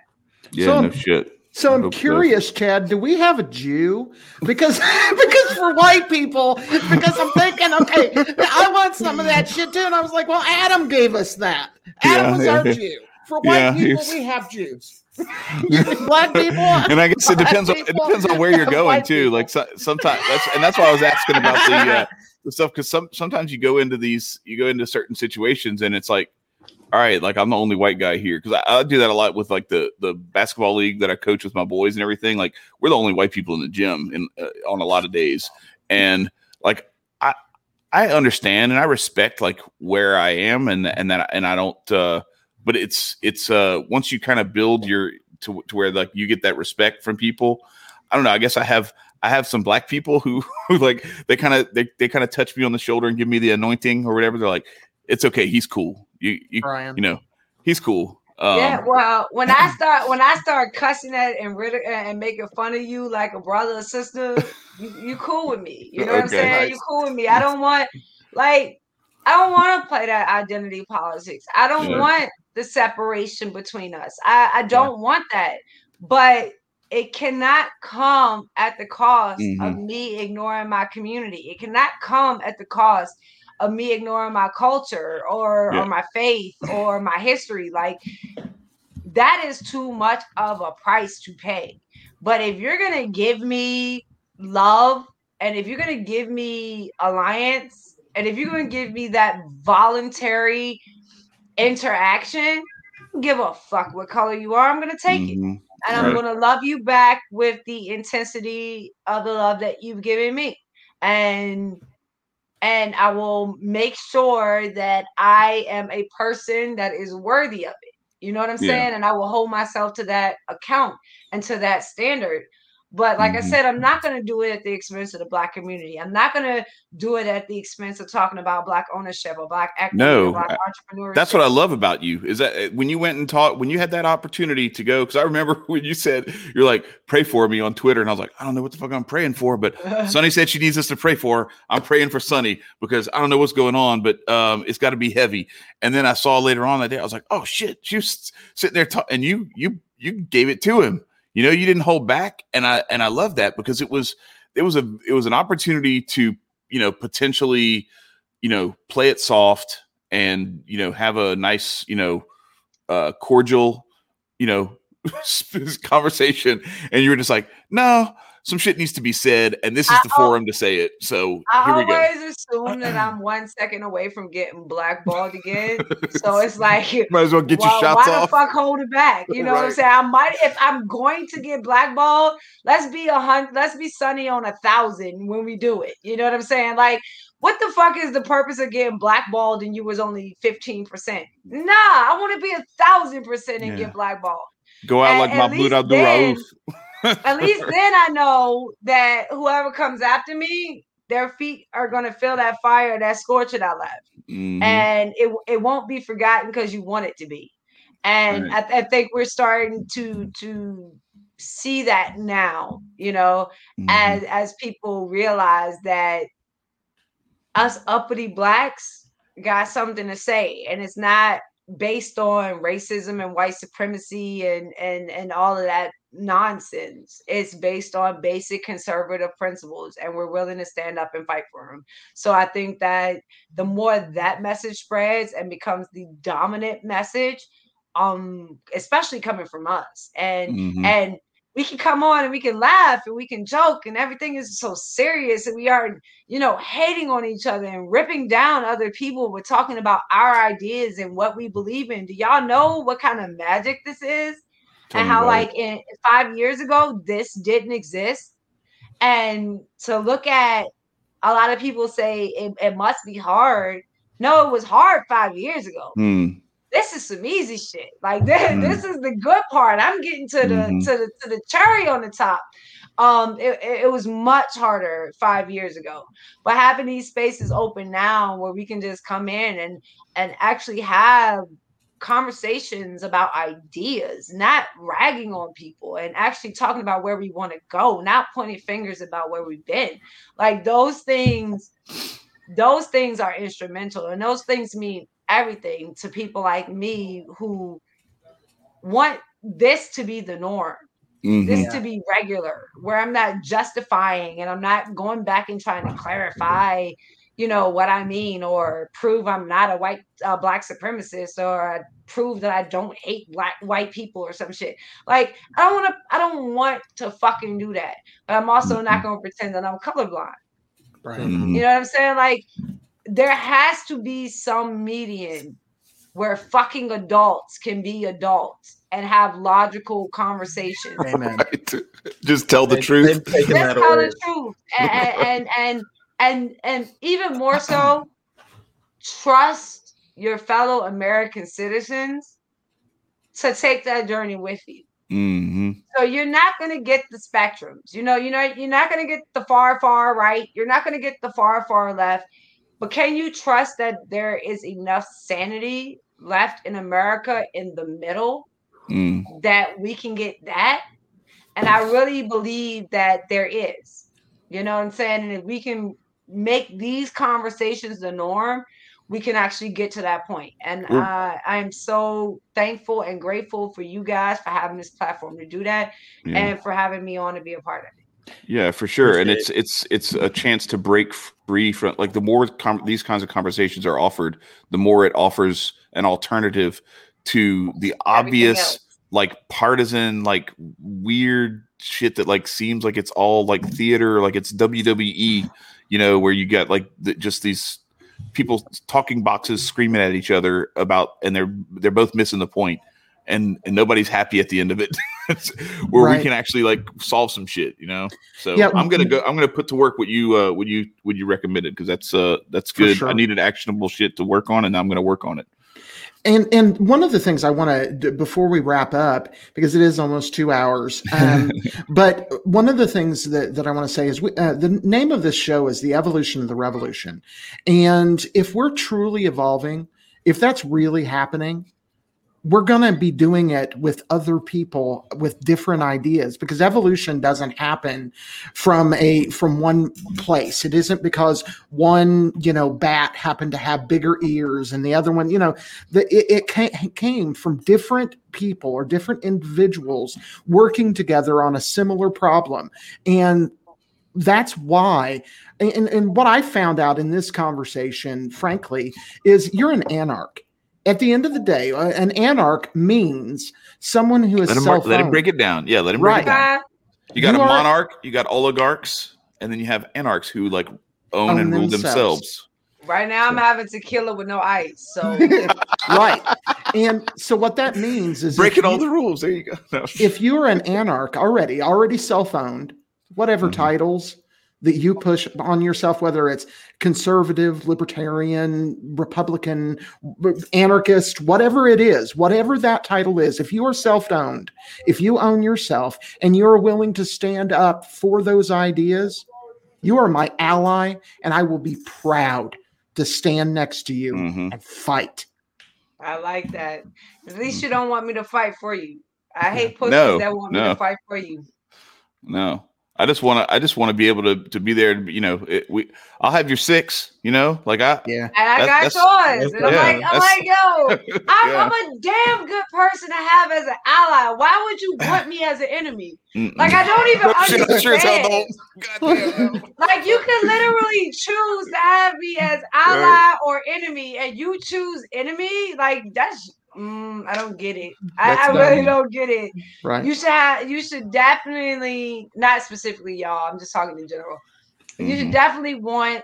Yeah, so, no shit. So I'm curious. Chad, do we have a Jew? Because because for white people, because I'm thinking, okay, I want some of that shit too. And I was like, well, Adam gave us that. Adam yeah, was our Jew. For white yeah, people, we have Jews. black people, and I guess it depends on it depends on where you're going too. Like so, sometimes that's and that's why I was asking about the uh, the stuff because some sometimes you go into these you go into certain situations and it's like, all right, like I'm the only white guy here because I, I, do that a lot with like the the basketball league that I coach with my boys and everything. Like we're the only white people in the gym and uh, on a lot of days, and like I I understand and I respect like where I am and and that and I don't. uh but it's it's uh once you kind of build your to, to where like you get that respect from people i don't know i guess i have i have some black people who, who like they kind of they, they kind of touch me on the shoulder and give me the anointing or whatever they're like it's okay he's cool you you, Brian. you know he's cool um, yeah, well, when I start when I start cussing at and and making fun of you like a brother or sister, you, you cool with me. You know what I'm saying? Nice. You cool with me. I don't want like I don't want to play that identity politics. I don't yeah. want the separation between us. I, I don't yeah. want that. But it cannot come at the cost mm-hmm. of me ignoring my community. It cannot come at the cost of me ignoring my culture or, yeah. or my faith or my history. Like that is too much of a price to pay. But if you're gonna give me love and if you're gonna give me alliance and if you're gonna give me that voluntary interaction, give a fuck what color you are. I'm gonna take mm-hmm. it. And I'm gonna love you back with the intensity of the love that you've given me. And and I will make sure that I am a person that is worthy of it. You know what I'm saying? Yeah. And I will hold myself to that account and to that standard. But like mm-hmm. I said, I'm not going to do it at the expense of the black community. I'm not going to do it at the expense of talking about black ownership or black equity no, or black entrepreneurship. That's what I love about you is that uh, when you went and taught, when you had that opportunity to go, because I remember when you said you're like, pray for me on Twitter, and I was like, I don't know what the fuck I'm praying for, but Sonnie said she needs us to pray for. Her. I'm praying for Sonnie because I don't know what's going on, but um, it's got to be heavy. And then I saw later on that day, I was like, oh shit, she was sitting there, talking, and you you you gave it to him you know, you didn't hold back, and I and I love that because it was it was a it was an opportunity to you know potentially you know play it soft and you know have a nice you know uh cordial you know conversation. And you were just like no some shit needs to be said, and this is the I, forum to say it. So I here we go. I always assume that I'm one second away from getting blackballed again. so it's like might as well get your shots why off. Why the fuck hold it back? You know right. what I'm saying? I might if I'm going to get blackballed. Let's be a hundred. Let's be Sonnie on a thousand when we do it. You know what I'm saying? Like what the fuck is the purpose of getting blackballed and you was only 15%? Nah, I want to be a thousand percent and yeah. get blackballed. Go out and, like my Mahmoud Abdul Rauf. At least then I know that whoever comes after me, their feet are gonna feel that fire, that scorch that I left, mm-hmm. and it it won't be forgotten because you want it to be. And right. I, I, think we're starting to to see that now, you know, mm-hmm. as as people realize that us uppity blacks got something to say, and it's not based on racism and white supremacy and and and all of that nonsense. It's based on basic conservative principles, and we're willing to stand up and fight for them. So I think that the more that message spreads and becomes the dominant message, um, especially coming from us, and mm-hmm. and we can come on and we can laugh and we can joke and everything is so serious and we are you know hating on each other and ripping down other people we're talking about our ideas and what we believe in do y'all know what kind of magic this is and how like in five years ago this didn't exist and to look at a lot of people say it, it must be hard no it was hard five years ago Hmm. this is some easy shit. Like this, Mm. this is the good part. I'm getting to the Mhm. to the to the cherry on the top. Um, it, it it was much harder five years ago, but having these spaces open now where we can just come in and and actually have conversations about ideas, not ragging on people, and actually talking about where we want to go, not pointing fingers about where we've been. Like those things, those things are instrumental, and those things mean everything to people like me who want this to be the norm Mhm. this to be regular where i'm not justifying and i'm not going back and trying to clarify you know what i mean or prove i'm not a white uh, black supremacist or prove that i don't hate black white people or some shit like i don't want to i don't want to fucking do that but i'm also not going to pretend that i'm colorblind Right. Mhm. you know what i'm saying like there has to be some median where fucking adults can be adults and have logical conversations Amen. Right. Just tell the They- truth. they've Let's tell away. the truth, and and and and and even more so, trust your fellow American citizens to take that journey with you. hmm So you're not going to get the spectrums. You know, you know, you're not going to get the far, far right. You're not going to get the far, far left. But can you trust that there is enough sanity left in America in the middle Mm. that we can get that. And I really believe that there is. You know what I'm saying? And if we can make these conversations the norm, we can actually get to that point. And uh, I am so thankful and grateful for you guys for having this platform to do that Yeah. and for having me on to be a part of it. Yeah, for sure, and it's it's it's a chance to break free from like the more com- these kinds of conversations are offered, the more it offers an alternative to the obvious like partisan like weird shit that like seems like it's all like theater, like it's WWE, you know, where you get like the, just these people talking boxes screaming at each other about, and they're they're both missing the point, and and nobody's happy at the end of it. where Right. we can actually like solve some shit, you know. So Yeah. I'm gonna go. I'm gonna put to work what you uh what you what you recommended because that's uh that's good. I needed actionable shit to work on, and I'm gonna work on it. And and one of the things I want to before we wrap up because it is almost two hours. Um, but one of the things that, that I want to say is we, uh, the name of this show is the evolution of the revolution, and if we're truly evolving, if that's really happening, we're going to be doing it with other people with different ideas because evolution doesn't happen from a from one place. It isn't because one you know bat happened to have bigger ears and the other one you know the, it, it came from different people or different individuals working together on a similar problem. And that's why and, and what i found out in this conversation frankly is you're an anarch at the end of the day uh, an anarch means someone who is Let him self let him break it down. Yeah, let him break Right. it down. You got You a are- monarch, you got oligarchs, and then you have anarchs who like own, Own and rule themselves. themselves. right now, I'm having tequila with no ice. So right and so what that means is if Breaking all the rules. There you go. No. if you're an anarch already, already self-owned, whatever Mhm. titles that you push on yourself, whether it's conservative, libertarian, Republican, anarchist, whatever it is, whatever that title is, if you are self-owned, if you own yourself and you're willing to stand up for those ideas, you are my ally, and I will be proud to stand next to you Mhm. and fight. I like that. At least you don't want me to fight for you. I hate pussies No, that want me to fight for you. No, I just want to. I just want to be able to to be there. and, You know, it, we. I'll have your six. You know, like I. Yeah. And I That- got that's- yours. And I'm yeah, like, I'm like, yo, I'm, Yeah. I'm a damn good person to have as an ally. Why would you want me as an enemy? Like I don't even I'm sure- sure the understand. whole- Like you can literally choose to have me as ally or enemy, and you choose enemy. Like that's mm, I don't get it. I, I really dumb. don't get it. Right. You should have. You should definitely not specifically y'all. I'm just talking in general. You should Mhm. definitely want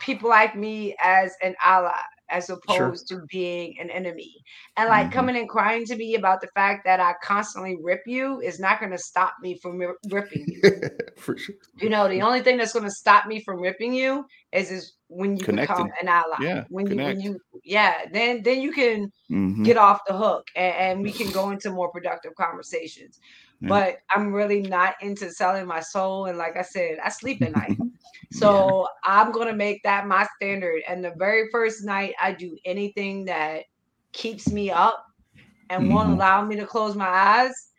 people like me as an ally as opposed to being an enemy. And like Mhm. coming and crying to me about the fact that I constantly rip you is not going to stop me from ri- ripping you. For sure. you know, the only thing that's going to stop me from ripping you is is when you become Connecting. an ally. Yeah, When you when you yeah, then then you can Mhm. get off the hook and, and we can go into more productive conversations. Yeah. But I'm really not into selling my soul. And like I said, I sleep at night. So I'm gonna make that my standard. And the very first night I do anything that keeps me up and won't Mhm. allow me to close my eyes,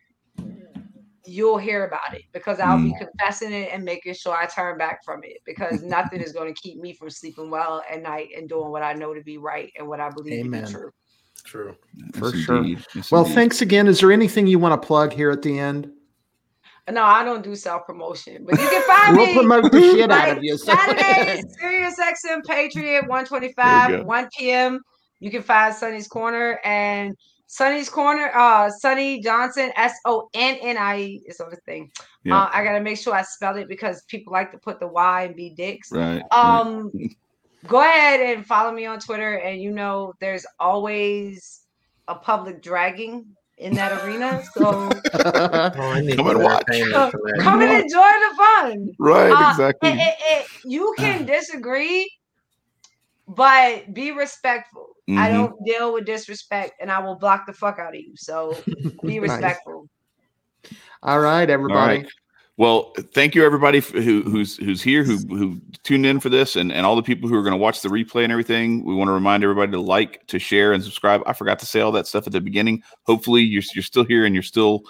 you'll hear about it because I'll be Mm. confessing it and making sure I turn back from it because nothing is going to keep me from sleeping well at night and doing what I know to be right and what I believe to Amen. be true. True. For Yes, sure. Yes, Well, indeed. thanks again. Is there anything you want to plug here at the end? No, I don't do self promotion, but you can find me. We'll me. promote the shit out of you. Saturday, Sirius XM Patriot, There 125, 1 p.m. You can find Sonnie's Corner and Sonnie's Corner, uh, Sonnie Johnson, S O N N I E is on the thing. Yeah. Uh, I gotta make sure I spell it because people like to put the Y and be dicks. right. right. Um, go ahead and follow me on Twitter, and you know there's always a public dragging in that arena. So Oh, Come and watch. entertainment come and enjoy the fun. Right, Uh, exactly. it- it- it- you can disagree, but be respectful. I Mhm. don't deal with disrespect, and I will block the fuck out of you. So be Nice. respectful. All right, everybody. right. Well, thank you everybody who who's who's here who who tuned in for this and and all the people who are going to watch the replay and everything. We want to remind everybody to like, to share and subscribe. I forgot to say all that stuff at the beginning. Hopefully you're you're still here and you're still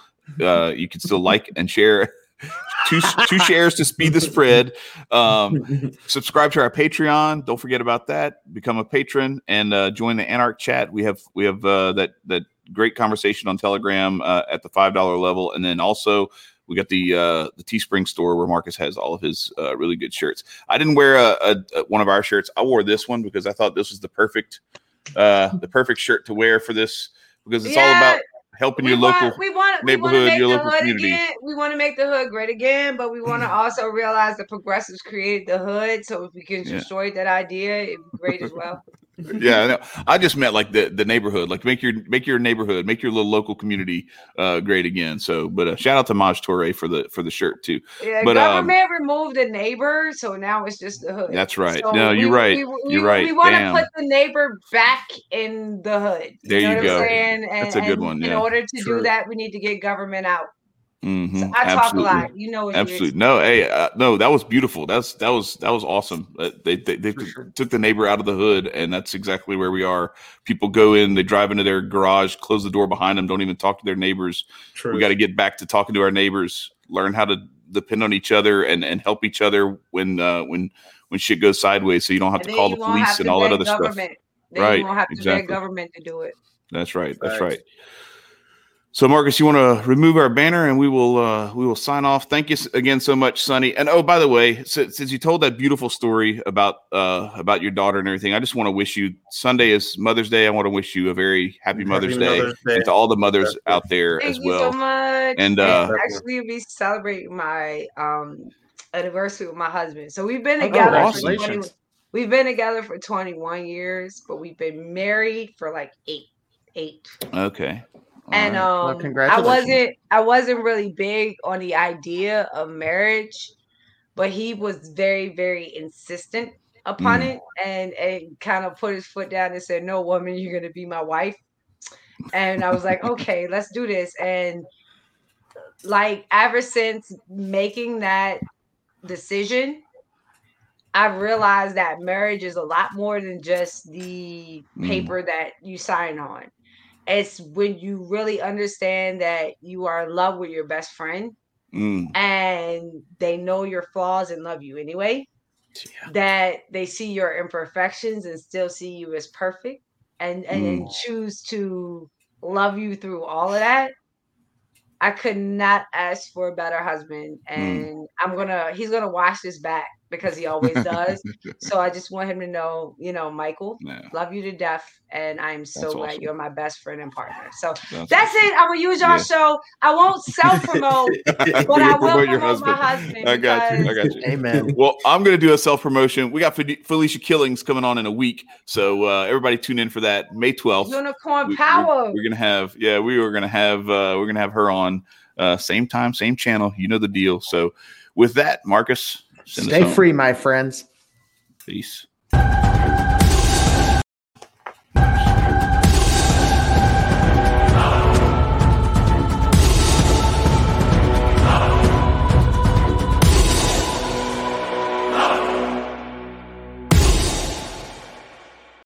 uh you can still like and share two two shares to speed the spread. Um subscribe to our Patreon. Don't forget about that. Become a patron and uh, join the Anarch chat. We have we have uh, that that great conversation on Telegram uh, at the five dollar level, and then also we got the uh, the Teespring store where Marcus has all of his uh, really good shirts. I didn't wear a, a, a- one of our shirts. I wore this one because I thought this was the perfect uh, the perfect shirt to wear for this because it's all about helping your want, local. we want, we neighborhood, make your local community. again. We want to make the hood great again, but we want to also realize the progressives created the hood. So if we can Yeah. destroy that idea, it'd be great as well. Yeah, I know. I just meant like the the neighborhood, like make your make your neighborhood, make your little local community uh, great again. So, but uh, shout out to Maj Toure for the for the shirt too. Yeah, But, um, government removed the neighbor, so now it's just the hood. That's right. So no, you're we- right. we- we- you're right. We want to put the neighbor back in the hood. There know you go. I'm saying? And, That's a good one, In order to True. do that, we need to get government out. Mhm, So I talk absolutely. a lot. You know what you Absolutely. No, hey, uh, no, that was beautiful. That's that was that was awesome. Uh, they they, they For sure. took the neighbor out of the hood, and that's exactly where we are. People go in, they drive into their garage, close the door behind them, don't even talk to their neighbors. True. We got to get back to talking to our neighbors, learn how to depend on each other, and and help each other when uh, when when shit goes sideways, so you don't have And to call the police and all that beg other stuff. Then Right, you won't have to exactly. beg government to do it. That's right. That's Facts. right. So Marcus, you want to remove our banner and we will uh we will sign off. Thank you again so much, Sonnie. And oh, by the way, since, since you told that beautiful story about uh about your daughter and everything, I just want to wish you Sunday is Mother's Day. I want to wish you a very happy Mother's Day and to all the mothers Definitely. out there Thank as you well. so much. And, uh, actually, we celebrate my um anniversary with my husband. So we've been Oh, together for 20, we've been together for 21 years, but we've been married for like eight. Eight. Okay. And right. um Well, I wasn't I wasn't really big on the idea of marriage, but he was very, very insistent upon Mm. it and and kind of put his foot down and said, No woman, you're gonna be my wife. And I was like, okay, let's do this. And like ever since making that decision, I've realized that marriage is a lot more than just the Mm. paper that you sign on. It's when you really understand that you are in love with your best friend Mm. and they know your flaws and love you anyway. Yeah. That they see your imperfections and still see you as perfect and, and, and choose to love you through all of that. I could not ask for a better husband. And I'm gonna he's gonna watch this back because he always does. so I just want him to know, you know, Michael, Yeah. love you to death, and I'm so That's glad awesome. you're my best friend and partner. So That's that's it. I'm gonna use y'all Yeah. show. I won't self promote, but I You'll will promote promote your my husband. husband. I got you. I got you. Amen. Well, I'm going to do a self promotion. We got Felicia Killings coming on in a week, so uh, everybody tune in for that May 12th. Unicorn We- we- power. We're gonna have yeah, we were gonna have uh, we're gonna have her on uh, same time, same channel. You know the deal. So with that, Marcus, send Stay free, my friends. Peace.